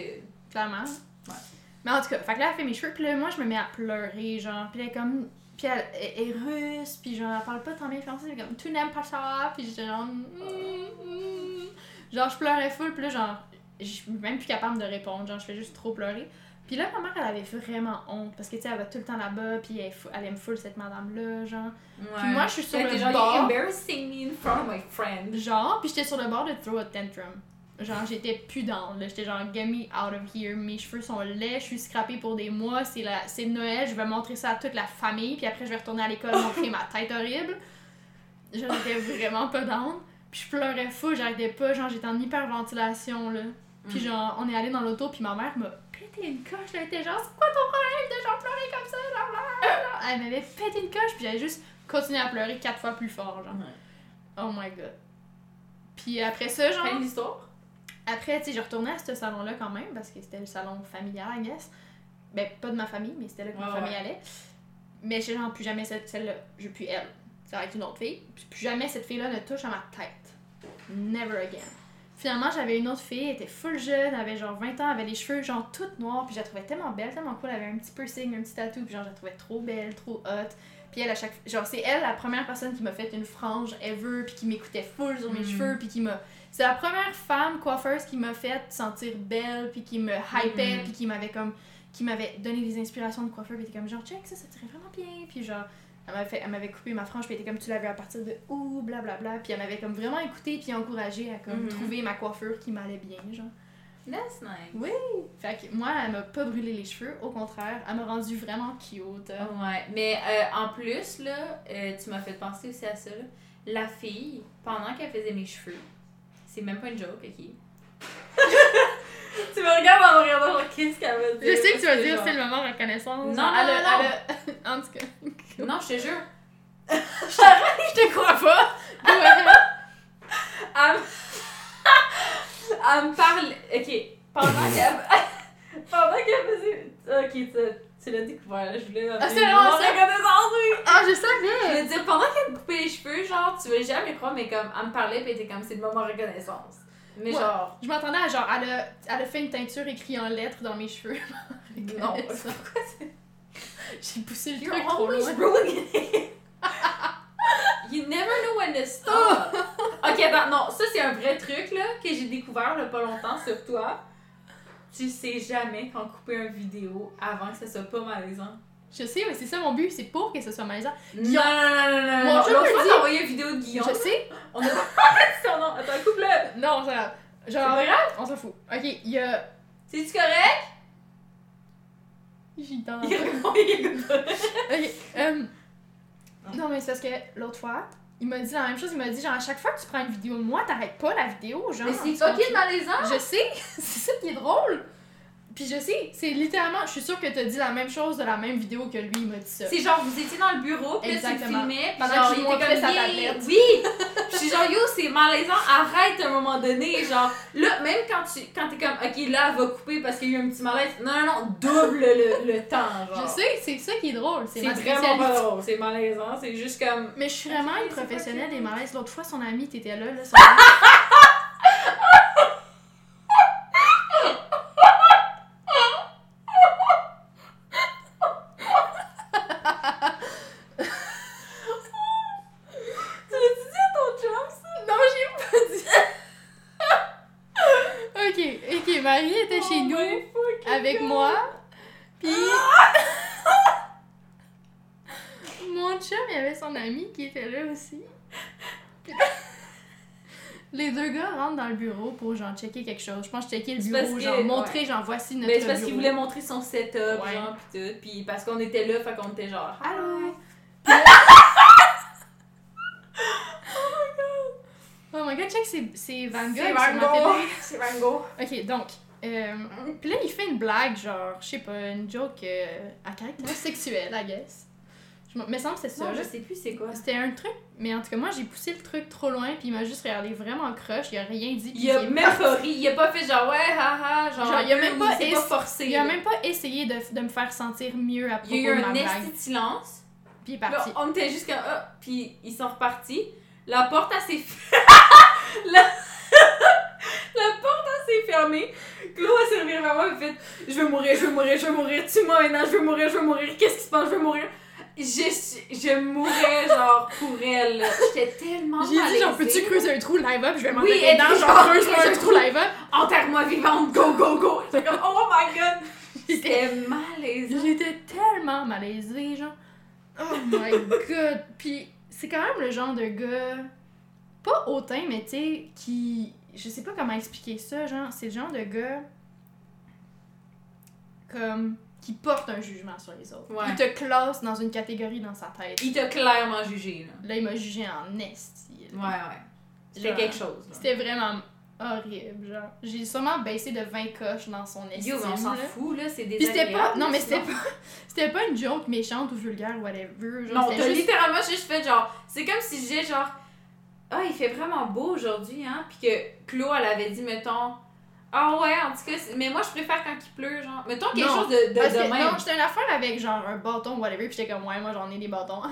Clairement. Ouais. Mais en tout cas, fait que là, elle fait mes cheveux, puis là, moi, je me mets à pleurer, genre, puis est comme. Puis elle est, est russe, puis genre, elle parle pas tant bien français, puis comme, tu n'aimes pas ça, puis j'étais genre. Mm, mm. Genre, je pleurais full, puis là, genre, je suis même plus capable de répondre, genre, je fais juste trop pleurer. Puis là, ma mère, elle avait vraiment honte, parce que, tu sais, elle va tout le temps là-bas, puis elle, elle aime full cette madame-là, genre. Puis moi, je suis sur le genre, bord. Embarrassing me in front of my friend. Genre, puis j'étais sur le bord de throw a tantrum. Genre, j'étais plus down, là. J'étais genre, get me out of here. Mes cheveux sont laids, je suis scrappée pour des mois. C'est la... c'est Noël, je vais montrer ça à toute la famille. Puis après, je vais retourner à l'école montrer ma tête horrible. Genre, j'étais vraiment pas down. Puis je pleurais fou, j'arrêtais pas. Genre, j'étais en hyperventilation, là. Puis Mm. genre, on est allé dans l'auto, puis ma mère m'a pété une coche. Elle était genre, c'est quoi ton problème de genre pleurer comme ça? Genre, blablabla. Elle m'avait pété une coche, puis j'avais juste continué à pleurer quatre fois plus fort, genre. Oh my god. Puis après ça, genre. Fin de l'histoire? Après, tu sais, je retournais à ce salon-là quand même, parce que c'était le salon familial, I guess. Ben, pas de ma famille, mais c'était là que ma Ouais, famille ouais. allait. Mais je genre, plus jamais cette- celle-là. Je plus elle. Ça va être une autre fille. Puis plus jamais cette fille-là ne touche à ma tête. Never again. Finalement, j'avais une autre fille, elle était full jeune, elle avait genre 20 ans, elle avait les cheveux genre toutes noirs, puis je la trouvais tellement belle, tellement cool, elle avait un petit piercing, un petit tatou, puis genre je la trouvais trop belle, trop hot. Puis elle, à chaque genre c'est elle la première personne qui m'a fait une frange ever, puis qui m'écoutait full sur mes Mhm. cheveux, puis qui m'a c'est la première femme coiffeuse qui m'a fait sentir belle, puis qui me hypait, Mhm. puis qui m'avait comme qui m'avait donné des inspirations de coiffeur, puis était comme genre check ça, ça tirait vraiment bien, puis genre elle m'avait fait elle m'avait coupé ma frange, puis était comme tu l'avais à partir de où, blablabla, puis elle m'avait comme vraiment écouté puis encouragé à comme Mhm. trouver ma coiffure qui m'allait bien, genre. That's nice. Oui. Fait que moi, elle m'a pas brûlé les cheveux, au contraire, elle m'a rendu vraiment cute. Ouais, mais euh, en plus, là, euh, tu m'as fait penser aussi à ça. là. La fille, pendant qu'elle faisait mes cheveux, c'est même pas une joke, ok? *laughs* tu me regardes en me regardant, qu'est-ce qu'elle va dire? Je sais que tu vas dire c'est le moment de reconnaissance. Non, elle non, a- non, en tout cas. *laughs* Non, je te jure. Je *laughs* te crois pas. Elle, me- elle me parle. Ok, pendant qu'elle. pendant qu'elle faisait. Ok, tu, tu l'as découvert, je voulais. Ah, c'est vraiment ça? reconnaissance, oui! Ah, je Je savais. veux dire, pendant qu'elle me coupait les cheveux, genre, tu vas jamais croire, mais comme, elle me parlait, pis elle était comme, c'est le moment reconnaissance. Mais Ouais. genre, Je m'attendais à genre, elle a, elle a fait une teinture écrite en lettres dans mes cheveux. *laughs* non, *laughs* pourquoi c'est. J'ai poussé le truc trop loin. *laughs* You never know when to stop! ok, attends, non, ça c'est un vrai truc, là, que j'ai découvert, là, pas longtemps, sur toi. Tu sais jamais quand couper une vidéo avant que ça soit pas malaisant. Je sais, mais c'est ça mon but, c'est pour que ce soit malaisant. Non, non, non, non, non, Mon L'autre me dit- envoyé une vidéo de Guillaume. Je sais. On a son *laughs* nom. Attends, coupe-le. Non, c'est. C'est Genre, pas grave? on s'en fout. Ok, il y a. C'est-tu correct? J'y tente. Il répond, il écoute pas. Ok, euh, Non, mais c'est parce que l'autre fois, il m'a dit la même chose. Il m'a dit, genre, à chaque fois que tu prends une vidéo de moi, t'arrêtes pas la vidéo, genre. Mais c'est fucking malaisant. Je sais, *laughs* c'est ça qui est drôle. Puis je sais, c'est littéralement, je suis sûre que t'as dit la même chose de la même vidéo que lui, il m'a dit ça. C'est genre, vous étiez dans le bureau, puis là, tu le filmais, Pendant genre, que montrais comme, sa tablette. Oui! Je suis genre, yo, c'est malaisant, arrête à un moment donné, genre, là, même quand tu, quand t'es comme, ok, là, elle va couper parce qu'il y a eu un petit malaise, non, non, non, double le, le temps, genre. Je sais, c'est ça qui est drôle. C'est vraiment pas drôle, c'est malaisant, c'est juste comme, Mais je suis vraiment une professionnelle des malaises. L'autre fois, son ami, t'étais là, là. Son *laughs* ami- tu l'as dit à ton chum, ça? Non, j'ai pas dit. ok, ok, Marie était chez Oh nous avec God. moi. Puis. *laughs* Mon chum, il y avait son ami qui était là aussi. Puis *laughs* Les deux gars rentrent dans le bureau pour genre checker quelque chose. Je pense checker le bureau, parce que- genre montrer, ouais. genre voici notre Mais c'est parce qu'il voulait montrer son setup, Ouais. genre, pis tout. Pis parce qu'on était là, fait qu'on était genre. Allô? C'est- Van Gogh C'est Van Gogh. *laughs* C'est Van Gogh. Ok, donc, euh, puis là, il fait une blague, genre, je sais pas, une joke euh, à caractère sexuel, I guess. Je me semble que c'est ça. Non, là. je sais plus c'est quoi. C'était un truc, mais en tout cas, moi, j'ai poussé le truc trop loin, puis il m'a juste regardé vraiment croche, il a rien dit. Il a même pas ri, il a pas fait genre ouais, haha, genre. Genre, il a même pas forcé. Il a là. même pas essayé de, de me faire sentir mieux à propos Il y a eu de un de silence. Puis il est Là, parti. on était juste comme ah, puis ils sont repartis. La porte elle s'est *laughs* la... *laughs* la porte elle s'est fermée. Elle s'est revirée vers moi et fait je veux mourir, je veux mourir, je veux mourir. Tu moi maintenant, je veux mourir, je veux mourir. Qu'est-ce qui se passe, je veux mourir. Je, je mourais *laughs* genre pour elle. J'étais tellement J'ai dit, genre, malaisée. peux-tu creuser un trou live up? Je vais Oui, m'enterrer elle dedans, genre, creuse un trou live up. Enterre-moi vivante, go, go, go. J'étais comme oh my god. *laughs* J'étais malaisant. j'étais tellement malaisée, genre. Oh my god. Puis c'est quand même le genre de gars, pas hautain, mais tu sais, qui. Je sais pas comment expliquer ça, genre, c'est le genre de gars. Comme. qui porte un jugement sur les autres. Ouais. Il te classe dans une catégorie dans sa tête. Il t'a clairement jugé là. Là, il m'a jugé en esti. Ouais, ouais. C'était quelque chose. C'était vraiment horrible, genre. J'ai sûrement baissé de 20 coches dans son estime. Yo, on s'en fout, là, c'est Puis c'était pas. Non, mais c'était pas. *laughs* C'était pas une joke méchante ou vulgaire, whatever. Genre, Non, t'as juste- littéralement juste fait genre. C'est comme si j'ai genre. Ah, il fait vraiment beau aujourd'hui, hein. Puis que Chlo, elle avait dit, mettons. Ah ouais, en tout cas, mais moi je préfère quand il pleut, genre. Mettons quelque Non, chose de, de, Parce de que, même. non, j'étais une affaire avec genre un bâton, whatever, puis j'étais comme, ouais, moi j'en ai des bâtons. *laughs*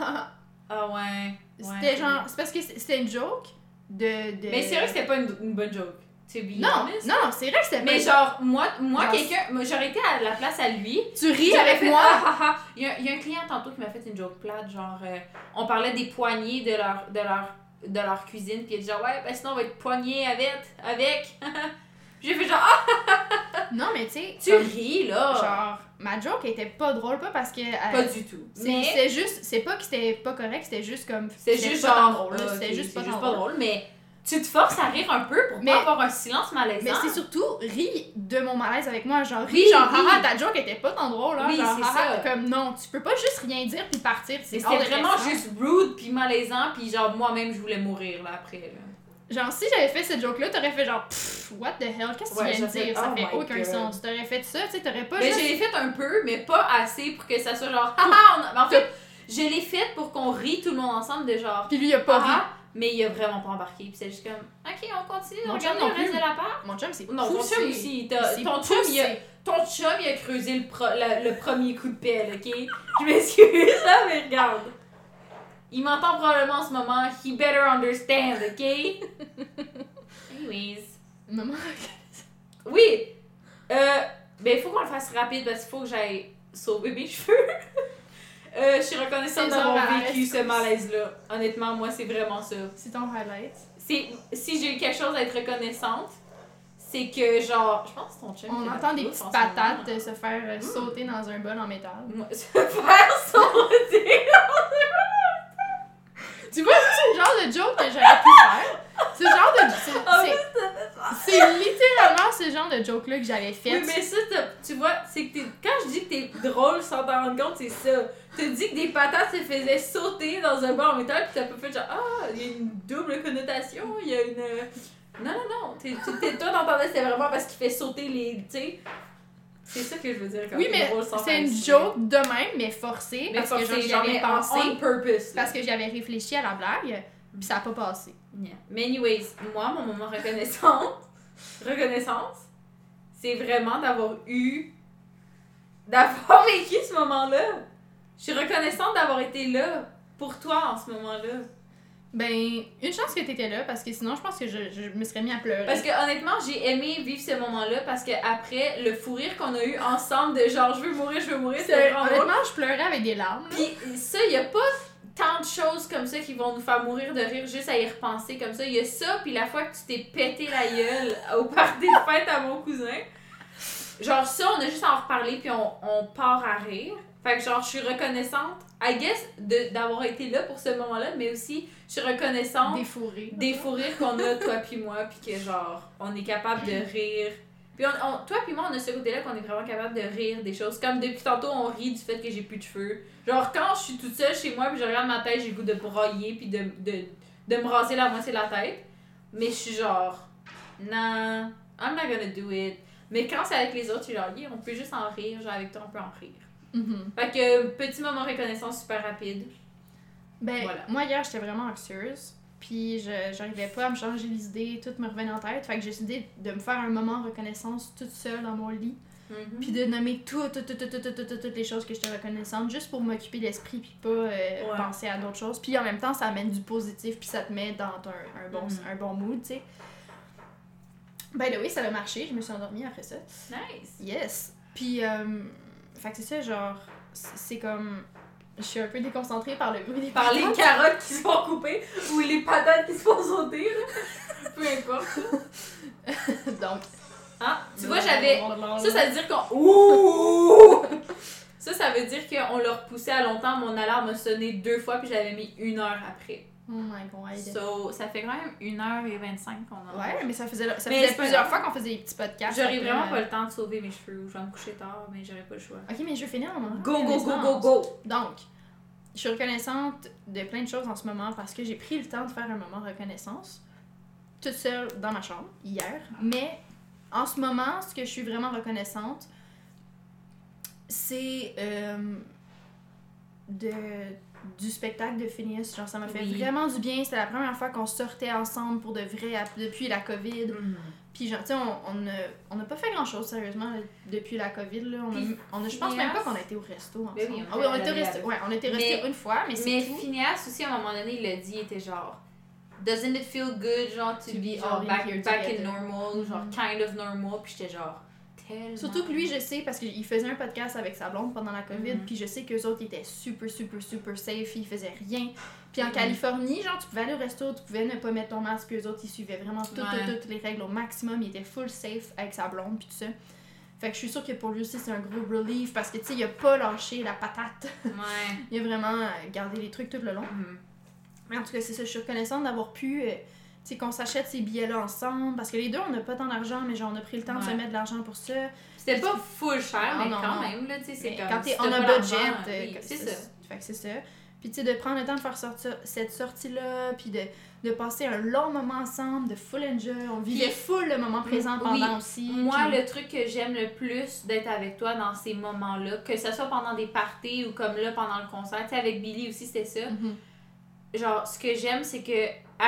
Ah ouais. c'était ouais. genre. C'est parce que c'était une joke de. de... Mais c'est vrai que c'était pas une, une bonne joke. To be Non, honest. non, c'est vrai que c'était pas. Mais genre, moi, moi quelqu'un. J'aurais été à la place à lui. tu ris avec fait, moi? Ah, ah, ah. Il, y a, il y a un client tantôt qui m'a fait une joke plate, genre, euh, on parlait des poignées de leur, de leur, de leur cuisine, puis il a dit genre, ouais, ben sinon on va être poigné avec, avec. *laughs* J'ai fait genre, ah, Non, mais tu sais. tu ris là. Genre, ma joke était pas drôle, pas parce que. euh, pas du tout. c'est- Mais C'était juste. C'est pas que c'était pas correct, c'était juste comme. c'est juste pas genre, drôle. ah, C'était juste pas c'est tant pas drôle. drôle, mais tu te forces à rire un peu pour Mais- pas avoir un silence malaisant. Mais c'est surtout ris de mon malaise avec moi, genre ris, genre haha ta joke était pas tant drôle hein, Oui, genre haha ça. comme non, tu peux pas juste rien dire puis partir, c'est vraiment juste rude puis malaisant puis genre moi-même je voulais mourir là après là. Genre si j'avais fait cette joke là, t'aurais fait genre Pff, what the hell, qu'est-ce que Ouais, tu viens de dire, fait, ça oh fait aucun God. sens. T'aurais fait ça, tu sais, t'aurais pas Mais juste je l'ai fait un peu, mais pas assez pour que ça soit genre. *laughs* Haha, on en fait, je l'ai fait pour qu'on rie tout le monde ensemble de genre. puis lui il a pas ri. Mais il a vraiment pas embarqué. Puis c'est juste comme. Ok, on continue. Mon Regarde chum le non reste plus. de la part. Mon chum c'est Non, ton chum aussi. Ton chum, il a, ton chum, il a creusé le, pro- la- le premier coup de pelle, ok? Je m'excuse, *laughs* là, mais regarde. Il m'entend probablement en ce moment. He better understand, ok? *laughs* Anyways. Maman, *laughs* Oui! Euh, ben, il faut qu'on le fasse rapide parce qu'il faut que j'aille sauver mes cheveux. Euh, je suis reconnaissante d'avoir vécu ce malaise-là. Honnêtement, moi, c'est vraiment ça. c'est ton highlight. Si j'ai eu quelque chose à être reconnaissante, c'est que, genre, je pense que c'est ton chum. On entend des petites en patates euh, se faire euh, sauter dans un bol en métal. Moi, *laughs* se faire sauter. Tu vois, c'est le genre de joke que j'aurais pu faire. C'est le genre de. c'est- littéralement ce genre de joke-là que j'avais fait. Oui, mais ça, tu vois, c'est que quand je dis que t'es drôle sans t'en rendre compte, c'est ça. T'as dit que des patates se faisaient sauter dans un bol en métal, pis t'as pas fait genre, ah, il y a une double connotation, il y a une. Non, non, non. T'es, t'es- toi, t'entendais, c'était vraiment parce qu'il fait sauter les. Tu. C'est ça que je veux dire quand Oui, mais drôle sans c'est une joke de même, mais forcée. Mais parce que forcé, genre, j'y genre, avais mais pensé. on purpose. là. Parce que j'avais réfléchi à la blague, puis ça a pas passé. Yeah. Mais anyways, moi, mon moment reconnaissance, *laughs* reconnaissance, c'est vraiment d'avoir eu, d'avoir vécu ce moment-là. Je suis reconnaissante d'avoir été là pour toi en ce moment-là. Ben, une chance que t'étais là, parce que sinon, je pense que je, je me serais mis à pleurer. Parce que honnêtement, j'ai aimé vivre ce moment-là parce que après le fou rire qu'on a eu ensemble de genre je veux mourir, je veux mourir, C'est- vraiment honnêtement, je pleurais avec des larmes. Puis ça, il y a pas tant de choses comme ça qui vont nous faire mourir de rire juste à y repenser comme ça. Il y a ça, puis la fois que tu t'es pété la gueule *laughs* au party de fête à mon cousin. Genre ça, on a juste à en reparler, puis on, on part à rire. Fait que genre, je suis reconnaissante, I guess, d'avoir été là pour ce moment-là, mais aussi, je suis reconnaissante Des fourrés. des fous rires qu'on a, toi puis moi, puis que genre, on est capable de rire. Puis on, on- toi puis moi, on a ce côté-là qu'on est vraiment capable de rire des choses. Comme depuis tantôt, on rit du fait que j'ai plus de cheveux. Genre, quand je suis toute seule chez moi, puis je regarde ma tête, j'ai le goût de broyer, puis de, de, de me raser la moitié de la tête. Mais je suis genre, nah, I'm not gonna do it. Mais quand c'est avec les autres, suis genre, on peut juste en rire. Genre, avec toi, on peut en rire. Mhm. Fait que, petit moment reconnaissance super rapide. Ben, Voilà. moi hier, j'étais vraiment anxieuse. Puis je j'arrivais pas à me changer les idées, tout me revenait en tête. Fait que j'ai décidé de me faire un moment reconnaissance toute seule dans mon lit. Mm-hmm. Puis de nommer tout, tout, tout, tout, toutes les choses que j'étais reconnaissante, juste pour m'occuper l'esprit, puis pas euh, penser à d'autres choses. Puis en même temps, ça amène du positif, puis ça te met dans un, un bon, mm-hmm. un bon mood, tu sais. Ben oui, ça a marché, je me suis endormie après ça. Nice! Yes! Puis, euh, fait que c'est ça, genre, c'est comme je suis un peu déconcentrée par le bruit des par les carottes qui se font couper ou les patates qui se font sauter. là. *laughs* Peu importe. *laughs* Donc. Ah, tu vois, j'avais. Ça, ça veut dire qu'on. Ouh! Ça, ça veut dire qu'on l'a repoussé à longtemps. Mon alarme a sonné deux fois, puis j'avais mis une heure après. Oh my god. So, ça fait quand même une heure et 25 qu'on a. Ouais, mais ça faisait, ça Mais faisait plusieurs fois qu'on faisait des petits podcasts. J'aurais vraiment euh, pas le temps de sauver mes cheveux je vais me coucher tard, mais j'aurais pas le choix. Ok, mais je vais finir mon Go, go, go, go, go! Donc, je suis reconnaissante de plein de choses en ce moment parce que j'ai pris le temps de faire un moment de reconnaissance toute seule dans ma chambre hier. Mais en ce moment, ce que je suis vraiment reconnaissante, c'est euh, de du spectacle de Phineas. Genre, ça m'a fait Oui. vraiment du bien. C'était la première fois qu'on sortait ensemble pour de vrai depuis la COVID. Mm. Puis, genre, tu sais, on on n'a on n'a pas fait grand chose, sérieusement, depuis la COVID. Là. On Puis, on a- je pense même pas qu'on a été au resto ensemble. Ben oui, on ah oui, on était ouais, on était resté une fois, mais c'est Mais tout. Phineas aussi, à un moment donné, il l'a dit, il était genre. Doesn't it feel good, genre, to, To be be all back, back in normal, genre, Mhm. kind of normal, puis j'étais genre, tellement. Surtout que lui, je sais, parce qu'il faisait un podcast avec sa blonde pendant la COVID, Mhm. puis je sais qu'eux autres étaient super, super, super safe, ils faisaient rien. Puis en Mhm. Californie, genre, tu pouvais aller au resto, tu pouvais ne pas mettre ton masque, eux autres, ils suivaient vraiment toutes, Ouais. toutes, toutes les règles au maximum, ils étaient full safe avec sa blonde, puis tout ça. Fait que je suis sûre que pour lui aussi, c'est un gros relief, parce que, tu sais, il a pas lâché la patate. Ouais. *laughs* il a vraiment euh, gardé les trucs tout le long. Mhm. Mais en tout cas, c'est ça, je suis reconnaissante d'avoir pu, euh, sais, qu'on s'achète ces billets-là ensemble, parce que les deux, on n'a pas tant d'argent, mais genre, on a pris le temps de se mettre de l'argent pour ça. C'était pas full cher, Ah, mais non, quand non. même, là, tu sais, c'est comme. quand t'es on a budget, oui, c'est ça. Fait que c'est ça. Puis tu sais, de prendre le temps de faire sortir cette sortie-là, puis de, de passer un long moment ensemble, de full enjoy. On vivait Puis- full le moment présent Oui. pendant aussi. Moi, puis- le truc que j'aime le plus d'être avec toi dans ces moments-là, que ce soit pendant des parties ou comme là pendant le concert, tu sais, avec Billy aussi, c'était ça. Mhm. Genre, ce que j'aime, c'est que,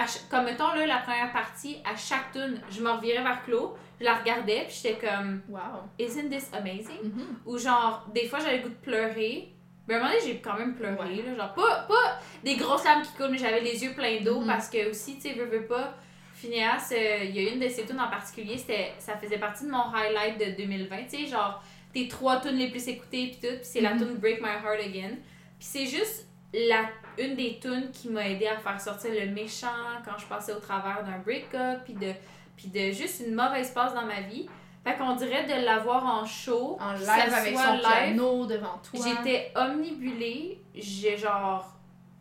ch- comme mettons là, la première partie, à chaque tune, je me revirais vers Claude, je la regardais, puis j'étais comme, Wow. Isn't this amazing? Mhm. Ou genre, des fois j'avais le goût de pleurer. Mais à un moment donné, j'ai quand même pleuré. Ouais. Là, genre, pas, pas des grosses larmes qui coulent, mais j'avais les yeux pleins d'eau Mhm. parce que aussi, tu sais, veux, veux pas. Phineas, euh, il y a une de ses tunes en particulier, ça faisait partie de mon highlight de 2020. Tu sais, genre, tes trois tunes les plus écoutées, puis tout. Puis c'est la Mhm. tune Break My Heart Again. Puis c'est juste la, une des tunes qui m'a aidé à faire sortir le méchant quand je passais au travers d'un break-up, puis de, puis de juste une mauvaise passe dans ma vie. Fait qu'on dirait de l'avoir en show. En live ça avec son live. piano devant toi. J'étais omnibulée, j'ai genre.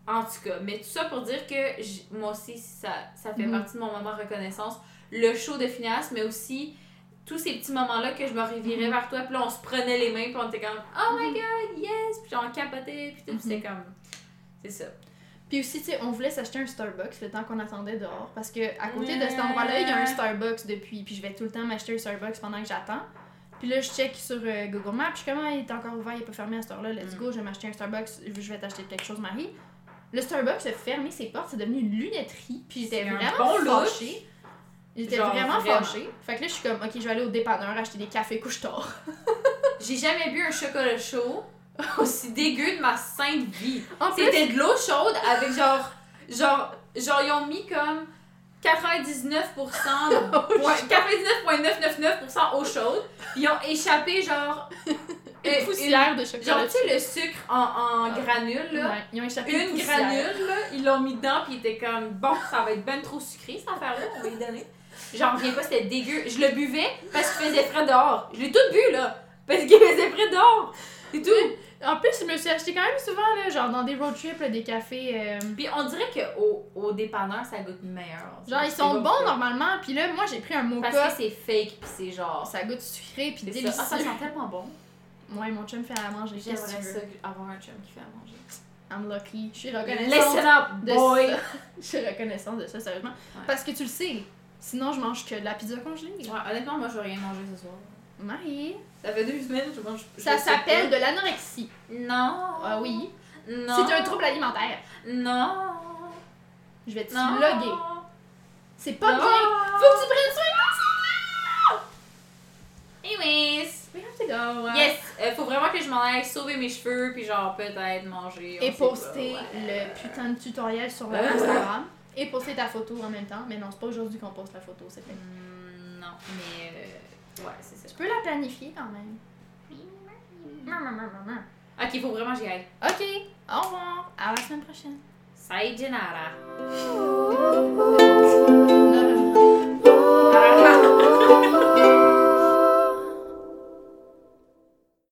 En tout cas, mais tout ça pour dire que j- moi aussi, ça, ça fait Mhm. partie de mon moment de reconnaissance. Le show de Phineas, mais aussi tous ces petits moments-là que je me revirais Mhm. vers toi, puis là, on se prenait les mains, puis on était comme Oh my Mhm. god, yes! Puis on capotait, puis tout, Mhm. c'est comme. C'est ça. Puis aussi, tu sais, on voulait s'acheter un Starbucks le temps qu'on attendait dehors. Parce que à côté de cet endroit-là, il y a un Starbucks depuis. Puis je vais tout le temps m'acheter un Starbucks pendant que j'attends. Puis là, je check sur euh, Google Maps. Je suis comme, Ah, il est encore ouvert, il est pas fermé à cette heure-là. Let's Mm. go, je vais m'acheter un Starbucks. Je vais t'acheter quelque chose, Marie. Le Starbucks a fermé ses portes, c'est devenu une lunetterie. Puis j'étais vraiment bon fâchée. J'étais vraiment, vraiment. fâchée. Fait que là, je suis comme, ok, je vais aller au dépanneur acheter des cafés couche-tard. J'ai jamais bu un chocolat chaud *laughs* aussi dégueu de ma sainte vie. C'était de l'eau chaude avec genre. Genre, genre ils ont mis comme 99%, de- *laughs* point- 99,999% eau chaude. Ils ont échappé genre. *laughs* une euh, poussière de chocolat. Genre, tu sais, le sucre en, en Ah. là. Ouais, ils ont échappé Une granule, là, ils l'ont mis dedans, puis ils étaient comme, bon, ça va être ben trop sucré, cette affaire-là, on va y donner. J'en reviens pas, c'était dégueu. Je le buvais parce qu'il faisait frais dehors. Je l'ai tout bu, là, parce qu'il faisait frais dehors. C'est tout. En plus, je me suis acheté quand même souvent, là, genre dans des road trips, là, des cafés. euh, Puis on dirait qu'au au dépanneur, ça goûte meilleur. Genre, ils sont bons normalement, puis là, moi j'ai pris un mocha. Parce que c'est fake, puis c'est genre. Ça goûte sucré, puis c'est délicieux. ça. Ah, ça sent tellement bon. Ouais, mon chum fait à manger. J'aimerais ça avoir un chum qui fait à manger. I'm lucky. Je suis reconnaissante. Listen up, de boy! ça. *laughs* Je suis reconnaissante de ça, sérieusement. Ouais. Parce que tu le sais. Sinon, je mange que de la pizza congelée. Ouais, honnêtement, moi, je vais rien manger ce soir. Marie. Ça fait deux semaines que je mange. Ça s'appelle de l'anorexie. Non! Ah oui. Non! C'est un trouble alimentaire. Non! Je vais te loguer. C'est pas Non. bien. Faut que tu prennes soin de Anyways! We have to go. ouais. Yes! Euh, faut vraiment que je m'en aille sauver mes cheveux, puis genre peut-être manger. Et pas, poster ouais. le putain de tutoriel sur Ouais. Instagram. Et poster ta photo en même temps. Mais non, c'est pas aujourd'hui qu'on poste la photo, c'est fait. Hmm, non, mais. euh, ouais, c'est ça. Tu peux la planifier quand même. Ok, faut vraiment que j'y aille. Ok, au revoir. À la semaine prochaine. Sayonara!